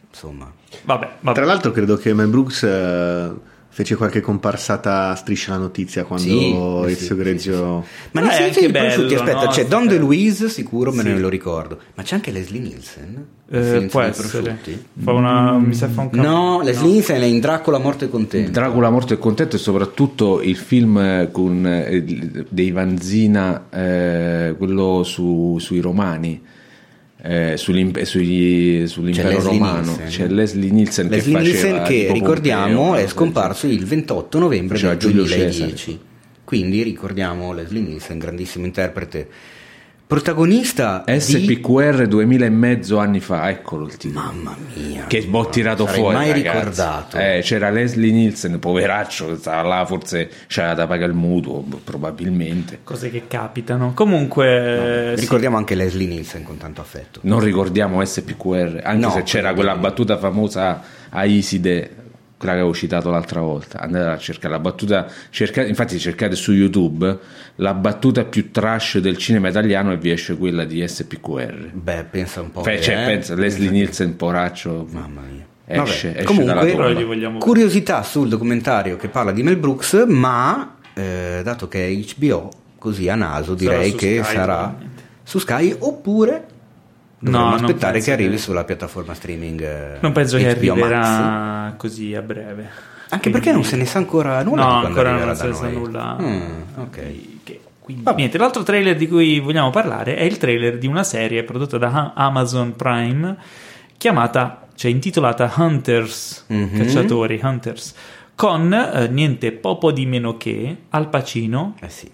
insomma. Vabbè, vabbè. Tra l'altro credo che Mel Brooks eh, fece qualche comparsata a striscia la notizia quando sì, Ezio sì, Greggio... Sì, Ma ne anche bello, aspetta, no? c'è Don DeLuise sicuro, me ne lo ricordo, ma c'è anche Leslie Nielsen? Eh, può essere. Fa una, mi sa fa un capo. No, Leslie no. Nielsen è in Dracula morto e contento. Dracula morto e contento e soprattutto il film con eh, dei Vanzina, eh, quello su, sui romani eh, sugli, sull'impero romano. Nielsen. c'è Leslie Nielsen Leslie che, Nielsen che ricordiamo Pompeo, è scomparso il 28 novembre del 2010 quindi ricordiamo Leslie Nielsen grandissimo interprete protagonista SPQR di... 2000 e mezzo anni fa. Eccolo il titolo mamma mia. Che ho tirato fuori mai ragazzi. ricordato. Eh, c'era Leslie Nielsen poveraccio stava là forse c'era da pagare il mutuo probabilmente. Cose che capitano. Comunque no, ricordiamo anche Leslie Nielsen con tanto affetto. Non ricordiamo SPQR anche no, se c'era quella battuta famosa a Iside quella che avevo citato l'altra volta. Andate a cercare la battuta cercate, infatti cercate su youtube la battuta più trash del cinema italiano e vi esce quella di SPQR beh pensa un po' cioè, che, pensa Leslie Nielsen poraccio mamma mia. esce, esce comunque curiosità sul documentario che parla di Mel Brooks ma eh, dato che è HBO così a naso direi che Sky, sarà su Sky oppure Dovremmo no, aspettare che arrivi che... sulla piattaforma streaming. Eh, non penso HBO che arriverà Max. così a breve. Anche Quindi... perché non se ne sa ancora nulla. No, ancora non se ne sa nulla. Mm, ok. Che... Quindi, niente, l'altro trailer di cui vogliamo parlare è il trailer di una serie prodotta da Amazon Prime chiamata, cioè intitolata Hunters, mm-hmm. cacciatori, Hunters, con eh, niente poco di meno che Al Pacino eh sì.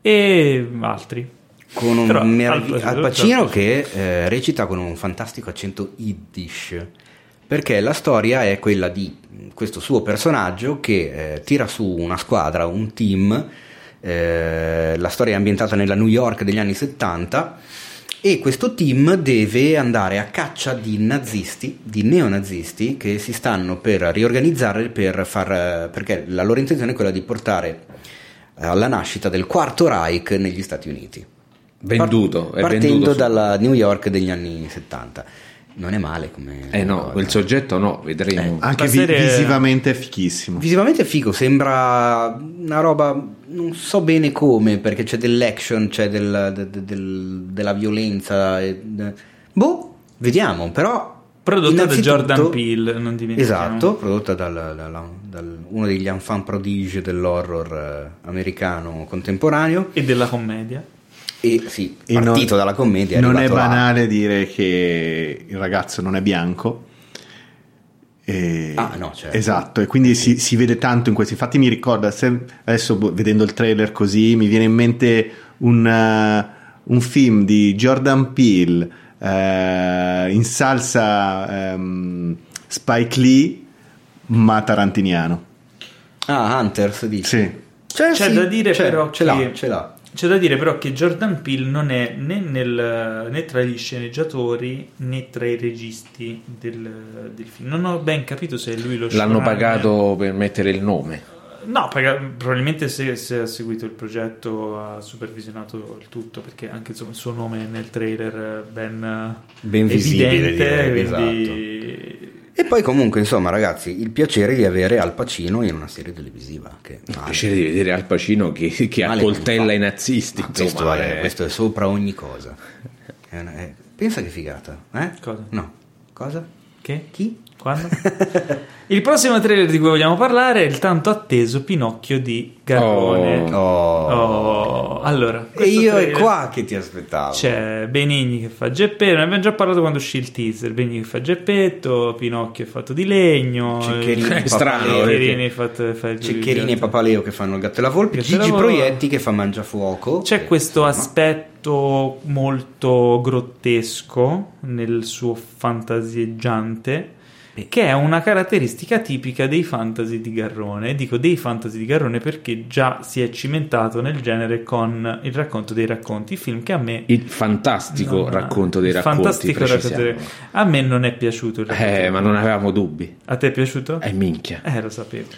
e altri con un Però, meravigli- Al Pacino che eh, recita con un fantastico accento yiddish perché la storia è quella di questo suo personaggio che eh, tira su una squadra, un team eh, la storia è ambientata nella New York degli anni 70 e questo team deve andare a caccia di nazisti, di neonazisti che si stanno per riorganizzare per far, perché la loro intenzione è quella di portare alla nascita del quarto Reich negli Stati Uniti venduto, partendo venduto dalla New York degli anni 70. non è male come... Eh no, quel soggetto no, vedremo. Eh, anche vi- visivamente è fichissimo. Visivamente è figo, sembra una roba, non so bene come, perché c'è dell'action, c'è del, del, del, della violenza. E, boh, vediamo, però... Prodotta da Jordan Peele, non dimentichiamo. Esatto, prodotta dal, uno degli enfant prodige dell'horror eh, americano contemporaneo. E della commedia. E sì, e partito non, dalla commedia. non è banale a... dire che il ragazzo non è bianco. E... Ah, no, certo. Esatto, e quindi si, si, vede tanto in questo. Infatti, mi ricorda adesso boh, vedendo il trailer così, mi viene in mente un, uh, un film di Jordan Peele uh, in salsa um, Spike Lee, ma tarantiniano. Ah, Hunters dici? Sì. Cioè, C'è sì, da dire c'è, però ce l'ha, ce l'ha. C'è da dire però che Jordan Peele non è né, nel, né tra gli sceneggiatori né tra i registi del, del, film. Non ho ben capito se è lui lo L'hanno pagato per mettere il nome. No, probabilmente se, se, ha seguito il progetto ha supervisionato il tutto perché anche insomma, il suo nome nel trailer ben, ben visibile, evidente, direi, esatto. E poi comunque, insomma, ragazzi, il piacere di avere Al Pacino in una serie televisiva. Che il piacere di vedere Al Pacino che, che accoltella i nazisti. Questo è, questo, è, sopra ogni cosa. È una, è, pensa che figata. Eh? Cosa? No. Cosa? Che? Chi? Quando? il prossimo trailer di cui vogliamo parlare è il tanto atteso Pinocchio di Garrone. Oh. oh. Allora, e io è qua che ti aspettavo. C'è Benigni che fa Geppetto, ne abbiamo già parlato quando uscì il teaser. Benigni che fa Geppetto, Pinocchio è fatto di legno. Ceccherini, eh, strano, Ceccherini, fatto, fa Ceccherini e Papaleo che fanno il gatto e la volpe. Gigi la Proietti che fa Mangiafuoco. C'è questo insomma. aspetto molto grottesco nel suo fantasieggiante che è una caratteristica tipica dei fantasy di Garrone. Dico dei fantasy di Garrone perché già si è cimentato nel genere con il racconto dei racconti, film che a me... Il fantastico non, racconto dei racconti. Fantastico racconto dei... A me non è piaciuto. Il eh, ma non avevamo dubbi. A te è piaciuto? Eh, minchia. Eh, lo sapevo.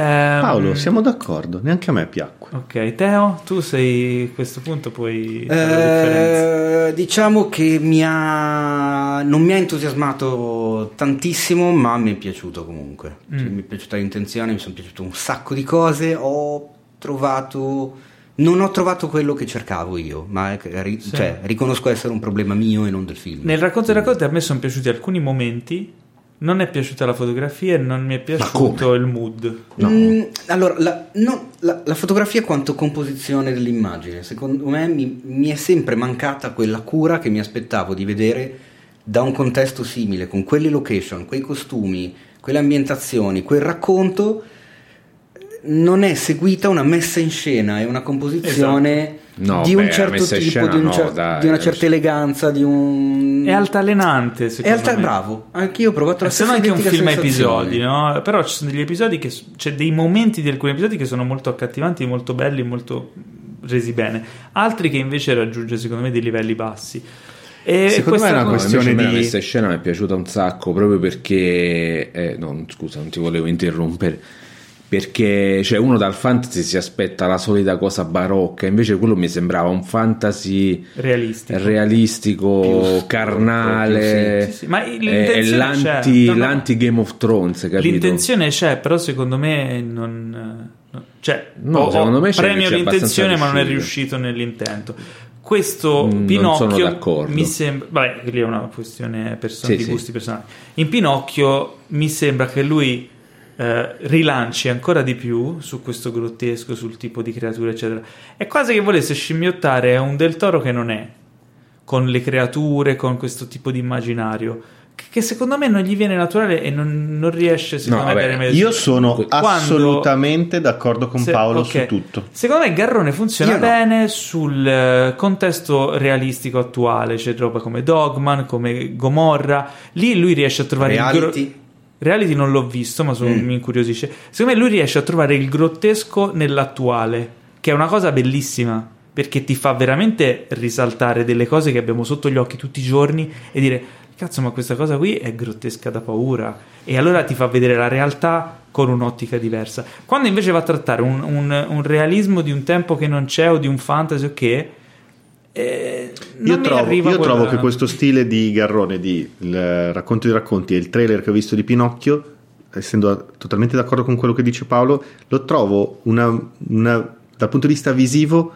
Um, Paolo, siamo d'accordo, neanche a me piacque. Ok, Teo, tu sei a questo punto puoi eh, diciamo che mi ha non mi ha entusiasmato tantissimo, ma mi è piaciuto comunque. Mm. Cioè, mi è piaciuta l'intenzione, mi sono piaciute un sacco di cose, ho trovato non ho trovato quello che cercavo io, ma ri- sì. cioè, riconosco essere un problema mio e non del film. Nel racconto dei racconti a me sono piaciuti alcuni momenti non è piaciuta la fotografia e non mi è piaciuto il mood. No. Mm, allora, la, no, la, la, fotografia quanto composizione dell'immagine, secondo me mi, mi, è sempre mancata quella cura che mi aspettavo di vedere da un contesto simile, con quelle location, quei costumi, quelle ambientazioni, quel racconto. Non è seguita una messa in scena e una composizione esatto. no, di un beh, certo tipo, scena, di, un no, cer- dai, di, una certa eleganza, di un è altalenante, secondo è alta- me. Bravo, anch'io ho provato la stessa anche un film a episodi, no? Però ci sono degli episodi che c'è dei momenti di alcuni episodi che sono molto accattivanti, molto belli, molto resi bene. Altri che invece raggiunge secondo me dei livelli bassi. E Secondo me è una cosa, questione di. Questa scena mi è piaciuta un sacco proprio perché. Eh, no, scusa, non ti volevo interrompere perché cioè, uno dal fantasy si aspetta la solita cosa barocca, invece quello mi sembrava un fantasy realistico, realistico più, carnale, sì, sì, sì. Ma è l'anti, no, no. l'anti, Game of Thrones. Capito? L'intenzione c'è, però secondo me non. Cioè, no, secondo me c'è, premio c'è l'intenzione, ma non è riuscito nell'intento. Questo mm, Pinocchio mi sembra. Vabbè, lì è una questione person- di gusti personali. In Pinocchio mi sembra che lui eh, rilanci ancora di più su questo grottesco, sul tipo di creature, eccetera. È quasi che volesse scimmiottare un del toro che non è, con le creature, con questo tipo di immaginario che secondo me non gli viene naturale e non, non riesce secondo no, me vabbè, a Io sono Quando, assolutamente d'accordo con se, Paolo okay. su tutto. Secondo me Garrone funziona Io bene no. sul eh, contesto realistico attuale, c'è roba come Dogman, come Gomorra, lì lui riesce a trovare Reality. il gro- Reality non l'ho visto, ma sono, mm. mi incuriosisce. Secondo me lui riesce a trovare il grottesco nell'attuale, che è una cosa bellissima, perché ti fa veramente risaltare delle cose che abbiamo sotto gli occhi tutti i giorni e dire cazzo, ma questa cosa qui è grottesca da paura. E allora ti fa vedere la realtà con un'ottica diversa. Quando invece va a trattare un, un, un realismo di un tempo che non c'è o di un fantasy o che Eh, io trovo, io trovo che questo stile di Garrone, di il racconto di racconti e il trailer che ho visto di Pinocchio, essendo totalmente d'accordo con quello che dice Paolo, lo trovo una, una, dal punto di vista visivo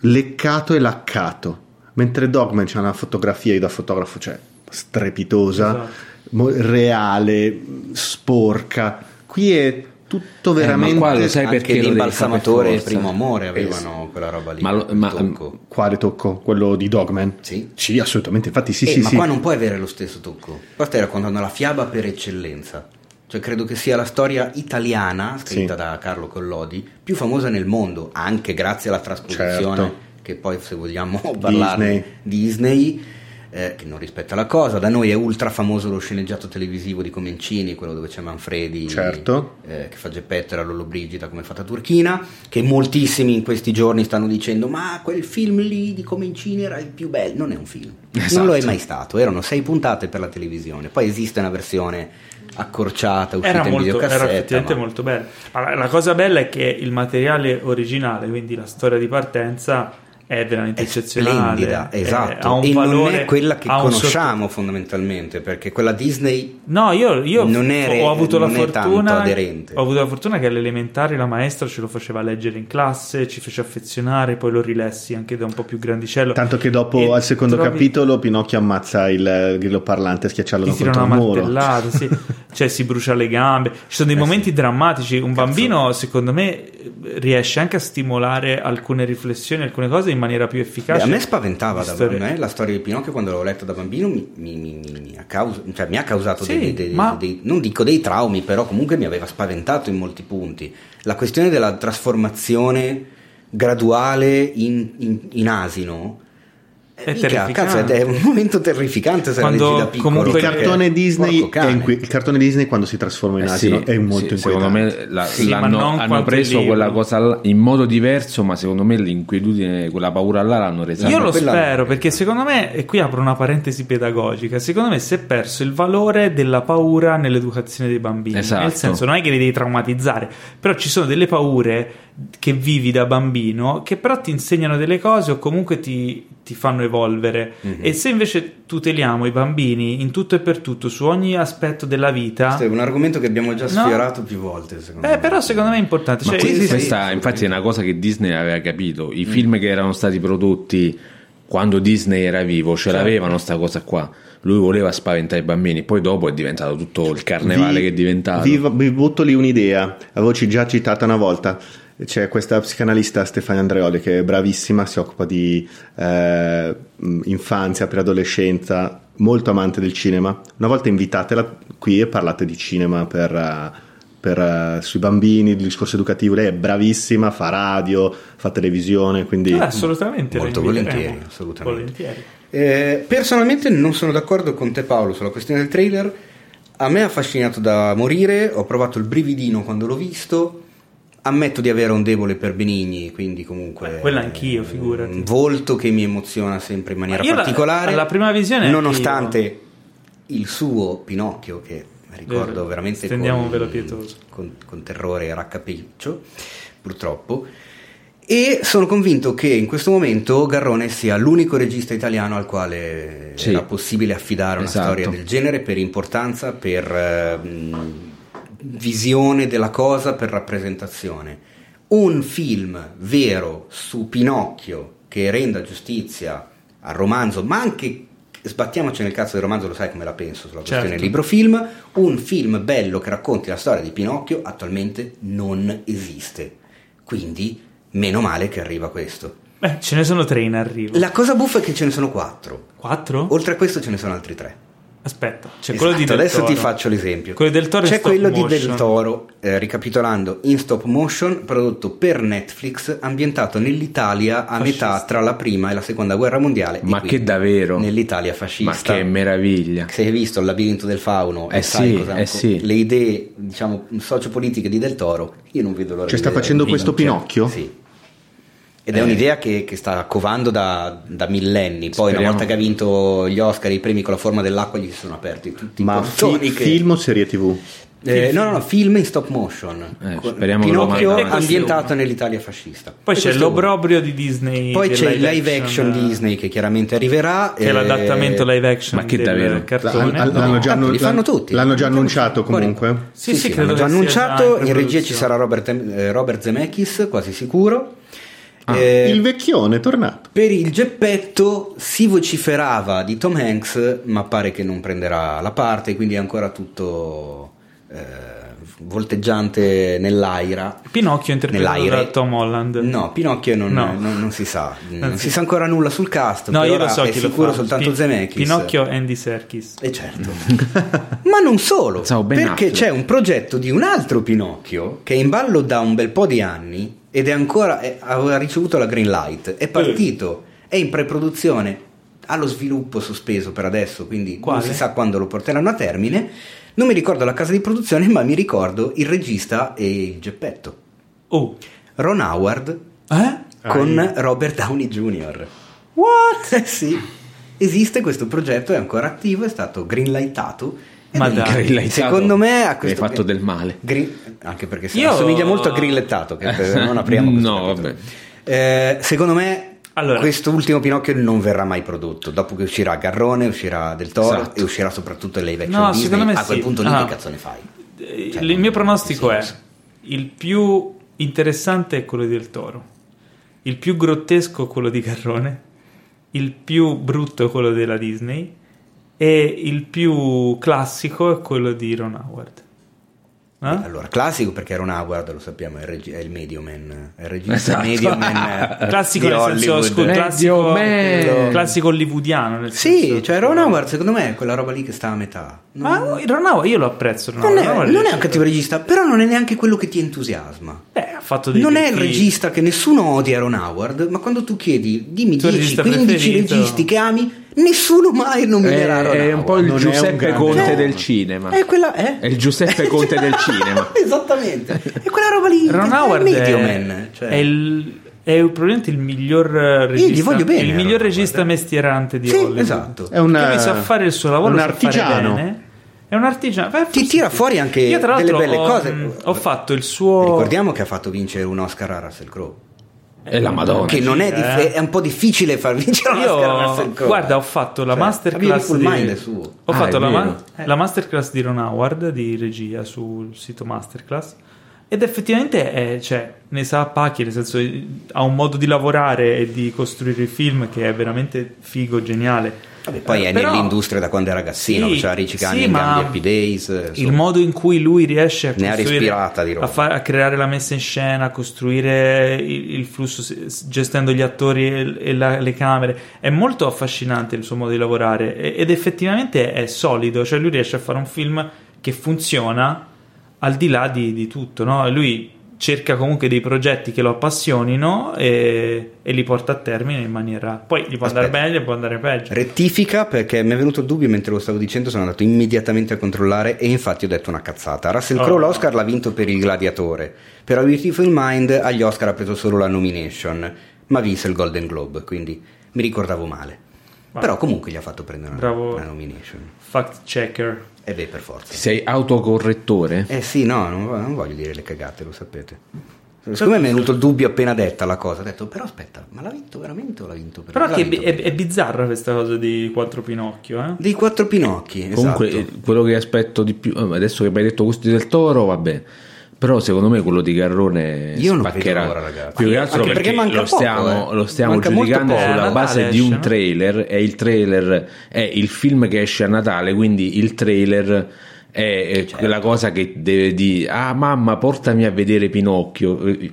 leccato e laccato. Mentre Dogman c'è una fotografia, io da fotografo, cioè strepitosa, esatto. reale, sporca. Qui è tutto veramente. Eh, qua sai perché l'imbalsamatore e primo amore avevano es- quella roba lì. Ma, ma tocco. quale tocco? Quello di Dogman? Sì. Sì, assolutamente. Infatti, sì, eh, sì. Ma sì. qua non puoi avere lo stesso tocco. Qua stai raccontando la fiaba per eccellenza. Cioè, credo che sia la storia italiana, scritta sì. da Carlo Collodi, più famosa nel mondo, anche grazie alla trasposizione, certo. che poi, se vogliamo parlare, Disney. Disney eh, che non rispetta la cosa. Da noi è ultra famoso lo sceneggiato televisivo di Comencini, quello dove c'è Manfredi certo. eh, che fa Geppetto a Lollobrigida come Fata Turchina, che moltissimi in questi giorni stanno dicendo ma quel film lì di Comencini era il più bello. Non è un film, esatto. non lo è mai stato, erano sei puntate per la televisione, poi esiste una versione accorciata uscita era in molto, videocassetta era effettivamente ma... molto bella la, la cosa bella è che il materiale originale quindi la storia di partenza è veramente è eccezionale. Splendida, esatto. e valore, non è quella che conosciamo sotto... fondamentalmente, perché quella Disney no, io, io non è, ho avuto non la fortuna, aderente. Ho avuto la fortuna che all'elementare la maestra ce lo faceva leggere in classe, ci fece affezionare, poi lo rilessi anche da un po' più grandicello. Tanto che dopo e al secondo trovi... capitolo Pinocchio ammazza il grillo parlante schiacciandolo contro il muro. sì. cioè si brucia le gambe. Ci sono dei eh momenti sì. drammatici. Un Cazzo. bambino, secondo me, riesce anche a stimolare alcune riflessioni, alcune cose in maniera più efficace. Beh, a me spaventava da me la storia di Pinocchio quando l'ho letta da bambino mi, mi, mi, mi ha, caus- cioè, mi ha, causato sì, dei, dei, ma... dei, non dico dei traumi, però comunque mi aveva spaventato in molti punti. La questione della trasformazione graduale in, in, in asino è, Mica, cazzo, è un momento terrificante se quando, da piccolo. Il cartone, Disney que- il cartone Disney quando si trasforma in eh asino sì, è molto sì, Secondo me la, sì, hanno preso quella cosa in modo diverso, ma secondo me l'inquietudine, quella paura là l'hanno resa. Io lo spero perché secondo me, e qui apro una parentesi pedagogica, secondo me si è perso il valore della paura nell'educazione dei bambini. Esatto. Nel senso, non è che li devi traumatizzare, però ci sono delle paure che vivi da bambino che però ti insegnano delle cose o comunque ti, ti fanno evolvere mm-hmm. e se invece tuteliamo i bambini in tutto e per tutto su ogni aspetto della vita questo è un argomento che abbiamo già sfiorato no? più volte secondo eh, me. però secondo me è importante cioè, questa, questa infatti è una cosa che Disney aveva capito i mm. film che erano stati prodotti quando Disney era vivo ce certo. l'avevano sta cosa qua lui voleva spaventare i bambini, poi dopo è diventato tutto il carnevale vi, che è diventato. Vi, vi butto lì un'idea, avevo già citata una volta c'è questa psicanalista Stefania Andreoli che è bravissima, si occupa di eh, infanzia, preadolescenza, molto amante del cinema. Una volta invitatela qui e parlate di cinema per, per, uh, sui bambini, il discorso educativo. Lei è bravissima, fa radio, fa televisione, quindi... Ah, assolutamente. Molto volentieri, assolutamente. volentieri. Eh, personalmente non sono d'accordo con te Paolo sulla questione del trailer. A me ha affascinato da morire, ho provato il brividino quando l'ho visto ammetto di avere un debole per Benigni, quindi comunque. Beh, quella anch'io, figurati. Un volto che mi emoziona sempre in maniera particolare. La, la prima visione. Nonostante io. il suo Pinocchio, che ricordo Vero. veramente con, con, con, terrore e raccapiccio, purtroppo. E sono convinto che in questo momento Garrone sia l'unico regista italiano al quale sì. era possibile affidare una esatto. storia del genere per importanza, per. Uh, visione della cosa per rappresentazione. Un film vero su Pinocchio che renda giustizia al romanzo, ma anche sbattiamoci nel cazzo del romanzo, lo sai come la penso sulla questione certo. libro-film. Un film bello che racconti la storia di Pinocchio attualmente non esiste. Quindi, meno male che arriva questo. Beh, ce ne sono tre in arrivo. La cosa buffa è che ce ne sono quattro. Quattro? Oltre a questo ce ne sono altri tre. Aspetta, c'è esatto, quello di Del adesso Toro. ti faccio l'esempio. Quello del Toro c'è quello motion. di Del Toro, eh, ricapitolando, in stop motion, prodotto per Netflix, ambientato nell'Italia a fascista. metà tra la prima e la seconda guerra mondiale. Ma che davvero? Nell'Italia fascista. Ma che meraviglia! Se hai visto il labirinto del fauno eh e sai sì, cosa, eh sì. le idee, diciamo, sociopolitiche di Del Toro, io non vedo l'ora cioè, sta facendo questo Pinocchio? Sì. Ed è eh. un'idea che, che, sta covando da, da millenni. Poi, Speriamo. una volta che ha vinto gli Oscar, i premi con la forma dell'acqua, gli si sono aperti tutti Ma i portoni. Fi- che... film o serie TV? Eh, no, no, no, film in stop motion. Eh, speriamo Pinocchio che lo ambientato nell'Italia fascista. Poi c'è l'obrobrio di Disney. Poi c'è il live action, action Disney che chiaramente arriverà. Che è l'adattamento live action Ma che davvero? cartone. L- l'hanno, no. già, li fanno tutti. l'hanno già annunciato comunque. Sì, sì, sì, credo l'hanno già annunciato. già In regia ci sarà Robert, eh, Robert Zemeckis, quasi sicuro. Ah, Eh, il vecchione è tornato. Per il geppetto si vociferava di Tom Hanks, ma pare che non prenderà la parte, quindi è ancora tutto eh, volteggiante nell'aira. Pinocchio interpretato da Tom Holland. No, Pinocchio non, No. non- non si sa, non Anzi. si sa ancora nulla sul cast. No, io ora lo so è chi lo sicuro fa. soltanto Pi- Zemeckis. Pinocchio Andy Serkis. E certo. Ma non solo, Ben perché Affleck. c'è un progetto di un altro Pinocchio che è in ballo da un bel po' di anni ed è ancora è- aveva ricevuto la green light, è partito, è in preproduzione, ha lo sviluppo sospeso per adesso, quindi Quale? non si sa quando lo porteranno a termine. Non mi ricordo la casa di produzione, ma mi ricordo il regista e il geppetto. Oh. Ron Howard Eh? con Robert Downey Jr. What? Sì, esiste questo progetto, è ancora attivo, è stato greenlightato. Ed Ma dai. Secondo me ha Hai questo fatto del male. Green- anche perché si Io- assomiglia molto a grillettato, che non apriamo questo No, vabbè. Eh, secondo me Allora. questo ultimo Pinocchio non verrà mai prodotto. Dopo che uscirà Garrone, uscirà Del Toro Esatto. e uscirà soprattutto live action No, Disney, secondo me a quel sì. punto lì Ah. che cazzo ne fai? Eh, Cioè, il mio pronostico è il più interessante è quello del Toro, il più grottesco è quello di Garrone, il più brutto è quello della Disney e il più classico è quello di Ron Howard. Eh? Allora, classico perché Ron Howard, lo sappiamo, è il, regi- è il Medio Man, è il regista Esatto. Medio Man eh, Classico di nel senso Hollywood. scu- Medio classico, classico hollywoodiano. Nel Sì, senso- cioè Ron Howard secondo me è quella roba lì che sta a metà. Non, Ma Ron Howard io lo apprezzo. Ron non Howard. è, Ron non è un cattivo regista, però non è neanche quello che ti entusiasma. Eh, ha fatto dei Non è il regista che nessuno odia Ron Howard, ma quando tu chiedi dimmi Il tuo 10, regista 15 preferito. registi che ami, nessuno mai nominerà Ron È, è un po' il Non Giuseppe Conte del cinema. È quella eh? È il Giuseppe Conte del cinema. Esattamente. È quella roba lì. Ron è Howard è, Man, cioè. è il- è probabilmente il miglior eh, regista, bene, il miglior regista mestierante di Sì, Hollywood. esatto. È un, Che sa fare il suo lavoro, un artigiano. È un artigiano. Beh, Ti tira sì. fuori anche Io, tra delle belle ho, cose. mh, Ho fatto il suo. Ricordiamo che ha fatto vincere un Oscar a Russell Crowe. È la Madonna. Che non è, dif- eh. è un po' difficile far vincere a Russell Io, guarda, ho fatto la Cioè, A masterclass di, Mind suo. Ho Ah, fatto la, ma- la masterclass di Ron Howard di regia sul sito Masterclass. Ed effettivamente è, cioè, ne sa pacchi, nel senso ha un modo di lavorare e di costruire il film che è veramente figo, geniale. Vabbè, poi è però- nell'industria da quando è ragazzino, Sì, faceva Ricci Cani sì, in Happy Days. Il insomma. modo in cui lui riesce a a, fa- a creare la messa in scena, a costruire il, il flusso gestendo gli attori e, e la- le camere, è molto affascinante il suo modo di lavorare ed effettivamente è solido, cioè lui riesce a fare un film che funziona al di là di, di tutto, no? E lui cerca comunque dei progetti che lo appassionino e, e li porta a termine in maniera... Poi gli può andare Aspetta. meglio, può andare peggio. Rettifica perché mi è venuto il dubbio mentre lo stavo dicendo, sono andato immediatamente a controllare e infatti ho detto una cazzata. Russell Crowe Oh. l'Oscar l'ha vinto per il Gladiatore, per A Beautiful Mind agli Oscar ha preso solo la nomination, ma vinse il Golden Globe, quindi mi ricordavo male. Ma- Però comunque gli ha fatto prendere una, Bravo. una nomination. Fact checker. E beh, per forza. Sei autocorrettore? Eh sì, no, non, non voglio dire le cagate, lo sapete. Secondo me mi è venuto il dubbio appena detta la cosa. Ho detto, però aspetta, ma l'ha vinto veramente o l'ha vinto per Però l'ha che vinto è, per- è bizzarra questa cosa di Quattro Pinocchio, eh? Dei quattro Pinocchi, Comunque, esatto. eh, quello che aspetto di più, eh, adesso che mi hai detto questo del toro, vabbè. Però secondo me quello di Garrone Io non spaccherà. ragazzi. Più che altro Anche perché, perché manca lo poco, stiamo, eh. lo stiamo giudicando poco. sulla Eh, base di un no? trailer e il trailer è il film che esce a Natale, quindi il trailer è eh, Certo. quella cosa che deve dire ah mamma portami a vedere Pinocchio Eh,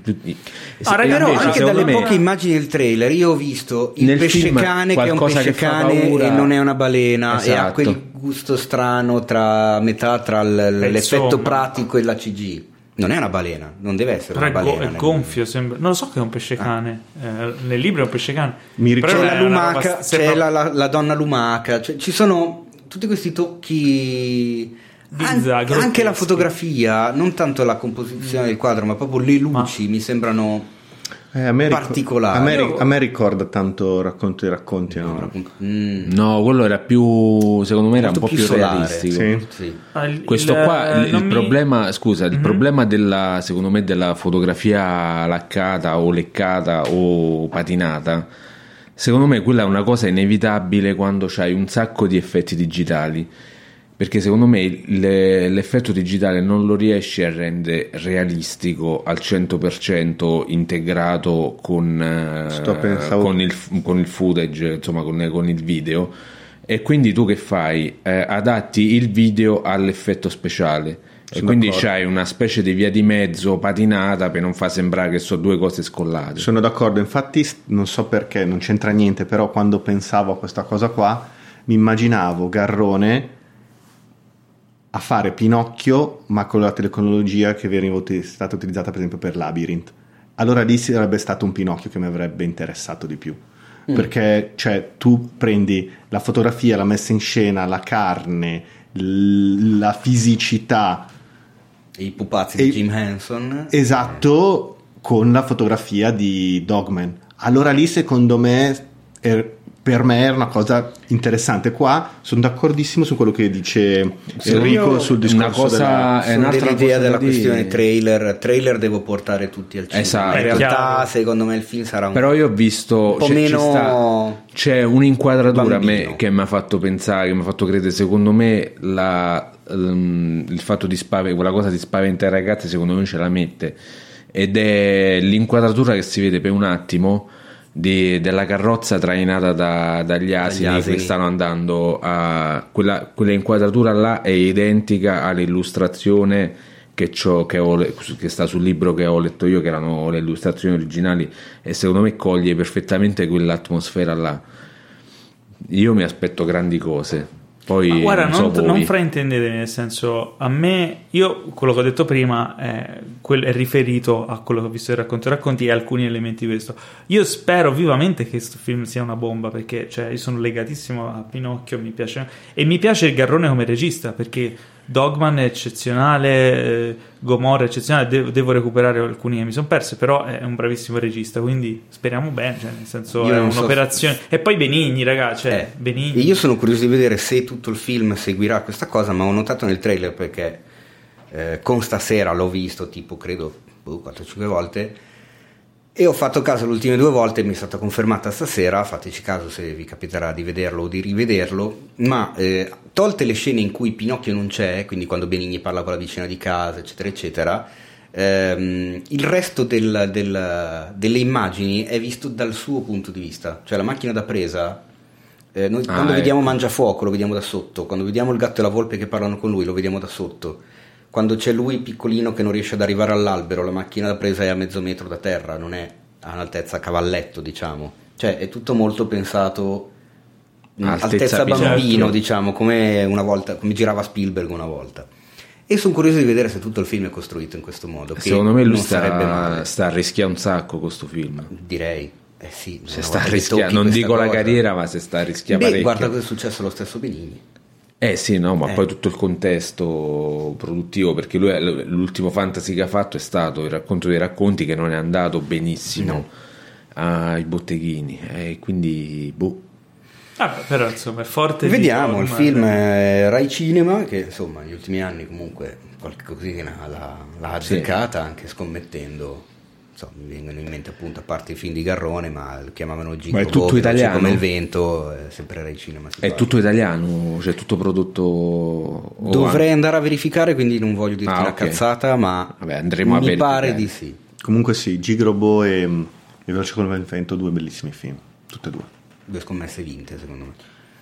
Ah, raga, Però Invece, anche dalle me- poche immagini del trailer io ho visto il pesce film cane che è un pesce cane e non è una balena e ha Esatto. quel gusto strano tra metà tra l- Eh, l'effetto pratico e la CG. Non è una balena, non deve essere Però una è, balena. è nel- gonfio, sembra. Non lo so che è un pesce cane. Eh, nel libro è un pesce cane. Mi Però C'è ricordo- è la lumaca, roba- c'è la, la- la donna lumaca, cioè, ci sono tutti questi tocchi. Bizza, An- grotteschi. anche la fotografia, non tanto la composizione del quadro, ma proprio le luci mi sembrano. Eh, a me particolare. A me, a me, ricorda tanto racconto di racconti. No, no. Mm. no quello era più, secondo me, era Molto un po' più, più realistico. Sì. Sì. Ah, il, Questo il, qua, il, il mi... problema, scusa, mm-hmm. il mhm. problema della, secondo me, della fotografia laccata o leccata o patinata. Secondo me quella è una cosa inevitabile quando c'hai un sacco di effetti digitali perché secondo me le, l'effetto digitale non lo riesce a rendere realistico al 100% integrato con, eh, con, il, con il, footage, insomma con, con, il video e quindi tu che fai? Eh, adatti il video all'effetto speciale Sono e quindi d'accordo. c'hai una specie di via di mezzo patinata per non far sembrare che sono due cose scollate. Sono d'accordo, infatti non so perché, non c'entra niente, però quando pensavo a questa cosa qua mi immaginavo Garrone a fare Pinocchio, ma con la tecnologia che veniva stata utilizzata per esempio per Labyrinth. Allora lì sarebbe stato un Pinocchio che mi avrebbe interessato di più. Mm. Perché cioè, tu prendi la fotografia, la messa in scena, la carne, l- la fisicità. I pupazzi e, di Jim Henson. Esatto, con la fotografia di Dogman. Allora lì secondo me er- per me era una cosa interessante. Qua sono d'accordissimo su quello che dice Enrico sul discorso una cosa, della, è un'altra idea della di... questione trailer. Trailer devo portare tutti al cinema. Esatto. In realtà, Chiaro. secondo me, il film sarà un Però io ho visto un po' c'è, meno. Sta, c'è un'inquadratura me che mi ha fatto pensare, che mi ha fatto credere. Secondo me, la, um, il fatto di spaventare, quella cosa di spaventare i ragazzi, secondo me, ce la mette. Ed è l'inquadratura che si vede per un attimo di, della carrozza trainata da, dagli, asini dagli, asini che stanno andando a quella, quella, inquadratura là è identica all'illustrazione che, che, ho, che, sta sul libro che ho letto io che erano le illustrazioni originali e secondo me coglie perfettamente quell'atmosfera là. Io mi aspetto grandi cose poi, Ma guarda, non, so non, fraintendete, nel senso, a me, io quello che ho detto prima è, è riferito a quello che ho visto in racconti racconti e alcuni elementi di questo. Io spero vivamente che questo film sia una bomba perché cioè, io sono legatissimo a Pinocchio, mi piace, e mi piace il Garrone come regista perché Dogman è eccezionale, eh, Gomorra è eccezionale, devo, devo, recuperare alcuni che mi sono persi, però è un bravissimo regista, quindi speriamo bene, cioè, nel senso io è un'operazione. So... E poi Benigni, ragazzi, cioè, eh, Benigni. Io sono curioso di vedere se tutto il film seguirà questa cosa, ma ho notato nel trailer perché eh, con stasera l'ho visto tipo, credo, 4-5 volte e ho fatto caso le ultime due volte, mi è stata confermata stasera, fateci caso se vi capiterà di vederlo o di rivederlo, ma eh, tolte le scene in cui Pinocchio non c'è, quindi quando Benigni parla con la vicina di casa, eccetera, eccetera, ehm, il resto del, del, delle immagini è visto dal suo punto di vista, cioè la macchina da presa, eh, noi, ah, quando ecco. vediamo Mangiafuoco lo vediamo da sotto, quando vediamo il gatto e la volpe che parlano con lui lo vediamo da sotto quando c'è lui piccolino che non riesce ad arrivare all'albero, la macchina da presa è a mezzo metro da terra, non è a un'altezza cavalletto, diciamo. Cioè è tutto molto pensato altezza, altezza bambino, diciamo, come, una volta, come girava Spielberg una volta. E sono curioso di vedere se tutto il film è costruito in questo modo. Secondo me lui sta, sta a rischiare un sacco questo film. Direi. Eh sì, se sta a rischiare, non dico cosa. la carriera, ma se sta a rischiare Beh. Guarda cosa è successo allo stesso Benigni. Eh sì, no, ma eh. poi tutto il contesto produttivo, perché lui l'ultimo fantasy che ha fatto è stato il racconto dei racconti che non è andato benissimo no. ai botteghini, e eh, quindi boh. Ah, però insomma è forte. Vediamo, il film è Rai Cinema, che insomma negli ultimi anni comunque qualche cosina l'ha, l'ha azzeccata, sì. anche scommettendo so, mi vengono in mente appunto a parte i film di Garrone ma lo chiamavano Ginko ma è tutto italiano? come il vento è sempre Rai Cinema è parla. tutto italiano? Cioè tutto prodotto dovrei andare a verificare quindi non voglio dirti ah, una okay. cazzata ma Vabbè, andremo mi pare di sì. Comunque sì Gigrobo e, e Veloce come il vento due bellissimi film tutte e due. Due scommesse vinte secondo me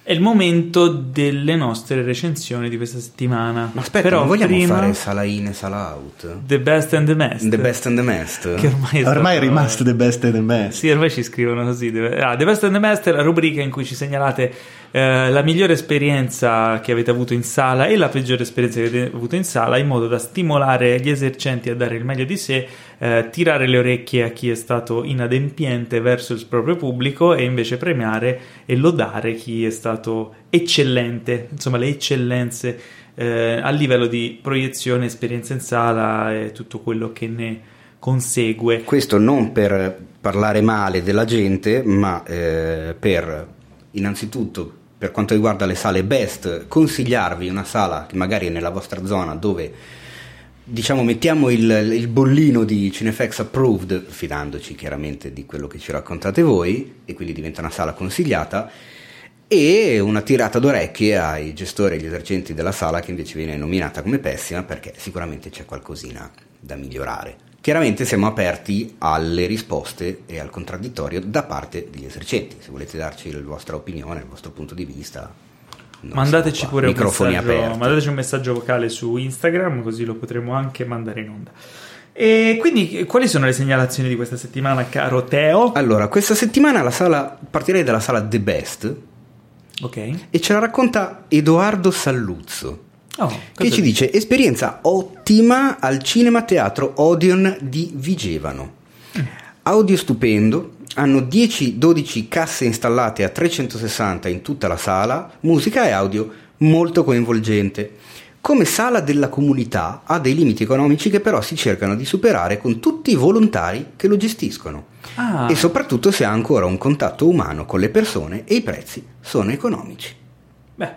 è il momento delle nostre recensioni di questa settimana. Ma aspetta, Però non vogliamo prima... fare Sala in e Sala out? The best and the best. The best and the best. Che ormai è, ormai è rimasto The best and the best. Sì, ormai ci scrivono così. Ah, the best and the best è la rubrica in cui ci segnalate eh, la migliore esperienza che avete avuto in sala e la peggiore esperienza che avete avuto in sala in modo da stimolare gli esercenti a dare il meglio di sé, eh, tirare le orecchie a chi è stato inadempiente verso il proprio pubblico e invece premiare e lodare chi è stato eccellente, insomma le eccellenze eh, a livello di proiezione, esperienza in sala e tutto quello che ne consegue. Questo non per parlare male della gente, ma eh, per innanzitutto per quanto riguarda le sale best, consigliarvi una sala che magari è nella vostra zona dove diciamo mettiamo il, il, bollino di Cinefx approved, fidandoci chiaramente di quello che ci raccontate voi, e quindi diventa una sala consigliata, e una tirata d'orecchie ai gestori e agli esercenti della sala che invece viene nominata come pessima perché sicuramente c'è qualcosina da migliorare. Chiaramente siamo aperti alle risposte e al contraddittorio da parte degli esercenti. Se volete darci la vostra opinione, il vostro punto di vista, mandateci pure un messaggio, mandateci un messaggio vocale su Instagram, così lo potremo anche mandare in onda. E quindi, quali sono le segnalazioni di questa settimana, caro Teo? Allora, questa settimana la sala, partirei dalla sala The Best. Ok. E ce la racconta Edoardo Salluzzo. Oh, che ci dice esperienza ottima al cinema teatro Odeon di Vigevano. Mm. Audio stupendo, hanno 10-12 casse installate a 360 in tutta la sala, musica e audio molto coinvolgente. Come sala della comunità ha dei limiti economici che però si cercano di superare con tutti i volontari che lo gestiscono. Ah. E soprattutto se ha ancora un contatto umano con le persone e i prezzi sono economici. Beh,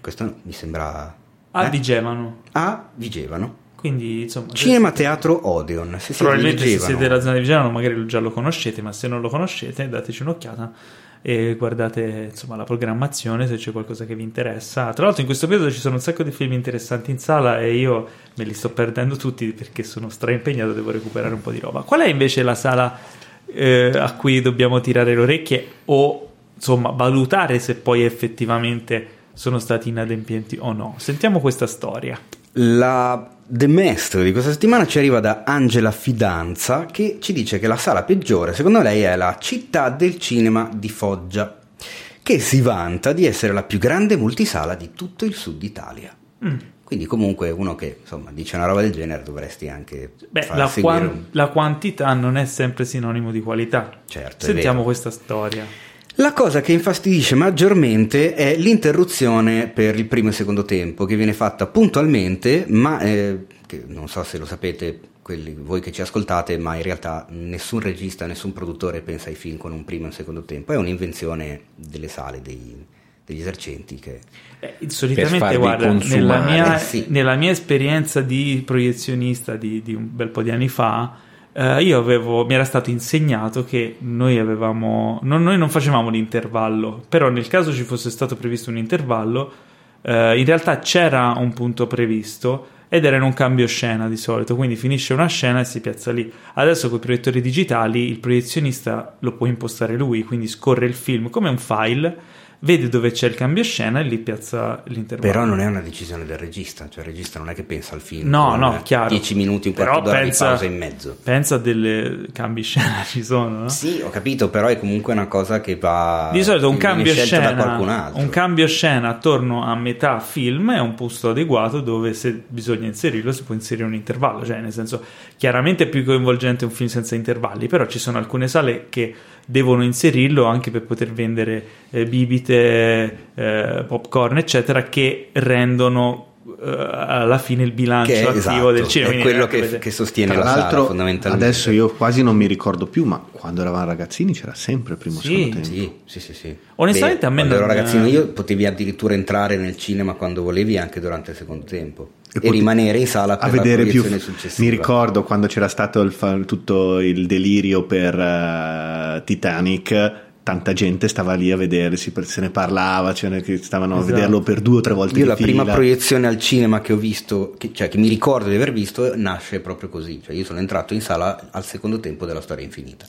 questo mi sembra a eh? Vigevano. A Vigevano. Quindi, insomma, Cinema Teatro Odeon. Se probabilmente se siete della zona di Vigevano magari già lo conoscete, ma se non lo conoscete dateci un'occhiata e guardate insomma, la programmazione se c'è qualcosa che vi interessa. Tra l'altro in questo periodo ci sono un sacco di film interessanti in sala e io me li sto perdendo tutti perché sono straimpegnato, devo recuperare un po' di roba. Qual è invece la sala eh, a cui dobbiamo tirare le orecchie o insomma valutare se poi effettivamente sono stati inadempienti o no. Sentiamo questa storia. La The Maestro di questa settimana ci arriva da Angela Fidanza che ci dice che la sala peggiore secondo lei è la città del cinema di Foggia che si vanta di essere la più grande multisala di tutto il sud Italia. Mm. Quindi comunque uno che insomma dice una roba del genere dovresti anche Beh, la, quan- la, quantità non è sempre sinonimo di qualità. Certo, Sentiamo questa storia. La cosa che infastidisce maggiormente è l'interruzione per il primo e secondo tempo, che viene fatta puntualmente, ma eh, non so se lo sapete quelli, voi che ci ascoltate, ma in realtà nessun regista, nessun produttore pensa ai film con un primo e un secondo tempo, è un'invenzione delle sale, dei, degli esercenti che... Eh, solitamente guarda, nella mia, sì. nella mia, esperienza di proiezionista di, di un bel po' di anni fa, Uh, io avevo, mi era stato insegnato che noi avevamo, non, noi non facevamo l'intervallo, però nel caso ci fosse stato previsto un intervallo, uh, in realtà c'era un punto previsto ed era in un cambio scena di solito, quindi finisce una scena e si piazza lì. Adesso con i proiettori digitali il proiezionista lo può impostare lui, quindi scorre il film come un file vede dove c'è il cambio scena e lì piazza l'intervallo. Però non è una decisione del regista, cioè il regista non è che pensa al film. No, no, chiaro. 10 minuti, un quarto d'ora pensa, di pausa in mezzo. Pensa a delle cambi scena ci sono, no? Sì, ho capito, però è comunque una cosa che va Di solito un cambio scena un cambio scena attorno a metà film è un posto adeguato dove se bisogna inserirlo si può inserire un intervallo, cioè nel senso chiaramente è più coinvolgente un film senza intervalli, però ci sono alcune sale che devono inserirlo anche per poter vendere eh, bibite, eh, popcorn, eccetera, che rendono uh, alla fine il bilancio che, attivo esatto, del cinema. È quello che, che, sostiene Tra la sala fondamentalmente. Adesso io quasi non mi ricordo più, ma quando eravamo ragazzini c'era sempre il primo sì, tempo. Sì, sì, sì, sì. Onestamente Beh, a me quando non... ero ragazzino io potevi addirittura entrare nel cinema quando volevi anche durante il secondo tempo e, e rimanere in sala per a vedere più successiva. Mi ricordo quando c'era stato il, tutto il delirio per uh, Titanic tanta gente stava lì a vedersi, se ne parlava, cioè che stavano esatto. a vederlo per due o tre volte Io la fila. prima proiezione al cinema che ho visto, che, cioè che mi ricordo di aver visto, nasce proprio così, cioè io sono entrato in sala al secondo tempo della storia infinita.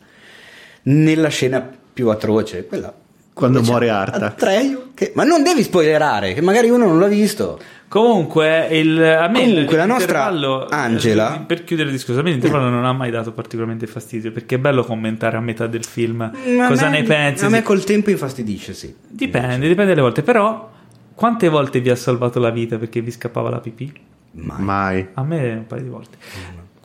Nella scena più atroce, quella quando muore Arta. Atreio, che, ma non devi spoilerare, che magari uno non l'ha visto. Comunque, il, a me Comunque, la nostra Angela. Eh, per chiudere il discorso, a me l'intervallo non ha mai dato particolarmente fastidio perché è bello commentare a metà del film ma cosa me, ne pensi. A me col tempo infastidisce, sì. Dipende, dipende dalle volte. Però, quante volte vi ha salvato la vita perché vi scappava la pipì? Mai. mai. A me un paio di volte.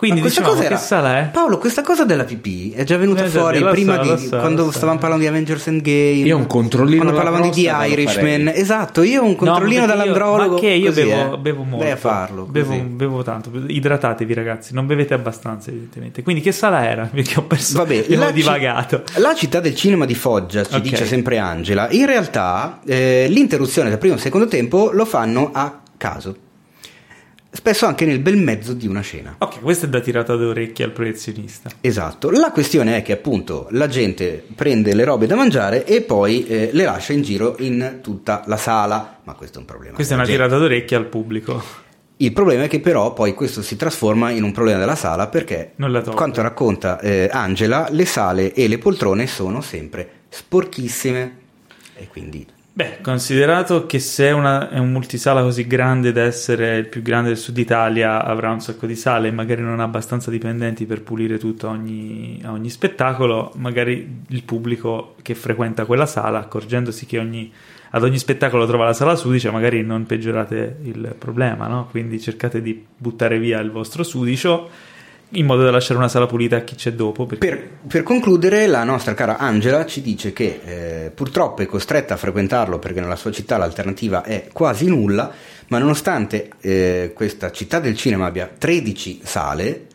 Quindi questa diciamo, cosa che sala è? Paolo, questa cosa della PP è già venuta eh, fuori prima so, di so, quando stavamo parlando di Avengers Endgame. Io ho un controllino quando parlavano di The Irishman. Esatto, io ho un controllino no, dall'andrologo. ma che io così, bevo, eh. bevo molto. Vai a farlo. Bevo, bevo, tanto. Idratatevi, ragazzi, non bevete abbastanza, evidentemente. Quindi che sala era? Perché ho perso Vabbè, la divagato. Ci, la città del cinema di Foggia, ci okay. dice sempre Angela. In realtà eh, l'interruzione del primo e secondo tempo lo fanno a caso spesso anche nel bel mezzo di una scena. Ok, questa è da tirata d'orecchie al proiezionista. Esatto, la questione è che appunto la gente prende le robe da mangiare e poi eh, le lascia in giro in tutta la sala, ma questo è un problema. Questa è una gente. tirata d'orecchie al pubblico. Il problema è che però poi questo si trasforma in un problema della sala perché, quanto racconta eh, Angela, le sale e le poltrone sono sempre sporchissime e quindi Beh, considerato che se una, è un multisala così grande da essere il più grande del sud Italia, avrà un sacco di sale e magari non ha abbastanza dipendenti per pulire tutto a ogni, a ogni spettacolo, magari il pubblico che frequenta quella sala, accorgendosi che ogni, ad ogni spettacolo trova la sala sudicia, magari non peggiorate il problema, no? Quindi cercate di buttare via il vostro sudicio in modo da lasciare una sala pulita a chi c'è dopo. Perché... Per, per, concludere, la nostra cara Angela ci dice che eh, purtroppo è costretta a frequentarlo perché nella sua città l'alternativa è quasi nulla, ma nonostante eh, questa città del cinema abbia 13 sale,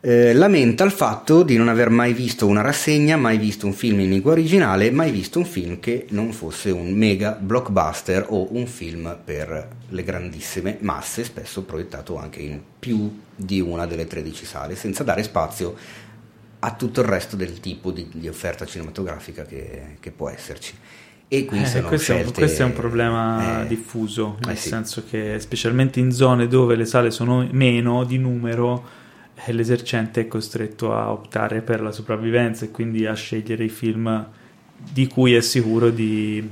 eh, lamenta il fatto di non aver mai visto una rassegna, mai visto un film in lingua originale, mai visto un film che non fosse un mega blockbuster o un film per le grandissime masse, spesso proiettato anche in più di una delle 13 sale, senza dare spazio a tutto il resto del tipo di, di offerta cinematografica che, che, può esserci. E qui eh, questo, scelte, è un, questo, è un, problema eh, diffuso, nel eh sì. senso che specialmente in zone dove le sale sono meno di numero, e l'esercente è costretto a optare per la sopravvivenza e quindi a scegliere i film di cui è sicuro di,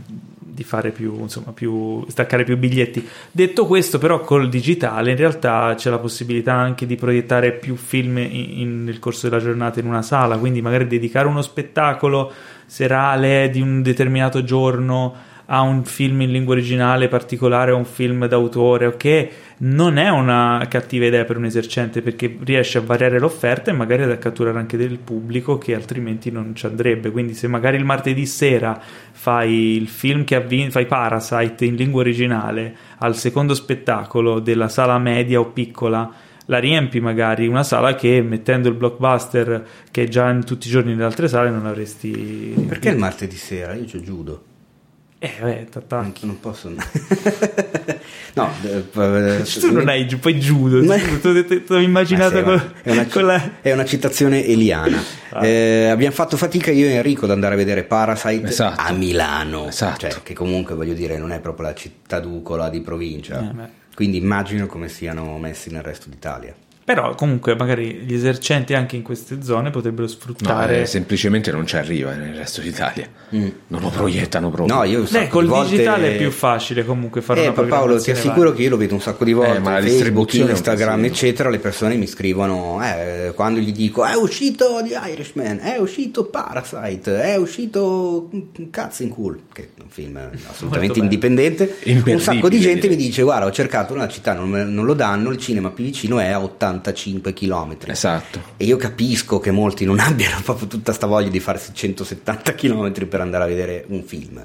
di fare più, insomma, più, staccare più biglietti. Detto questo, però, col digitale in realtà c'è la possibilità anche di proiettare più film in, in, nel corso della giornata in una sala, quindi magari dedicare uno spettacolo serale di un determinato giorno a un film in lingua originale particolare o un film d'autore, ok? Non è una cattiva idea per un esercente perché riesce a variare l'offerta e magari ad catturare anche del pubblico che altrimenti non ci andrebbe. Quindi, se magari il martedì sera fai il film che ha vinto, fai Parasite in lingua originale al secondo spettacolo della sala media o piccola la riempi magari una sala che mettendo il blockbuster che è già in tutti i giorni nelle altre sale non avresti perché il martedì sera? io ci giudo eh, vabbè, t'attacchi. Non posso. no, eh, tu non hai poi giudo. Ma... Tu ho immaginato con, è, una, con la... è una citazione eliana. Ah. Eh, abbiamo fatto fatica io e Enrico ad andare a vedere Parasite esatto. a Milano, esatto. cioè, che comunque voglio dire non è proprio la città ducola di provincia. Eh, Quindi immagino come siano messi nel resto d'Italia. Però comunque magari gli esercenti anche in queste zone potrebbero sfruttare... No, eh, semplicemente non ci arriva nel resto d'Italia. Mm. Non lo proiettano proprio. No, io Beh, col volte... digitale è più facile comunque fare eh, una Paolo, ti assicuro che io lo vedo un sacco di volte. Eh, ma Facebook, Instagram, eccetera, le persone mi scrivono eh, quando gli dico è uscito The Irishman, è uscito Parasite, è uscito Cazzo in Cool, che è un film assolutamente indipendente. Un sacco di gente mi dice guarda ho cercato una città, non, non lo danno, il cinema più vicino è a 80 85 km. Esatto. E io capisco che molti non abbiano proprio tutta sta voglia di farsi 170 km per andare a vedere un film.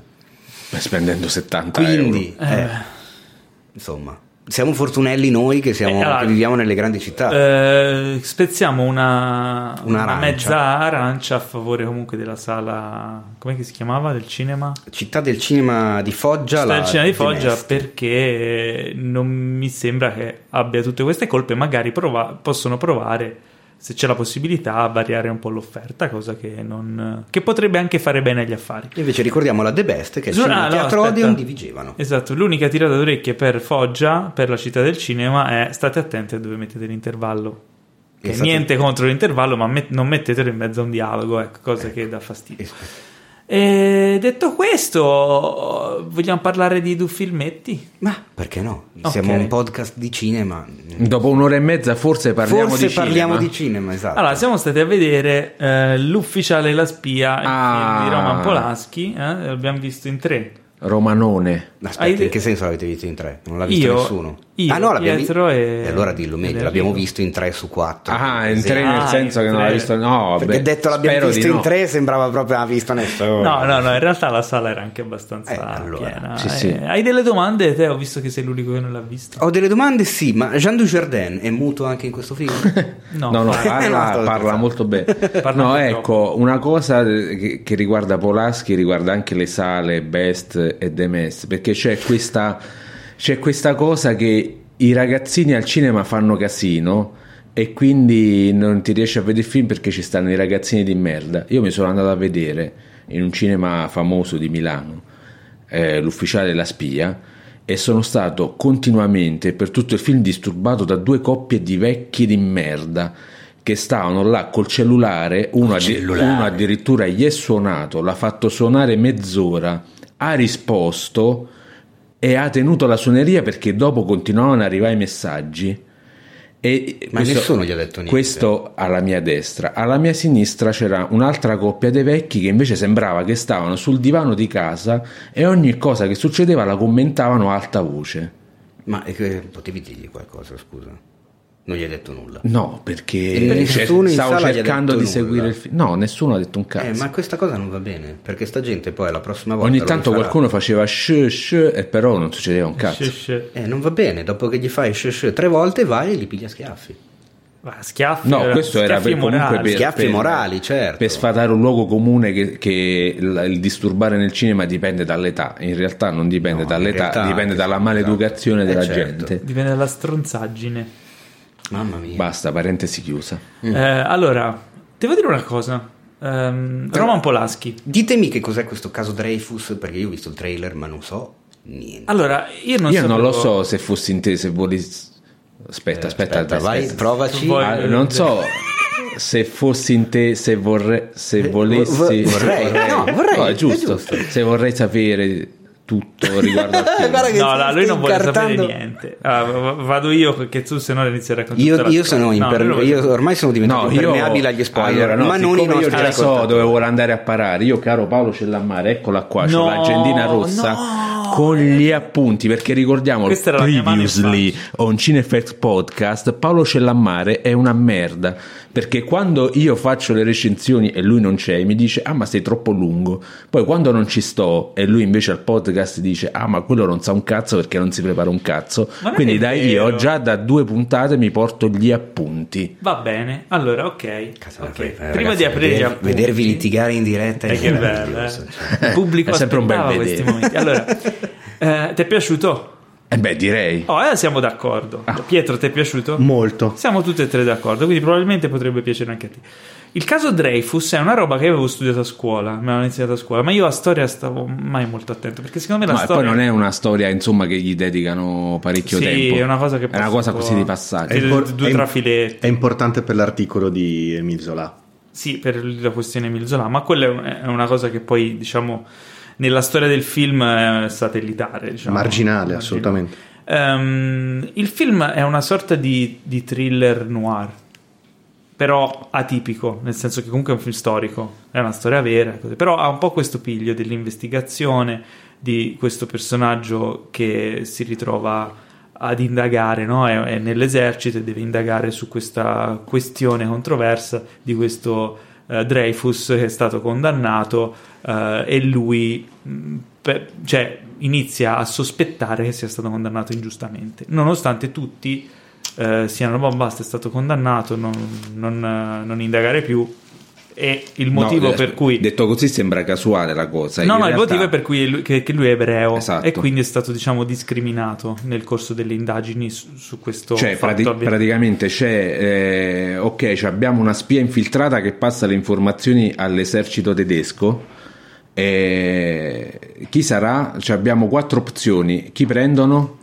Spendendo 70 Quindi, euro. Eh, insomma, siamo fortunelli noi che, siamo, eh, allora, che viviamo nelle grandi città. Eh, spezziamo una, una, una, mezza arancia a favore comunque della sala, come si chiamava, del cinema? Città del cinema di Foggia. Città del cinema di Foggia perché non mi sembra che abbia tutte queste colpe, magari prova, possono provare se c'è la possibilità, variare un po' l'offerta, cosa che, non, che potrebbe anche fare bene agli affari. Invece ricordiamo la The Best, che è il ah, no, teatro Odeon di Vigevano. Esatto, l'unica tirata d'orecchie per Foggia, per la città del cinema, è state attenti a dove mettete l'intervallo. Che esatto. niente contro l'intervallo, ma met- non mettetelo in mezzo a un dialogo, ecco, cosa ecco. che dà fastidio. Esatto. E detto questo, vogliamo parlare di due filmetti? Ma perché no? Siamo okay. un podcast di cinema. Dopo un'ora e mezza forse parliamo forse di parliamo cinema. di cinema, esatto. Allora, siamo stati a vedere eh, L'ufficiale e la spia ah. di Roman Polanski, eh? l'abbiamo visto in tre. Romanone. Aspetta, Hai... in che senso l'avete visto in tre? Non l'ha visto io, nessuno? Io, ah no, l'abbiamo Pietro vi- e... e allora dillo meglio, l'abbiamo visto in 3 su 4. Ah, in tre nel Ah, senso che non l'ha tre. visto. No, Perché beh, detto l'abbiamo spero visto in no. 3 sembrava proprio ha visto nessuno. No, no, no, in realtà la sala era anche abbastanza Eh, allora. piena. Sì, Eh, sì. Hai delle domande? Te ho visto che sei l'unico che non l'ha visto. Ho delle domande, sì, ma Jean Dujardin è muto anche in questo film? No, No, no, No, parla, parla molto bene. Parla no, ecco, una cosa che, che riguarda Polaschi riguarda anche le sale Best e The Mess, perché c'è questa, c'è questa cosa che i ragazzini al cinema fanno casino e quindi non ti riesci a vedere il film perché ci stanno i ragazzini di merda. Io mi sono andato a vedere in un cinema famoso di Milano, eh, l'ufficiale della spia, e sono stato continuamente per tutto il film disturbato da due coppie di vecchi di merda che stavano là col cellulare, uno, addi- cellulare. uno addirittura gli è suonato, l'ha fatto suonare mezz'ora, ha risposto e ha tenuto la suoneria perché dopo continuavano ad arrivare i messaggi. E Ma nessuno gli ha detto niente. Questo alla mia destra. Alla mia sinistra c'era un'altra coppia dei vecchi che invece sembrava che stavano sul divano di casa e ogni cosa che succedeva la commentavano a alta voce. Ma eh, potevi dirgli qualcosa, scusa? Non gli hai detto nulla. No, perché E nessuno in stavo cercando di seguire nulla. il film. No, nessuno ha detto un cazzo. Eh, ma questa cosa non va bene, perché sta gente poi la prossima volta Ogni tanto qualcuno faceva shh shh e però non succedeva un cazzo. Shh. Eh, non va bene, dopo che gli fai shh shh tre volte vai e gli piglia schiaffi. Ma schiaffi. No, eh, questo era schiaffi per, comunque per, Schiaffi per- morali, certo. per sfatare un luogo comune che, che il, il disturbare nel cinema dipende dall'età. In realtà non dipende No, dall'età, realtà dipende dalla sì, maleducazione esatto. della Eh, certo. gente. Dipende dalla stronzaggine. Mamma mia. Basta, parentesi chiusa. Eh, allora, devo dire una cosa. Ehm, Roman Polaschi. Ditemi che cos'è questo caso Dreyfus, perché io ho visto il trailer ma non so niente. Allora, io non Io sapevo- non lo so se fossi in te, se vuoi... Aspetta, aspetta, Aspetta, vai, aspetta. provaci. Ah, non so se fossi in te, se vorrei, se volessi, vo- vorrei. No, vorrei, è è giusto. giusto. Se vorrei sapere tutto riguardo al film. Guarda che No, no, lui non vuole sapere niente. Ah, v- vado io perché tu se no inizi a raccontare. Io, io sono No, imper- non io ormai sono diventato No, io impermeabile agli spoiler, allora, no, ma non io già so ascoltatori. dove vuole andare a parare. Io, caro Paolo Cellammare, eccola qua, c'ho No, l'agendina rossa no. con gli appunti. Perché ricordiamo Questa previously on Cinefx Podcast. Paolo Cellammare è una merda. Perché quando io faccio le recensioni e lui non c'è, mi dice: Ah, ma sei troppo lungo. Poi quando non ci sto e lui invece al podcast dice: Ah, ma quello non sa un cazzo perché non si prepara un cazzo. Quindi da vero. io già da due puntate mi porto gli appunti. Va bene, allora ok. Cazzo, Ok. eh, Prima ragazzi, di aprire gli veder- appunti, vedervi litigare in diretta Eh, è che bello, eh. cioè. Il pubblico È sempre un bel questi vedere. momenti. Allora, eh, ti è piaciuto? Eh beh, direi. Oh, eh, siamo d'accordo. Ah. Pietro, ti è piaciuto? Molto. Siamo tutti e tre d'accordo, quindi probabilmente potrebbe piacere anche a te. Il caso Dreyfus è una roba che avevo studiato a scuola, me l'hanno iniziato a scuola, ma io a storia stavo mai molto attento, perché secondo me la No, storia... poi non è una storia insomma che gli dedicano parecchio Sì, tempo. è una cosa che è una cosa così di passaggio. Sì, È impor- due è- trafiletti. È importante per l'articolo di Emile Zola. Sì, per la questione Emile Zola, ma quella è una cosa che poi, diciamo, nella storia del film è satellitare. Diciamo, Marginale, assolutamente. Ehm, il film è una sorta di, di thriller noir, però atipico, nel senso che comunque è un film storico, è una storia vera, però ha un po' questo piglio dell'investigazione di questo personaggio che si ritrova ad indagare, no? è, è nell'esercito e deve indagare su questa questione controversa di questo eh, Dreyfus che è stato condannato eh, e lui mh, per- cioè, inizia a sospettare che sia stato condannato ingiustamente, nonostante tutti eh, siano "Boh, basta, è stato condannato, non, non, non indagare più. E il motivo No, eh, per cui detto così sembra casuale la cosa. No, no, il realtà- motivo è per cui lui, che, che lui è ebreo Esatto. e quindi è stato, diciamo, discriminato nel corso delle indagini su, su questo Cioè, prati- praticamente c'è, eh, ok, abbiamo una spia infiltrata che passa le informazioni all'esercito tedesco. E chi sarà? Cioè, abbiamo quattro opzioni. Chi prendono?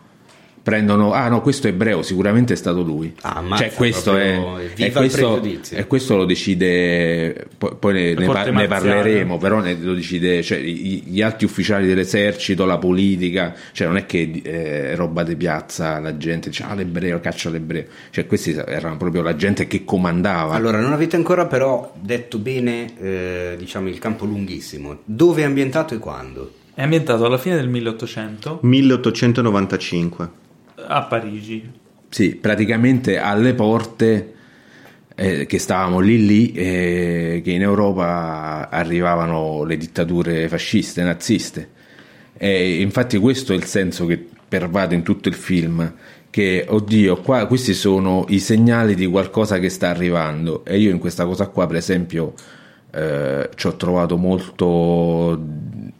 Prendono, ah no, questo è ebreo, sicuramente è stato lui. Ah, ammazza, cioè, questo è, il questo, pregiudizio. e questo lo decide, poi, poi ne, ne par- ne parleremo, però ne- lo decide cioè, gli alti ufficiali dell'esercito, la politica, cioè non è che eh, è roba di piazza, la gente dice ah l'ebreo, caccia l'ebreo, cioè questi erano proprio la gente che comandava. Allora, non avete ancora però detto bene, eh, diciamo, il campo lunghissimo. Dove è ambientato e quando? È ambientato alla fine del 1800 1895. A Parigi. Sì, praticamente alle porte eh, che stavamo lì lì, eh, che in Europa arrivavano le dittature fasciste, naziste. E infatti questo è il senso che pervade in tutto il film, che oddio, qua questi sono i segnali di qualcosa che sta arrivando e io in questa cosa qua per esempio eh, ci ho trovato molto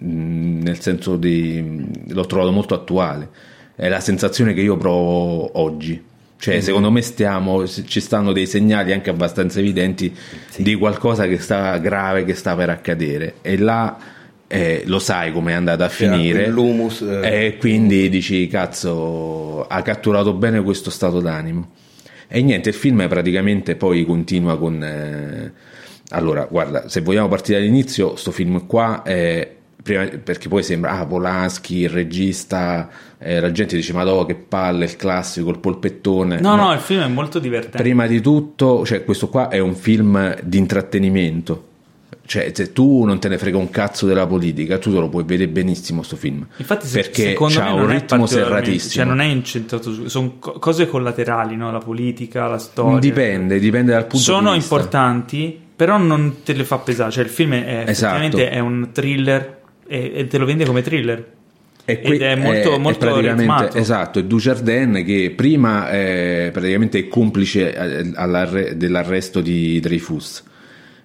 mm, nel senso di l'ho trovato molto attuale è la sensazione che io provo oggi cioè, mm-hmm. secondo me stiamo, ci stanno dei segnali anche abbastanza evidenti sì. di qualcosa che sta grave, che sta per accadere. E là eh, lo sai come è andata a finire. L'humus. Eh. E quindi dici, cazzo, ha catturato bene questo stato d'animo. E niente, il film praticamente poi continua con... Eh, allora, guarda, se vogliamo partire dall'inizio, sto film qua è prima, perché poi sembra ah, Polanski, il regista, eh, la gente dice ma dopo che palle il classico, il polpettone. No, no, no, il film è molto divertente. Prima di tutto, cioè, questo qua è un film di intrattenimento. Cioè, se tu non te ne frega un cazzo della politica, tu te lo puoi vedere benissimo sto film. Infatti, se, perché c'ha un ritmo serratissimo. Cioè, non è incentrato su. Sono cose collaterali, no? La politica, la storia. Dipende, dipende dal punto sono di vista. Sono importanti, però non te le fa pesare. Cioè, il film è esatto. è un thriller e, e te lo vende come thriller. E que- Ed è molto, è, molto è ritmato. Esatto, è Dujardin che prima è praticamente complice eh, dell'arresto di Dreyfus.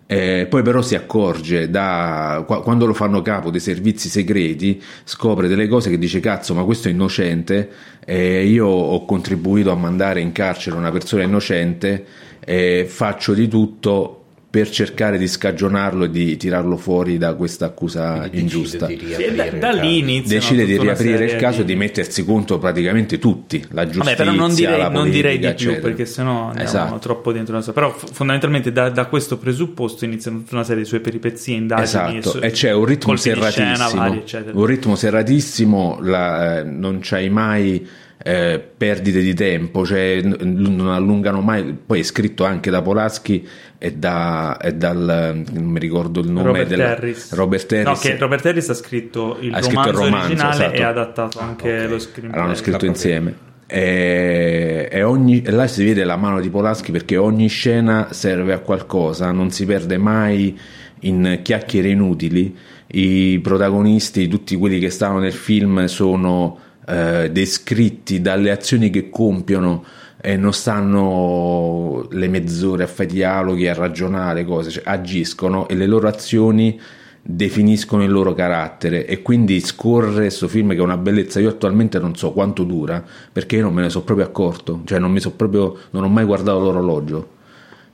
Eh, poi però si accorge da, quando lo fanno capo dei servizi segreti scopre delle cose che dice cazzo ma questo è innocente eh, io ho contribuito a mandare in carcere una persona innocente eh, faccio di tutto per cercare di scagionarlo e di tirarlo fuori da questa accusa ingiusta. Da, da lì inizia. Decide di riaprire il caso e di... di mettersi contro praticamente tutti, la giustizia, Vabbè, però non direi, politica, non direi di eccetera. più perché sennò andiamo esatto. troppo dentro. Però fondamentalmente da, da, questo presupposto iniziano tutta una serie di sue peripezie, indagini. Esatto, e, e c'è un ritmo serratissimo. Scena, vari, un ritmo serratissimo, la, eh, non c'hai mai eh, perdite di tempo, cioè non allungano mai, poi è scritto anche da Polaschi e, da, e dal, non mi ricordo il nome, Robert del, Harris. Robert Harris. No, che Robert Harris ha scritto il, ha romanzo, scritto il romanzo originale esatto. e ha adattato anche okay. lo screenplay. L'hanno scritto insieme. E, e, ogni, e, là si vede la mano di Polaschi perché ogni scena serve a qualcosa, non si perde mai in chiacchiere inutili. I protagonisti, tutti quelli che stanno nel film, sono eh, descritti dalle azioni che compiono e non stanno le mezz'ore a fare dialoghi, a ragionare cose, cioè agiscono e le loro azioni definiscono il loro carattere. E quindi scorre questo film che è una bellezza. Io attualmente non so quanto dura perché io non me ne sono proprio accorto. Cioè non mi so proprio non ho mai guardato l'orologio.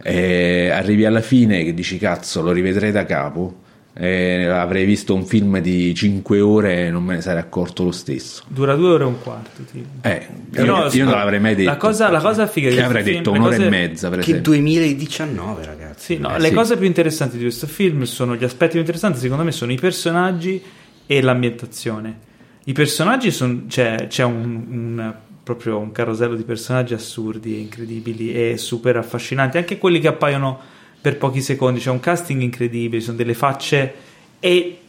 E arrivi alla fine che dici cazzo lo rivedrei da capo eh, avrei visto un film di 5 ore e non me ne sarei accorto lo stesso. Dura 2 ore e un quarto. Tipo. Eh, io, io non l'avrei mai detto. La cosa, la cosa figa che avrei detto un'ora cose... e mezza. Per che esempio. 2019, ragazzi. Sì, no, eh, le sì. cose più interessanti di questo film sono gli aspetti più interessanti, secondo me, sono i personaggi e l'ambientazione. I personaggi sono. Cioè, c'è un, un proprio un carosello di personaggi assurdi, incredibili e super affascinanti, anche quelli che appaiono per pochi secondi, c'è un casting incredibile, sono delle facce e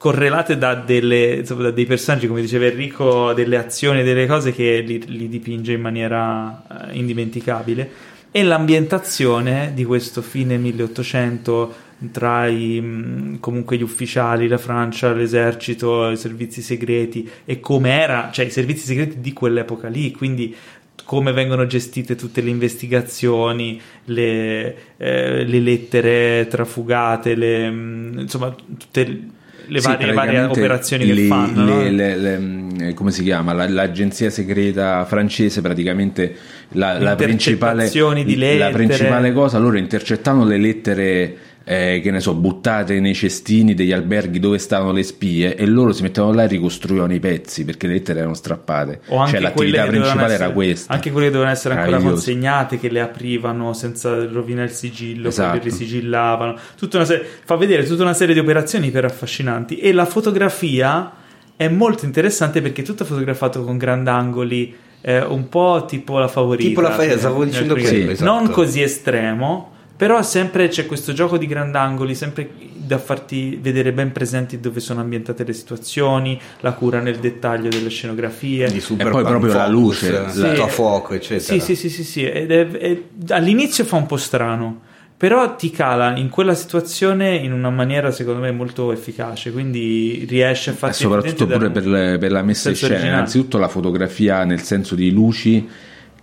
correlate da, delle, insomma, da dei personaggi, come diceva Enrico, delle azioni, delle cose che li, li dipinge in maniera uh, indimenticabile. E l'ambientazione di questo fine 1800 tra i, comunque gli ufficiali, la Francia, l'esercito, i servizi segreti e come era, cioè i servizi segreti di quell'epoca lì, quindi come vengono gestite tutte le investigazioni, le, eh, le lettere trafugate, le, mm, insomma, tutte le varie, sì, varie operazioni le, che fanno. Le, no? le, mm, come si chiama? La, l'agenzia segreta francese praticamente la, la, principale, la principale cosa, loro intercettano le lettere eh, che ne so, buttate nei cestini degli alberghi dove stavano le spie e loro si mettevano là e ricostruivano i pezzi perché le lettere erano strappate. O cioè l'attività principale essere, era questa. Anche quelle che dovevano essere ancora consegnate, che le aprivano senza rovinare il sigillo, esatto. poi le risigillavano. Serie, fa vedere tutta una serie di operazioni iper affascinanti e la fotografia è molto interessante perché è tutto fotografato con grandangoli. Eh, un po' tipo la favorita tipo la favorita, stavo dicendo quello, esatto. non così estremo però sempre c'è questo gioco di grandangoli, sempre da farti vedere ben presenti dove sono ambientate le situazioni, la cura nel dettaglio delle scenografie. Di super e poi proprio la luce, sì, a fuoco, eccetera. Sì, sì, sì, sì, sì. Ed è, è, all'inizio fa un po' strano però ti cala in quella situazione in una maniera secondo me molto efficace quindi riesce a farti soprattutto pure per, le, per, la messa in scena originale. innanzitutto la fotografia nel senso di luci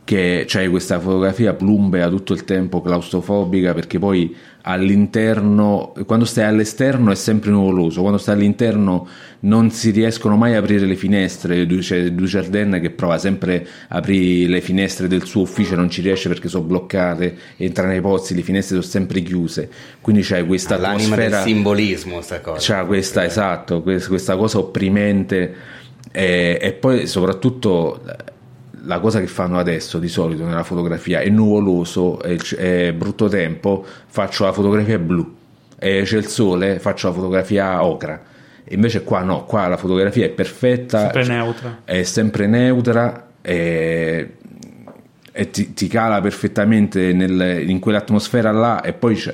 che c'è questa fotografia plumbea tutto il tempo claustrofobica perché poi all'interno quando stai all'esterno è sempre nuvoloso quando stai all'interno non si riescono mai a aprire le finestre c'è Dujardin che prova sempre a aprire le finestre del suo ufficio non ci riesce perché sono bloccate entra nei pozzi le finestre sono sempre chiuse. Quindi c'è questa ah, l'anima atmosfera del simbolismo sta cosa. C'è questa esatto questa cosa opprimente e, e poi soprattutto la cosa che fanno adesso di solito nella fotografia è nuvoloso, è, è brutto tempo, faccio la fotografia blu, e c'è il sole, faccio la fotografia ocra. Invece qua no, qua la fotografia è perfetta, sempre neutra. è sempre neutra e, e ti, ti, cala perfettamente nel, in quell'atmosfera là e poi c'è,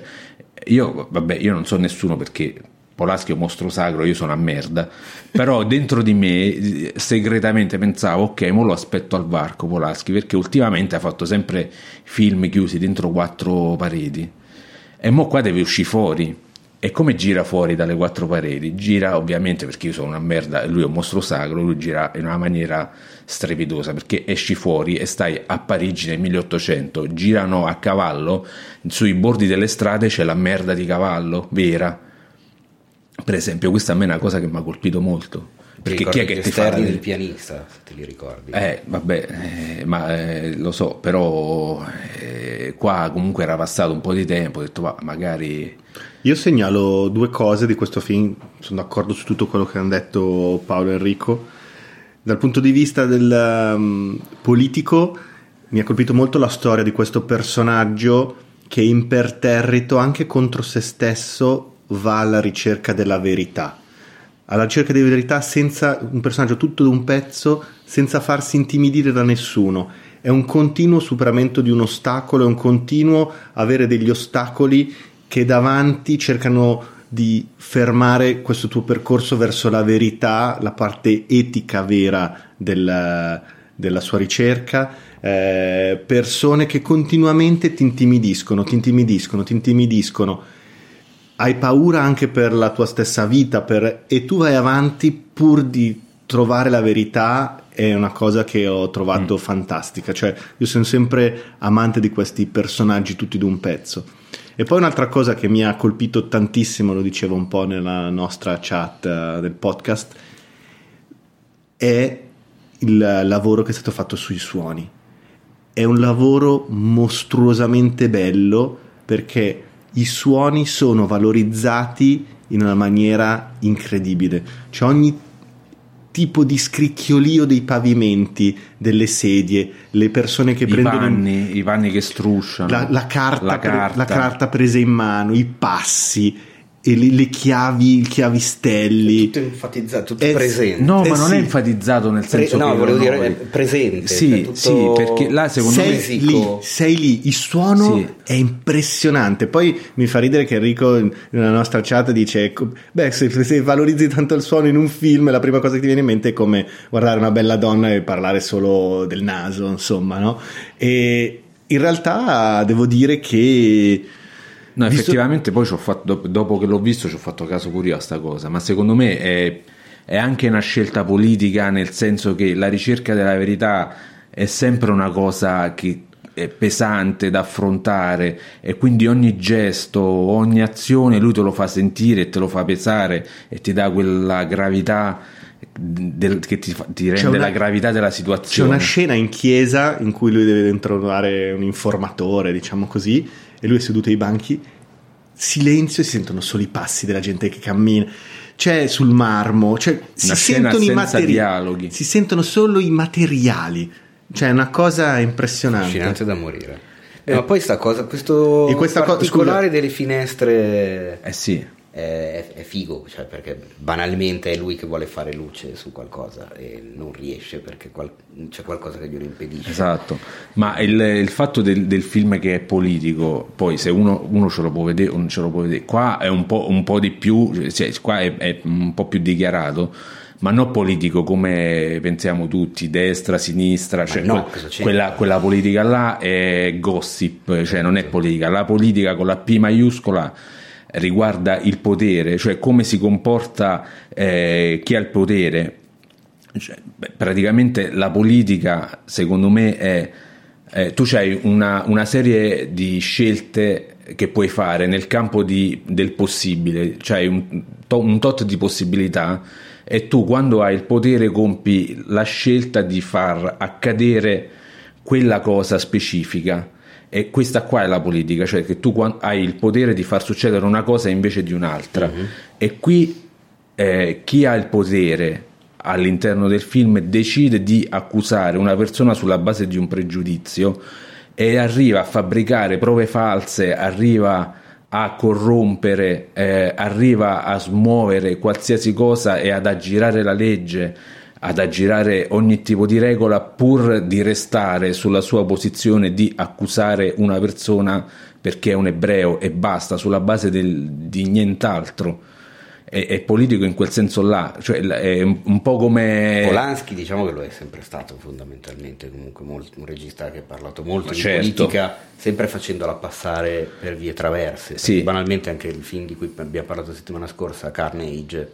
io, vabbè, io non so nessuno perché Polaschi è un mostro sacro, io sono a merda. Però dentro di me segretamente pensavo, ok, mo lo aspetto al varco Polaschi, perché ultimamente ha fatto sempre film chiusi dentro quattro pareti. E mo qua deve uscire fuori. E come gira fuori dalle quattro pareti? Gira ovviamente perché io sono una merda e lui è un mostro sacro, lui gira in una maniera strepitosa perché esci fuori e stai a Parigi nel 1800, girano a cavallo, sui bordi delle strade c'è la merda di cavallo, vera per esempio, questa a me è una cosa che mi ha colpito molto. Perché chi è che ti fa del pianista, se te li ricordi? Eh, vabbè, eh, ma eh, lo so, però eh, qua comunque era passato un po' di tempo, ho detto ma magari... Io segnalo due cose di questo film, sono d'accordo su tutto quello che hanno detto Paolo e Enrico. Dal punto di vista del um, politico mi ha colpito molto la storia di questo personaggio che è imperterrito anche contro se stesso va alla ricerca della verità, alla ricerca della verità senza un personaggio tutto d'un pezzo, senza farsi intimidire da nessuno. È un continuo superamento di un ostacolo, è un continuo avere degli ostacoli che davanti cercano di fermare questo tuo percorso verso la verità, la parte etica vera del, della sua ricerca, eh, persone che continuamente ti intimidiscono, ti intimidiscono, ti intimidiscono hai paura anche per la tua stessa vita per, e tu vai avanti pur di trovare la verità è una cosa che ho trovato mm. fantastica. Cioè io sono sempre amante di questi personaggi tutti d'un pezzo. E poi un'altra cosa che mi ha colpito tantissimo lo dicevo un po' nella nostra chat uh, del podcast è il lavoro che è stato fatto sui suoni. È un lavoro mostruosamente bello perché i suoni sono valorizzati in una maniera incredibile. C'è ogni tipo di scricchiolio dei pavimenti, delle sedie, le persone che I prendono panni, i panni che strusciano, la, la, carta, la, carta. Pre, la carta presa in mano, i passi e le, le chiavi, i chiavistelli. Tutto enfatizzato, tutto è, presente. No, eh ma non sì. è enfatizzato nel senso Pre, no, che volevo dire è presente. Sì, sì, perché là secondo sei me lì, sei lì, il suono sì. è impressionante. Poi mi fa ridere che Enrico nella nostra chat dice ecco, beh, se, se valorizzi tanto il suono in un film, la prima cosa che ti viene in mente è come guardare una bella donna e parlare solo del naso, insomma, no? E in realtà devo dire che No, effettivamente poi fatto, dopo che l'ho visto ci ho fatto caso pure io a sta cosa, ma secondo me è, è, anche una scelta politica nel senso che la ricerca della verità è sempre una cosa che è pesante da affrontare e quindi ogni gesto, ogni azione lui te lo fa sentire e te lo fa pesare e ti dà quella gravità del, che ti, ti rende una, la gravità della situazione. C'è una scena in chiesa in cui lui deve trovare un informatore, diciamo così, e lui è seduto ai banchi, silenzio e si sentono solo i passi della gente che cammina. C'è sul marmo, cioè si sentono, i materi- si sentono solo i materiali. Cioè è una cosa impressionante. Affascinante da morire. Eh, ma poi sta cosa, questo e questa particolare co- delle finestre eh sì. È, è, figo, cioè perché banalmente è lui che vuole fare luce su qualcosa e non riesce perché qual- c'è qualcosa che glielo impedisce. Esatto, ma il, il fatto del, del, film che è politico, poi se uno, uno, ce lo può vedere o non ce lo può vedere, qua è un po', un po di più, cioè, qua è, è un po' più dichiarato ma non politico come pensiamo tutti, destra, sinistra, cioè no, quel, quella, quella, politica là è gossip, cioè non è politica, la politica con la P maiuscola riguarda il potere, cioè come si comporta eh, chi ha il potere. Cioè, beh, praticamente la politica, secondo me, è eh, tu hai una, una, serie di scelte che puoi fare nel campo di, del possibile, c'hai un, un tot di possibilità e tu quando hai il potere compi la scelta di far accadere quella cosa specifica e questa qua è la politica, cioè che tu hai il potere di far succedere una cosa invece di un'altra. Mm-hmm. E qui eh, chi ha il potere all'interno del film decide di accusare una persona sulla base di un pregiudizio e arriva a fabbricare prove false, arriva a corrompere, eh, arriva a smuovere qualsiasi cosa e ad aggirare la legge ad aggirare ogni tipo di regola pur di restare sulla sua posizione di accusare una persona perché è un ebreo e basta, sulla base del, di nient'altro. È, è, politico in quel senso là, cioè è un po' come... Polanski diciamo che lo è sempre stato fondamentalmente, comunque molto, un regista che ha parlato molto Ma di certo. politica, sempre facendola passare per vie traverse. Sì. Banalmente anche il film di cui abbiamo parlato la settimana scorsa, Carnage,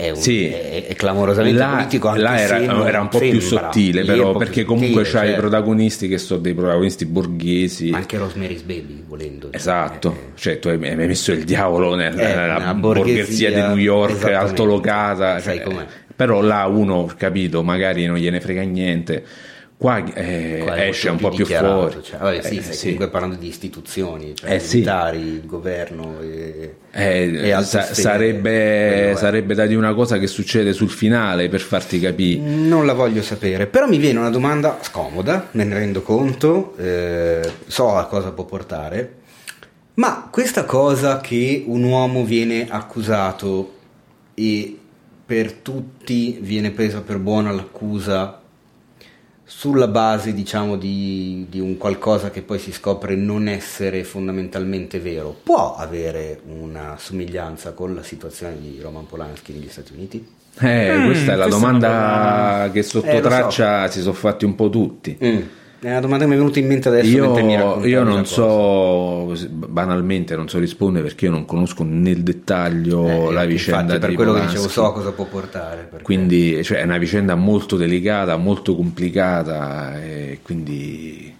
è, un, sì, è, è clamorosamente là, politico là era, era, un po' più sottile però perché comunque c'hai certo. i protagonisti che sono dei protagonisti borghesi. Anche Rosemary's Baby volendo esatto. eh, cioè tu hai, hai, messo il diavolo nel, eh, nella borghesia, borghesia, di New York altolocata cioè, però là uno capito magari non gliene frega niente Qua, eh, Qua esce un po' più fuori. Cioè, vabbè, sì, eh, sì. comunque parlando di istituzioni, cioè eh, militari, sì. il governo e, eh, e sa- sarebbe, sarebbe, da dire una cosa che succede sul finale per farti capire. Non la voglio sapere, però mi viene una domanda scomoda, me ne rendo conto, eh, so a cosa può portare, ma questa cosa che un uomo viene accusato e per tutti viene presa per buona l'accusa sulla base diciamo di, di, un qualcosa che poi si scopre non essere fondamentalmente vero, può avere una somiglianza con la situazione di Roman Polanski negli Stati Uniti? Eh, mm, questa è la domanda è che sotto eh, traccia so. si sono fatti un po' tutti. Mm. È una domanda che mi è venuta in mente adesso. Io, io non so, banalmente non so rispondere perché io non conosco nel dettaglio eh, la vicenda. Infatti, per quello Polanski. che dicevo so cosa può portare. Perché... Quindi cioè, è una vicenda molto delicata, molto complicata e quindi...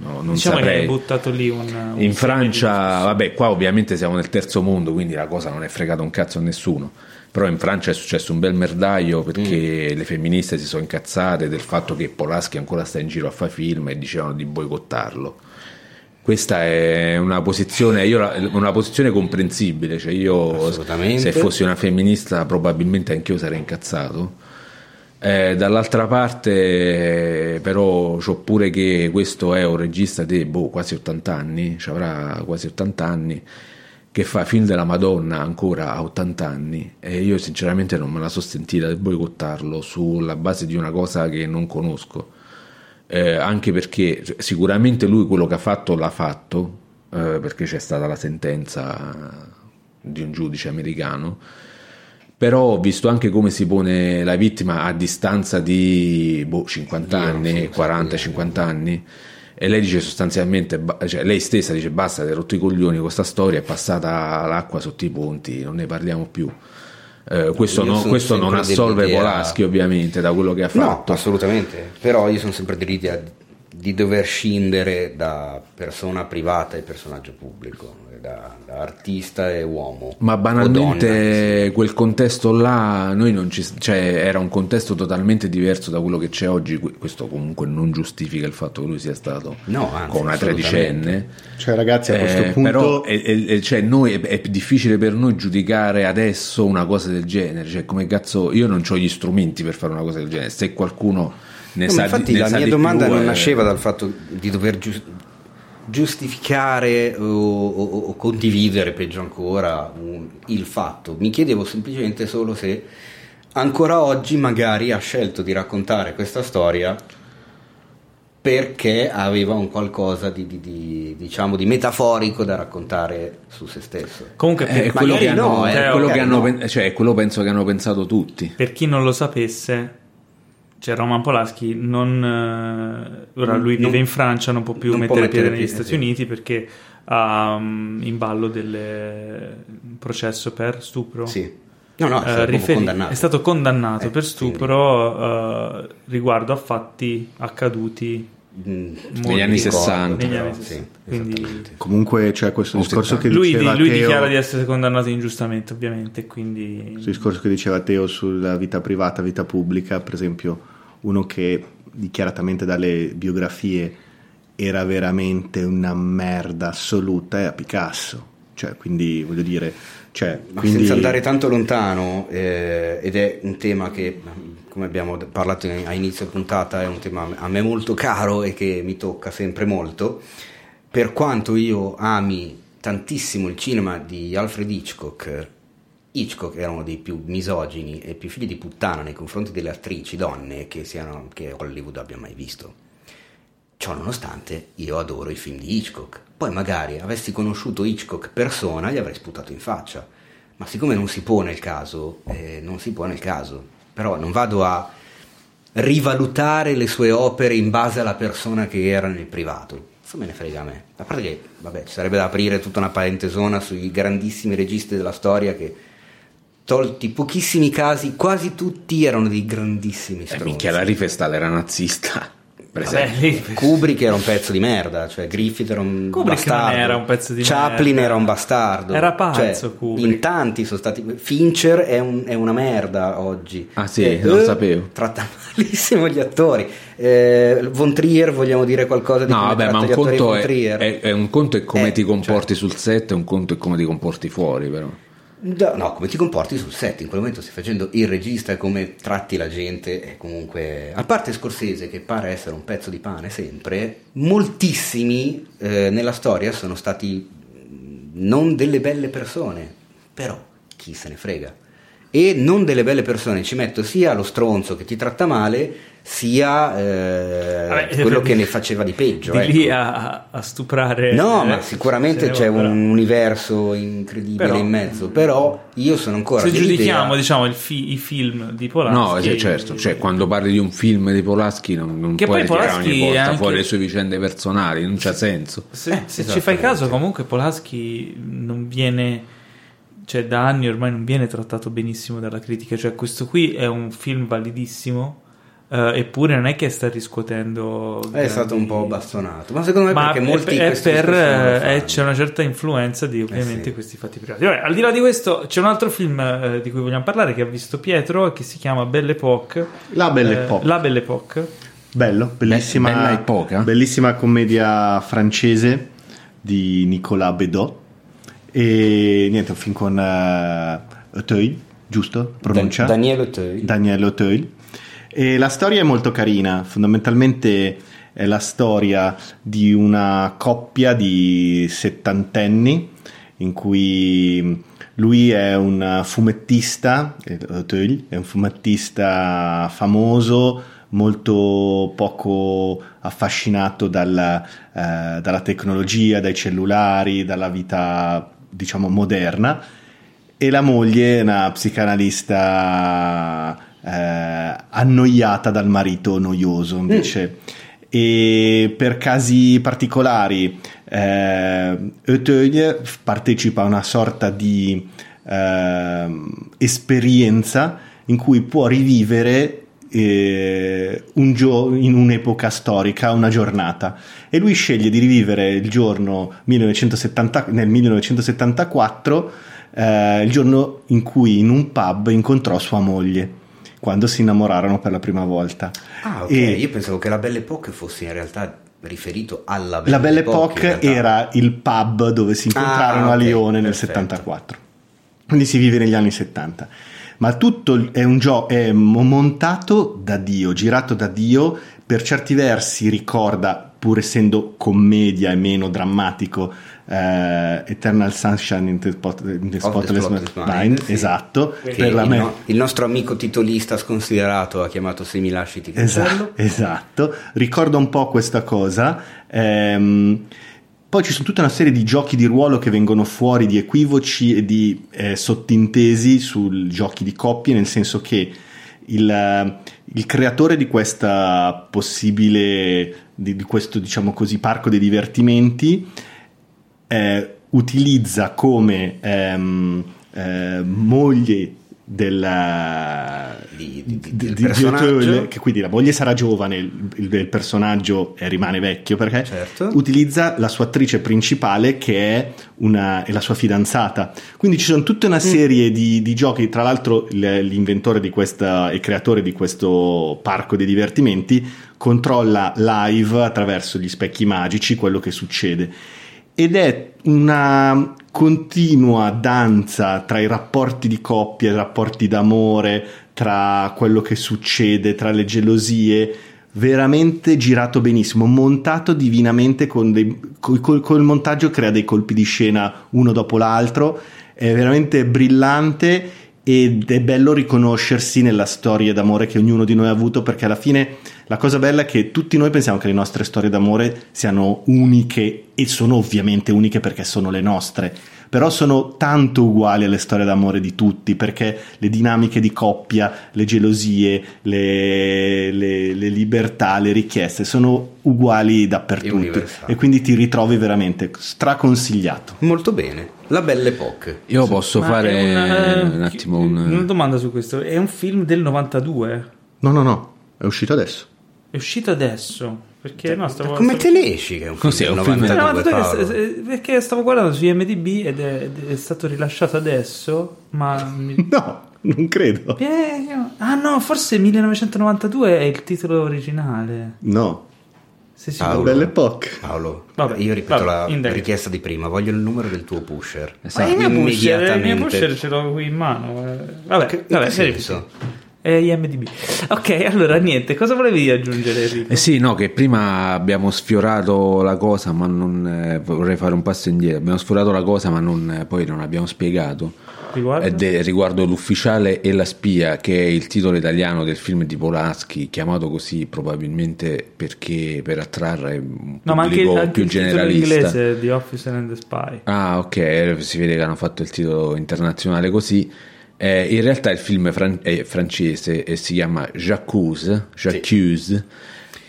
No, non diciamo saprei. che hai buttato lì un, un in Francia, vabbè, qua ovviamente siamo nel terzo mondo, quindi la cosa non è fregata un cazzo a nessuno però in Francia è successo un bel merdaio perché mm. le femministe si sono incazzate del fatto che Polaschi ancora sta in giro a fare film e dicevano di boicottarlo. Questa è una posizione, io, una posizione comprensibile, cioè io se fossi una femminista probabilmente anch'io sarei incazzato. Eh, dall'altra parte, però, c'ho pure che questo è un regista di boh, quasi 80 anni, ci avrà quasi 80 anni che fa film della Madonna ancora a 80 anni e io sinceramente non me la so sentita di boicottarlo sulla base di una cosa che non conosco. Eh, anche perché sicuramente lui quello che ha fatto l'ha fatto, eh, perché c'è stata la sentenza di un giudice americano, però ho visto anche come si pone la vittima a distanza di boh, 50 anni, 40-50 anni e lei dice sostanzialmente, cioè lei stessa dice basta, hai rotto i coglioni con questa storia, è passata l'acqua sotto i ponti, non ne parliamo più. Eh, questo, no, questo non assolve Polaschi ovviamente da quello che ha fatto. No, assolutamente, però io sono sempre dell'idea di dover scindere da persona privata e personaggio pubblico da, da, artista e uomo. Ma banalmente donna, quel contesto là, noi non ci, cioè, era un contesto totalmente diverso da quello che c'è oggi. Questo comunque non giustifica il fatto che lui sia stato no, anzi, con una tredicenne. Cioè, ragazzi, a questo eh, punto. Però è, è, cioè, noi, è, è, difficile per noi giudicare adesso una cosa del genere. Cioè, come cazzo, io non ho gli strumenti per fare una cosa del genere. Se qualcuno ne no, sa infatti, di, la mia domanda più, non nasceva dal fatto di dover giustificare giustificare o, o, o condividere, peggio ancora, un, il fatto. Mi chiedevo semplicemente solo se ancora oggi magari ha scelto di raccontare questa storia perché aveva un qualcosa di, di, di, diciamo, di metaforico da raccontare su se stesso. Comunque, eh, è quello, che hanno, no, è quello che hanno, no. cioè, quello penso che hanno pensato tutti. Per chi non lo sapesse, cioè Roman Polanski non, uh, ora lui non, vive in Francia, non può più non mettere, piede negli Stati sì. Uniti perché ha um, in ballo del processo per stupro. Sì. No, no, è, uh, riferi- è stato condannato eh, per stupro uh, riguardo a fatti accaduti negli anni 60. Negli anni 60. Sì, quindi... Comunque c'è questo discorso che lui, diceva lui Teo... dichiara di essere condannato ingiustamente, ovviamente. Quindi... Questo discorso che diceva Teo sulla vita privata, vita pubblica, per esempio, uno che dichiaratamente dalle biografie era veramente una merda assoluta è Picasso. Cioè, quindi voglio dire cioè, quindi... Senza andare tanto lontano, eh, ed è un tema che, come abbiamo parlato a inizio puntata, è un tema a me molto caro e che mi tocca sempre molto. Per quanto io ami tantissimo il cinema di Alfred Hitchcock, Hitchcock era uno dei più misogini e più figli di puttana nei confronti delle attrici donne che, siano, che Hollywood abbia mai visto. Ciò nonostante, io adoro i film di Hitchcock poi magari avessi conosciuto Hitchcock persona, gli avrei sputato in faccia. Ma siccome non si pone il caso, eh, non si pone il caso. Però non vado a rivalutare le sue opere in base alla persona che era nel privato. Cosa me ne frega a me? A parte che, vabbè, ci sarebbe da aprire tutta una parentesona sui grandissimi registi della storia che tolti pochissimi casi, quasi tutti erano dei grandissimi stronzi. Eh, minchia, la Rifestal era nazista per esempio. Vabbè, Kubrick era un pezzo di merda, cioè Griffith era un Kubrick bastardo. era un pezzo di Chaplin merda. era un bastardo. Era pazzo cioè, Kubrick. In tanti sono stati Fincher è, un, è una merda oggi. Ah sì, eh, non eh, sapevo. Tratta malissimo gli attori. Eh, Von Trier, vogliamo dire qualcosa di no, come vabbè, ma un conto è, è, è, un conto è come eh, ti comporti cioè. sul set, un conto è come ti comporti fuori, però. No, come ti comporti sul set, in quel momento stai facendo il regista e come tratti la gente è comunque... A parte Scorsese che pare essere un pezzo di pane sempre, moltissimi eh, nella storia sono stati non delle belle persone, però chi se ne frega. E non delle belle persone, ci metto sia lo stronzo che ti tratta male, sia eh, Vabbè, quello che ne faceva di peggio. Di ecco. lì a, a, stuprare. No, ma sicuramente c'è un universo incredibile però, in mezzo, però io sono ancora... Se giudichiamo diciamo, fi- i film di Polanski... No, certo, cioè, quando parli di un film di Polanski non, non che puoi Polanski ogni volta anche... fuori le sue vicende personali, non c'ha senso. Se, eh, se ci fai caso comunque Polanski non viene cioè da anni ormai non viene trattato benissimo dalla critica, cioè questo qui è un film validissimo Uh, eppure non è che sta riscuotendo. È grandi... stato un po' bastonato, ma secondo me ma perché molti è per, eh, c'è una certa influenza di ovviamente eh sì. questi fatti privati. Vabbè, al di là di questo, c'è un altro film eh, di cui vogliamo parlare che ha visto Pietro che si chiama Belle Époque. La Belle Époque. La Belle Époque. Bello, bellissima, Bella epoca. bellissima commedia francese di Nicolas Bedot. E niente, un film con uh, Auteuil, giusto? Pronuncia? Da- Daniel Auteuil. Daniel Auteuil e la storia è molto carina, fondamentalmente è la storia di una coppia di settantenni in cui lui è un fumettista, è un fumettista famoso, molto poco affascinato dalla, eh, dalla tecnologia, dai cellulari, dalla vita diciamo moderna e la moglie è una psicanalista eh, annoiata dal marito noioso invece. Mm. E per casi particolari, eh, Euteuil partecipa a una sorta di eh, esperienza in cui può rivivere eh, un gio- in un'epoca storica una giornata e lui sceglie di rivivere il giorno 1970, nel 1974 eh, il giorno in cui in un pub incontrò sua moglie quando si innamorarono per la prima volta. Ah, ok. E Io pensavo che la Belle Époque fosse in realtà riferito alla Belle La Belle Époque era il pub dove si incontrarono ah, okay, a Lione nel perfetto. 74. Quindi si vive negli anni 70. Ma tutto è un gioco è montato da Dio, girato da Dio, per certi versi ricorda pur essendo commedia e meno drammatico, eh, Eternal Sunshine in the, spot, in the Spotless, Spotless Mind, Mind sì. esatto. Per la il, no, il, nostro amico titolista sconsiderato ha chiamato Se mi lasci ti esatto, esatto, ricorda un po' questa cosa. Ehm, poi ci sono tutta una serie di giochi di ruolo che vengono fuori di equivoci e di eh, sottintesi sui giochi di coppie, nel senso che il, il creatore di questa possibile, di, di, questo diciamo così, parco dei divertimenti eh, utilizza come ehm, eh, moglie della, di, di, di, del personaggio che quindi la moglie sarà giovane il, il, il personaggio rimane vecchio perché certo. utilizza la sua attrice principale che è, una, è, la sua fidanzata quindi ci sono tutta una mm. serie mm. di, di, giochi tra l'altro l'inventore di questa e creatore di questo parco dei divertimenti controlla live attraverso gli specchi magici quello che succede ed è una continua danza tra i rapporti di coppia, i rapporti d'amore, tra quello che succede, tra le gelosie, veramente girato benissimo, montato divinamente con dei, col, col, col montaggio crea dei colpi di scena uno dopo l'altro, è veramente brillante ed è bello riconoscersi nella storia d'amore che ognuno di noi ha avuto perché alla fine la cosa bella è che tutti noi pensiamo che le nostre storie d'amore siano uniche e sono ovviamente uniche perché sono le nostre però sono tanto uguali alle storie d'amore di tutti perché le dinamiche di coppia, le gelosie, le, le, le libertà, le richieste sono uguali dappertutto e quindi ti ritrovi veramente straconsigliato. Molto bene. La Belle Époque. Io posso Ma fare una, un attimo un... una domanda su questo. È un film del 92? No, no, no, è uscito adesso. È uscito adesso? Perché no, stavo, come stavo... te ne esci che è un film, film 92, perché stavo guardando su IMDb ed è, è stato rilasciato adesso ma no non credo ah no forse 1992 è il titolo originale no sì, sì, Paolo, Belle Époque. Paolo, Vabbè, io ripeto vabbè, la richiesta di prima, voglio il numero del tuo pusher. Esatto. Ma il mio pusher, il mio pusher ce l'ho qui in mano. Eh. Vabbè, che, vabbè, che È IMDB. Ok, allora niente, cosa volevi aggiungere Enrico? Eh sì, no, che prima abbiamo sfiorato la cosa, ma non eh, vorrei fare un passo indietro. Abbiamo sfiorato la cosa, ma non, eh, poi non abbiamo spiegato. Riguardo? De, riguardo l'ufficiale e la spia, che è il titolo italiano del film di Polaschi, chiamato così probabilmente perché per attrarre un no, pubblico ma anche, più anche generalista. in inglese The Officer and the Spy. Ah, ok, si vede che hanno fatto il titolo internazionale così. Eh, in realtà il film è, fran- è francese e si chiama J'accuse, J'accuse sì.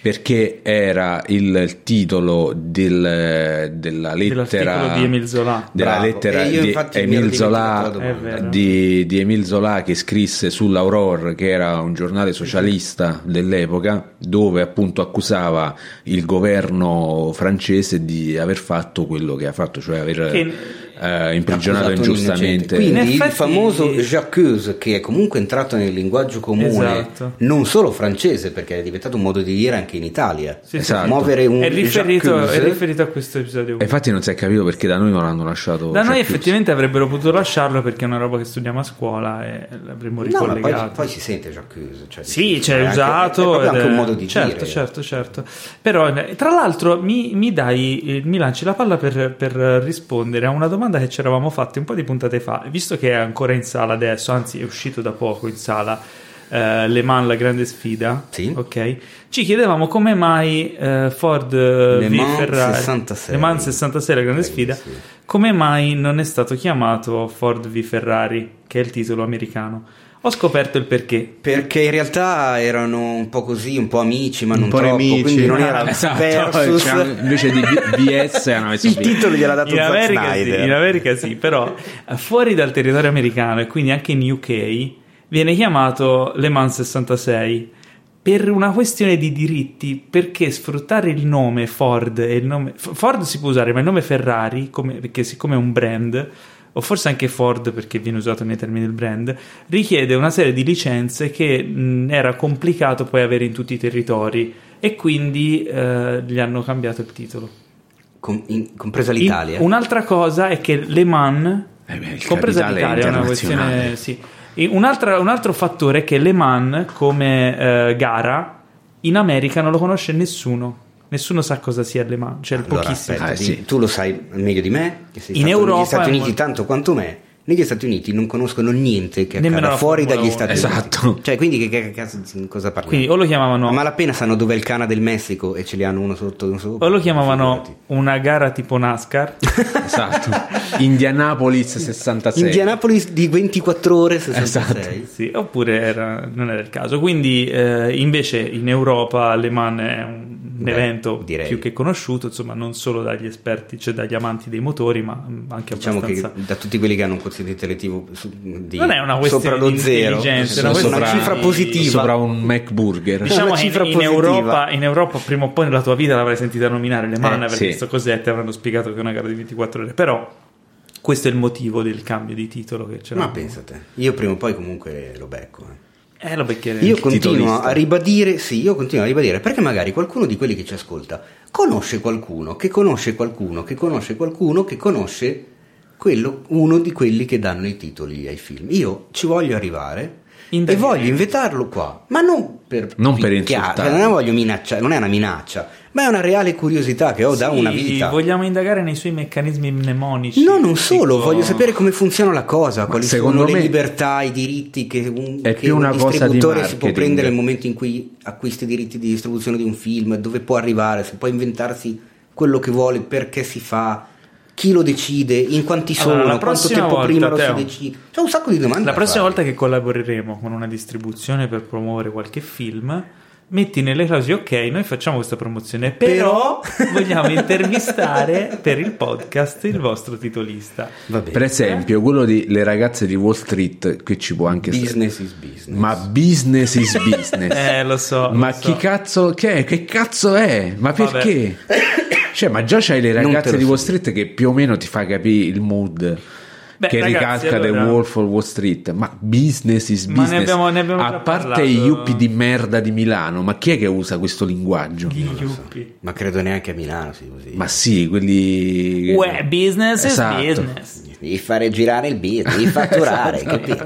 perché era il titolo del, della lettera di Emile Zola, della Bravo. lettera di Emile Zola, di, di Emile Zola che scrisse sull'Aurore, che era un giornale socialista dell'epoca, dove appunto accusava il governo francese di aver fatto quello che ha fatto, cioè aver... Che eh, imprigionato ingiustamente. Quindi effetti... il famoso Jacques, che è comunque entrato nel linguaggio comune, esatto. non solo francese, perché è diventato un modo di dire anche in Italia. Sì, esatto. Muovere un è riferito, è riferito, a questo episodio. E infatti non si è capito perché da noi non l'hanno lasciato. Da Jacques. noi effettivamente avrebbero potuto lasciarlo perché è una roba che studiamo a scuola e l'avremmo ricollegato. No, poi, poi, si sente Jacques. Cioè, sì, c'è usato. È, è anche un modo di certo, dire. Certo, certo, Però tra l'altro mi, mi dai, mi lanci la palla per, per rispondere a una domanda domanda che ci eravamo fatti un po' di puntate fa, visto che è ancora in sala adesso, anzi è uscito da poco in sala, eh, Le Mans la grande sfida, sì. ok? Ci chiedevamo come mai eh, Ford Le v Mans Ferrari, 66. Le Mans 66 la grande sfida, sì. come mai non è stato chiamato Ford v Ferrari, che è il titolo americano? Ho scoperto il perché. Perché in realtà erano un po' così, un po' amici, ma un non troppo, amici. quindi non era esatto, versus. Cioè, invece di BS hanno messo Il titolo gliel'ha dato in America, sì, in America sì, però eh, fuori dal territorio americano e quindi anche in UK viene chiamato Le Mans 66 per una questione di diritti, perché sfruttare il nome Ford e il nome Ford si può usare, ma il nome Ferrari, come, perché siccome è un brand o forse anche Ford perché viene usato nei termini del brand, richiede una serie di licenze che mh, era complicato poi avere in tutti i territori e quindi eh, gli hanno cambiato il titolo. Com- in, compresa l'Italia. In, un'altra cosa è che Le Mans, eh beh, compresa l'Italia, è una questione... Sì. Un, altro, un, altro fattore è che Le Mans come eh, gara in America non lo conosce nessuno Nessuno sa cosa sia Le Mans, cioè allora, pochissimo. Aspetta, ah, sì. Tu lo sai meglio di me, che sei in Europa negli Stati Uniti tanto quanto me negli Stati Uniti non conoscono niente che Nemmeno accada fuori dagli Stati esatto. Uniti. Cioè, quindi che, che cazzo cosa parliamo? Quindi o lo chiamavano A malapena sanno dov'è il Canada del Messico e ce li hanno uno sotto uno sopra. O lo chiamavano una gara tipo NASCAR. esatto. Indianapolis 66. Indianapolis di 24 ore 66. Esatto. Sì, oppure era, non era il caso. Quindi eh, invece in Europa Le Mans è un un Beh, evento direi. più che conosciuto, insomma, non solo dagli esperti, cioè dagli amanti dei motori, ma anche diciamo abbastanza... che da tutti quelli che hanno un quoziente intellettivo di non è una questione sopra lo di zero, è una, una cifra positiva sopra un MacBurger. Diciamo che in, in, Europa, in Europa prima o poi nella tua vita l'avrai sentita nominare le mani, eh, aver sì. visto cos'è, ti avranno spiegato che è una gara di 24 ore, però questo è il motivo del cambio di titolo che c'è. Ma pensate, io prima o poi comunque lo becco. Eh. Eh, lo. Io continuo a ribadire, sì, io continuo a ribadire, perché magari qualcuno di quelli che ci ascolta conosce qualcuno, che conosce qualcuno, che conosce qualcuno, che conosce quello, uno di quelli che danno i titoli ai film. Io ci voglio arrivare e voglio invitarlo qua, ma non per non per insultare, non voglio minacciare, non è una minaccia, ma è una reale curiosità che ho sì, da una vita. Vogliamo indagare nei suoi meccanismi mnemonici. No, non solo, tipo... voglio sapere come funziona la cosa, quali sono le libertà, i diritti che un, è che più una un distributore si può prendere nel momento in cui acquista i diritti di distribuzione di un film, dove può arrivare, se può inventarsi quello che vuole, perché si fa chi lo decide, in quanti sono, allora, quanto tempo volta, prima lo Teo, si decide. C'è un sacco di domande. La prossima volta che collaboreremo con una distribuzione per promuovere qualche film, metti nelle clausole ok noi facciamo questa promozione però, però... vogliamo intervistare per il podcast il vostro titolista. Per esempio quello di Le ragazze di Wall Street che ci può anche business stare. is business. Ma business is business. Eh lo so ma lo chi so. cazzo che è? che cazzo è? Ma perché? Cioè ma già c'hai le ragazze di Wall Street che più o meno ti fa capire il mood Beh, che ragazzi, ricalca allora... The Wolf of Wall Street ma business is business ne abbiamo, ne abbiamo a parte parlato... gli yuppie di merda di Milano ma chi è che usa questo linguaggio? gli so. ma credo neanche a Milano si così ma sì quelli Uè, business esatto. is business devi fare girare il beat, devi fatturare, capito?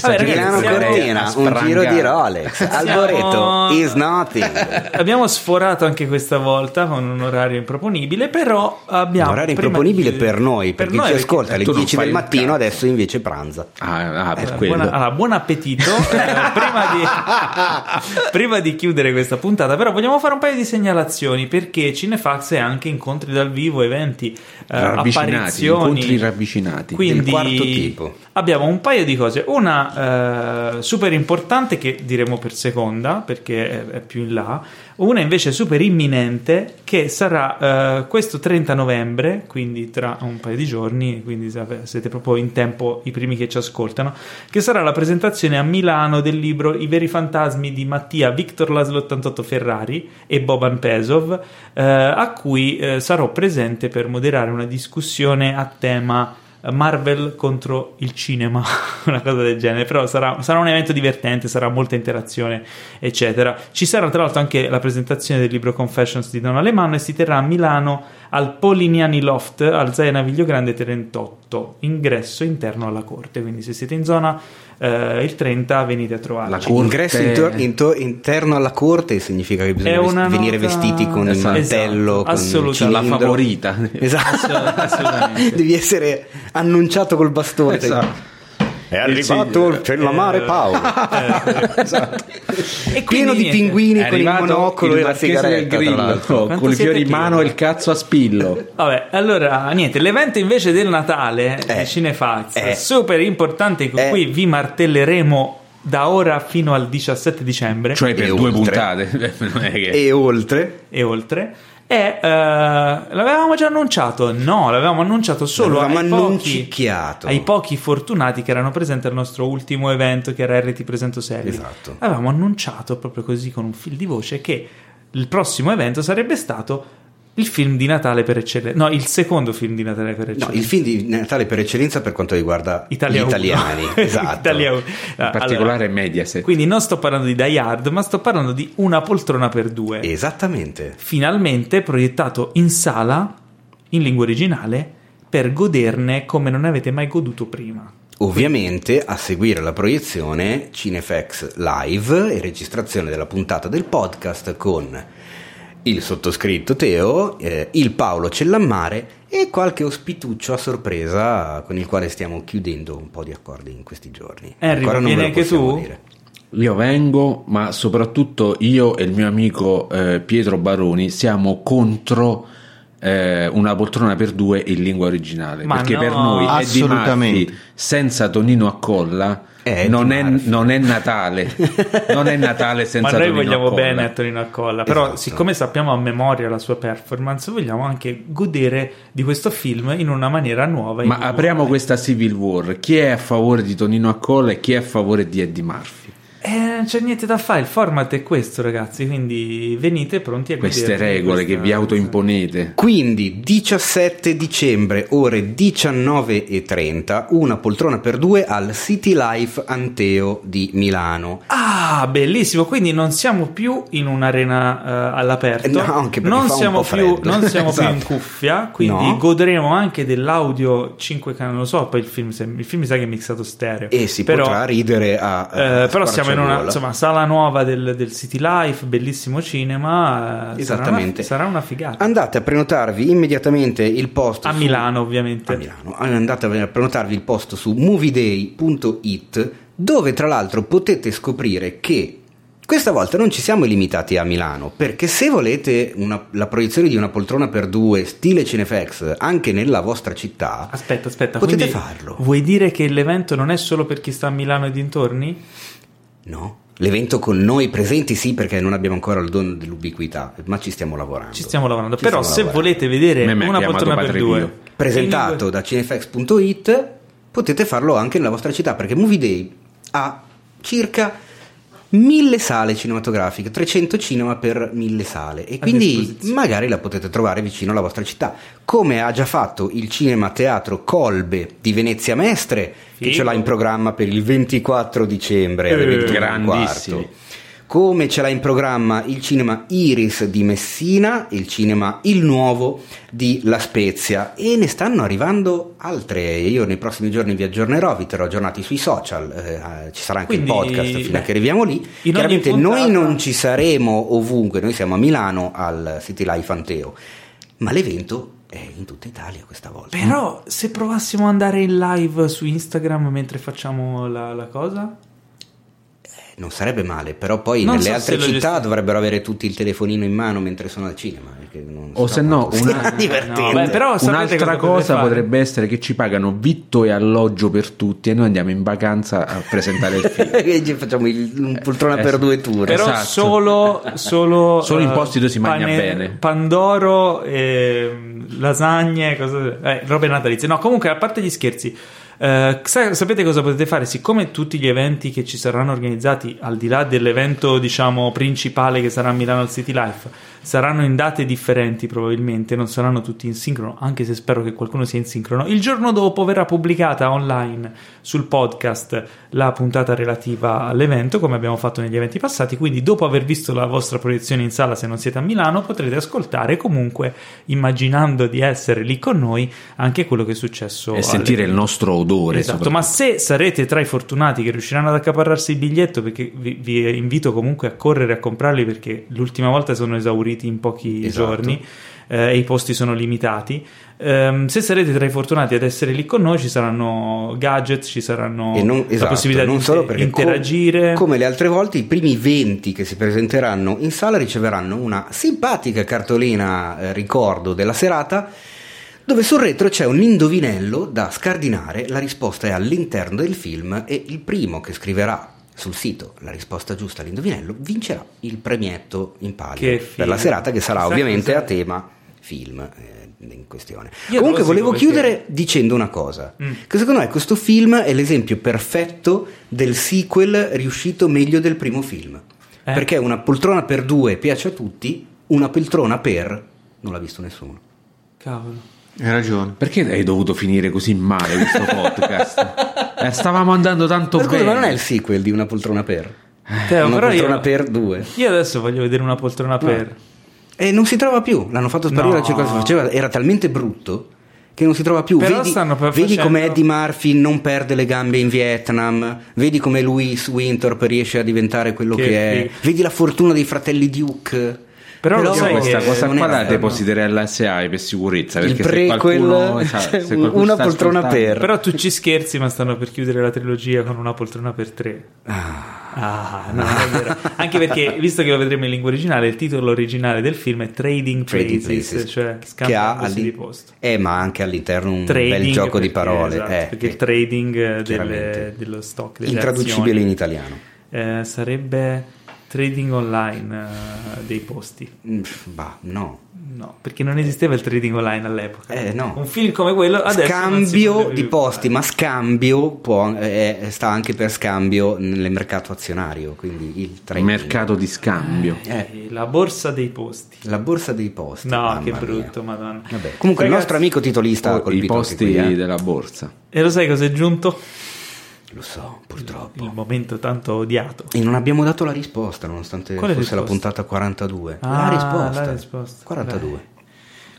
Vabbè, Milano Cortina, un giro di Rolex, Alboreto is nothing. Abbiamo sforato anche questa volta con un orario improponibile, però abbiamo... Un orario improponibile di... per noi, per, per chi ci ascolta alle 10 del mattino, adesso invece pranza. Ah, ah per. Buona, allora, buon appetito. Prima, di, prima di chiudere questa puntata, però vogliamo fare un paio di segnalazioni, perché Cinefax è anche incontri dal vivo, eventi, eh, apparizioni ravvicinati. Quindi del quarto tipo. Abbiamo un paio di cose. Una eh, super importante che diremo per seconda perché è, è, più in là. Una invece super imminente che sarà eh, questo 30 novembre, quindi tra un paio di giorni, quindi siete proprio in tempo i primi che ci ascoltano, che sarà la presentazione a Milano del libro I veri fantasmi di Mattia Victor Laszlo 88 Ferrari e Boban Pesov, eh, a cui eh, sarò presente per moderare una discussione a tema tema Marvel contro il cinema, una cosa del genere, però sarà, sarà, un evento divertente, sarà molta interazione, eccetera. Ci sarà tra l'altro anche la presentazione del libro Confessions di Don Alemanno e si terrà a Milano al Polignani Loft al Zaia Naviglio Grande 38, ingresso interno alla corte, quindi se siete in zona eh, il 30 venite a trovarci. Corte... Ingresso inter- inter- interno alla corte significa che bisogna venire nota... vestiti con esatto, il mantello, esatto, con la favorita. Esatto, assolutamente. Devi essere annunciato col bastone. Esatto. È arrivato il cellamare eh, Paolo. Eh, esatto. e Pieno di pinguini con il monocolo e la sigaretta. Grillo, con i fiori in mano e il cazzo a spillo. Vabbè, allora niente, l'evento invece del Natale eh, di Cinefax, eh, super importante con eh, cui vi martelleremo da ora fino al 17 dicembre. Cioè per due oltre. puntate. e oltre. E oltre e uh, l'avevamo già annunciato? No, l'avevamo annunciato solo ai pochi, ai pochi, fortunati che erano presenti al nostro ultimo evento che era RT Presento Serie. Esatto. Avevamo annunciato proprio così con un fil di voce che il prossimo evento sarebbe stato il film di Natale per eccellenza, no, il secondo film di Natale per eccellenza. No, il film di Natale per eccellenza per quanto riguarda Italia gli italiani, esatto. Italia In particolare allora, Mediaset. Quindi non sto parlando di Die Hard, ma sto parlando di Una poltrona per due. Esattamente. Finalmente proiettato in sala, in lingua originale, per goderne come non avete mai goduto prima. Ovviamente a seguire la proiezione Cinefx Live e registrazione della puntata del podcast con il sottoscritto Teo, eh, il Paolo Cellammare e qualche ospituccio a sorpresa con il quale stiamo chiudendo un po' di accordi in questi giorni. Henry, Ancora vieni anche tu? Dire. Io vengo, ma soprattutto io e il mio amico eh, Pietro Baroni siamo contro eh, una poltrona per due in lingua originale. Ma perché no, per noi è di Murphy senza Tonino a colla. Eh, non, è, non, è, Natale, non è Natale senza Ma noi Tonino vogliamo bene a Tonino a colla. Però, esatto. siccome sappiamo a memoria la sua performance, vogliamo anche godere di questo film in una maniera nuova. Ma apriamo questa Civil War: chi è a favore di Tonino a colla e chi è a favore di Eddie Murphy? Eh, non c'è niente da fare, il format è questo, ragazzi. Quindi venite pronti a queste regole che vi autoimponete. Quindi 17 dicembre, ore 19.30, una poltrona per due al City Life Anteo di Milano. Ah, bellissimo! Quindi non siamo più in un'arena uh, all'aperto, no, anche non siamo, più, non siamo esatto. più in cuffia. Quindi no. godremo anche dell'audio 5 canali. Non lo so, poi il film, il film mi sa che è mixato stereo. E si però, potrà ridere a. Uh, però siamo in una insomma, sala nuova del, del, City Life, bellissimo cinema. Esattamente. Sarà una, sarà una, figata. Andate a prenotarvi immediatamente il posto. A su, Milano, ovviamente. A Milano. Andate a prenotarvi il posto su movieday.it, dove tra l'altro potete scoprire che questa volta non ci siamo limitati a Milano, perché se volete una, la proiezione di una poltrona per due stile Cinefx anche nella vostra città, aspetta, aspetta, potete farlo. Vuoi dire che l'evento non è solo per chi sta a Milano e dintorni? No. L'evento con noi presenti sì perché non abbiamo ancora il dono dell'ubiquità, ma ci stiamo lavorando. Ci stiamo lavorando, ci però stiamo se lavorando. volete vedere una poltrona per due presentato da cinefx.it potete farlo anche nella vostra città perché Movie Day ha circa mille sale cinematografiche, 300 cinema per mille sale. E quindi magari la potete trovare vicino alla vostra città, come ha già fatto il cinema teatro Colbe di Venezia Mestre, Figo. che ce l'ha in programma per il 24 dicembre alle 21.15 come ce l'ha in programma il cinema Iris di Messina, il cinema Il Nuovo di La Spezia e ne stanno arrivando altre. Io nei prossimi giorni vi aggiornerò, vi terrò aggiornati sui social, eh, ci sarà anche Quindi, il podcast fino a che arriviamo lì. Chiaramente puntata... noi non ci saremo ovunque, noi siamo a Milano al City Life Anteo, ma l'evento è in tutta Italia questa volta. Però se provassimo ad andare in live su Instagram mentre facciamo la, la cosa? Non sarebbe male, però poi non nelle so altre città dovrebbero avere tutti il telefonino in mano mentre sono al cinema. o se no, una, no, beh, però un'altra cosa potrebbe essere che ci pagano vitto e alloggio per tutti e noi andiamo in vacanza a presentare il film. facciamo il, un poltrona eh, per due tour. Però esatto. solo, solo, solo in eh, posti dove si mangia pane, bene. Pandoro, eh, lasagne, cose, eh, robe natalizie. No, comunque, a parte gli scherzi. Uh, sapete cosa potete fare? Siccome tutti gli eventi che ci saranno organizzati, al di là dell'evento diciamo principale che sarà a Milano al City Life, saranno in date differenti probabilmente, non saranno tutti in sincrono, anche se spero che qualcuno sia in sincrono. Il giorno dopo verrà pubblicata online sul podcast la puntata relativa all'evento, come abbiamo fatto negli eventi passati, quindi dopo aver visto la vostra proiezione in sala, se non siete a Milano, potrete ascoltare comunque, immaginando di essere lì con noi, anche quello che è successo. E sentire il nostro odore. Esatto, ma se sarete tra i fortunati che riusciranno ad accaparrarsi il biglietto, perché vi, vi invito comunque a correre a comprarli perché l'ultima volta sono esauriti esauriti in pochi esatto. giorni eh, e i posti sono limitati. Um, se sarete tra i fortunati ad essere lì con noi, ci saranno gadget, ci saranno non, esatto, la possibilità non di interagire. Com- come le altre volte, i primi 20 che si presenteranno in sala riceveranno una simpatica cartolina eh, ricordo della serata dove sul retro c'è un indovinello da scardinare, la risposta è all'interno del film e il primo che scriverà sul sito la risposta giusta all'indovinello, vincerà il premietto in palio per la serata che sarà ovviamente a tema film eh, in questione. Io Comunque volevo perché... chiudere dicendo una cosa, mm. che secondo me questo film è l'esempio perfetto del sequel riuscito meglio del primo film. Eh? Perché una poltrona per due piace a tutti, una poltrona per non l'ha visto nessuno. Cavolo. Hai ragione. Perché hai dovuto finire così male questo podcast? Eh, stavamo andando tanto ma bene. Ma non è il sequel di Una poltrona per? Teo, una poltrona io, per due. Io adesso voglio vedere una poltrona no. per. E non si trova più. L'hanno fatto sparire no. la circolazione. Faceva, era talmente brutto che non si trova più. Però vedi, per vedi facendo... come Eddie Murphy non perde le gambe in Vietnam, vedi come Louis Winthorpe riesce a diventare quello che, che è, vedi la fortuna dei fratelli Duke Però, Però sai questa cosa qua la depositerei all'SAI per sicurezza. Il prequel, qualcuno, cioè, una poltrona per. Però tu ci scherzi, ma stanno per chiudere la trilogia con una poltrona per tre. Ah. Ah, no, è vero. Anche perché, visto che lo vedremo in lingua originale, il titolo originale del film è Trading, Trading Places, Places, cioè scambiandosi di posto. Eh, ma anche all'interno un trading, bel gioco perché, di parole. Esatto, eh, perché il trading delle, dello stock delle Intraducibile azioni, in italiano. Eh, sarebbe trading online uh, dei posti. Mm, bah, no. No, perché non esisteva il trading online all'epoca. Eh, no. Un film come quello adesso Scambio di posti, ma scambio può, eh, sta anche per scambio nel mercato azionario, quindi il trading. Mercato di scambio. Eh. La borsa dei posti. La borsa dei posti. No, che brutto, mia. madonna. Vabbè. Comunque Ragazzi, il nostro amico titolista ha i posti qui, eh. della borsa. E lo sai cosa è giunto? Lo so, purtroppo. Il momento tanto odiato. E non abbiamo dato la risposta, nonostante Quale fosse risposta? la puntata 42. Ah, la risposta. La risposta. 42. Beh.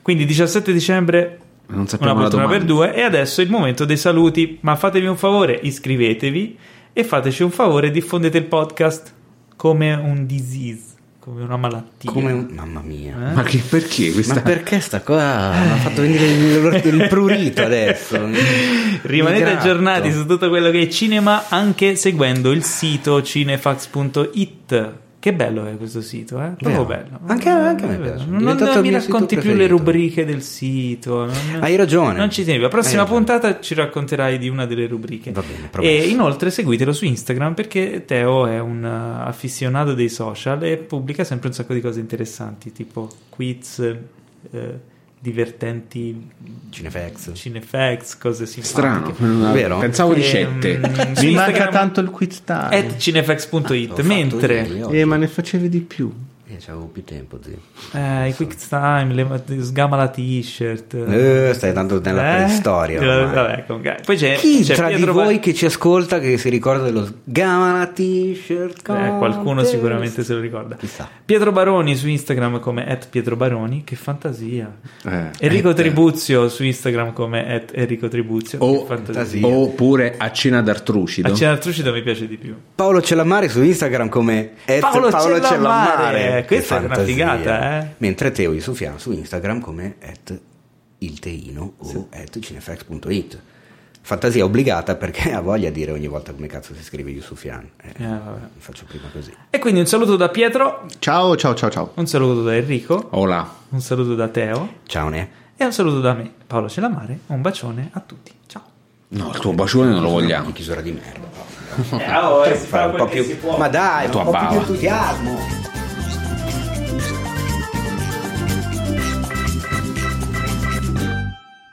Quindi 17 dicembre non una poltrona per due e adesso è il momento dei saluti. Ma fatevi un favore, iscrivetevi e fateci un favore, diffondete il podcast come un disease come una malattia. Come un... Mamma mia. Eh? Ma che, perché questa... Ma perché sta qua? Mi ha fatto venire il, il prurito adesso. Rimanete aggiornati su tutto quello che è cinema anche seguendo il sito cinefax.it che bello è questo sito, eh? Proprio bello. Anche, anche a me piace. Non, non mi racconti più le rubriche del sito. Non, Hai ragione. Non ci tieni. La prossima puntata ci racconterai di una delle rubriche. Va bene, e inoltre seguitelo su Instagram perché Teo è un uh, affissionato dei social e pubblica sempre un sacco di cose interessanti, tipo quiz. Eh, divertenti Cinefax, Cinefax cose simpatiche. Strano, vero? Pensavo di sette. Mm, Mi manca tanto il quiz time. At cinefax.it, mentre... Eh, ma ne facevi di più. Eh, c'avevo più tempo, zio. Eh, i quick time, le, sgama la t-shirt. Eh, stai tanto nella eh? preistoria. Vabbè, comunque. Poi c'è, Chi c'è tra Pietro di voi che ci ascolta che si ricorda dello sgama la t-shirt? Eh, qualcuno sicuramente se lo ricorda. Chissà. Pietro Baroni su Instagram come at Pietro Baroni, che fantasia. Eh, Enrico at... Tribuzio su Instagram come at Enrico Tribuzio, o, fantasia. Oppure a cena d'Artrucido. A cena d'Artrucido mi piace di più. Paolo Cellamare su Instagram come at Paolo, Paolo Cellamare. Cellamare questa è una figata, eh? Mentre Teo Yusufiano su Instagram come at ilteino o sì. at cinefax.it. Fantasia obbligata perché ha voglia di dire ogni volta come cazzo si scrive Yusufiano. Eh, eh, faccio prima così. E quindi un saluto da Pietro. Ciao, ciao, ciao, ciao. Un saluto da Enrico. Hola. Un saluto da Teo. Ciao, Ne. E un saluto da me, Paolo Celamare. Un bacione a tutti. Ciao. No, il tuo bacione non lo vogliamo. Chiusura di merda. Eh, oh, eh, si fa un po' più. Ma dai, un po' più di entusiasmo.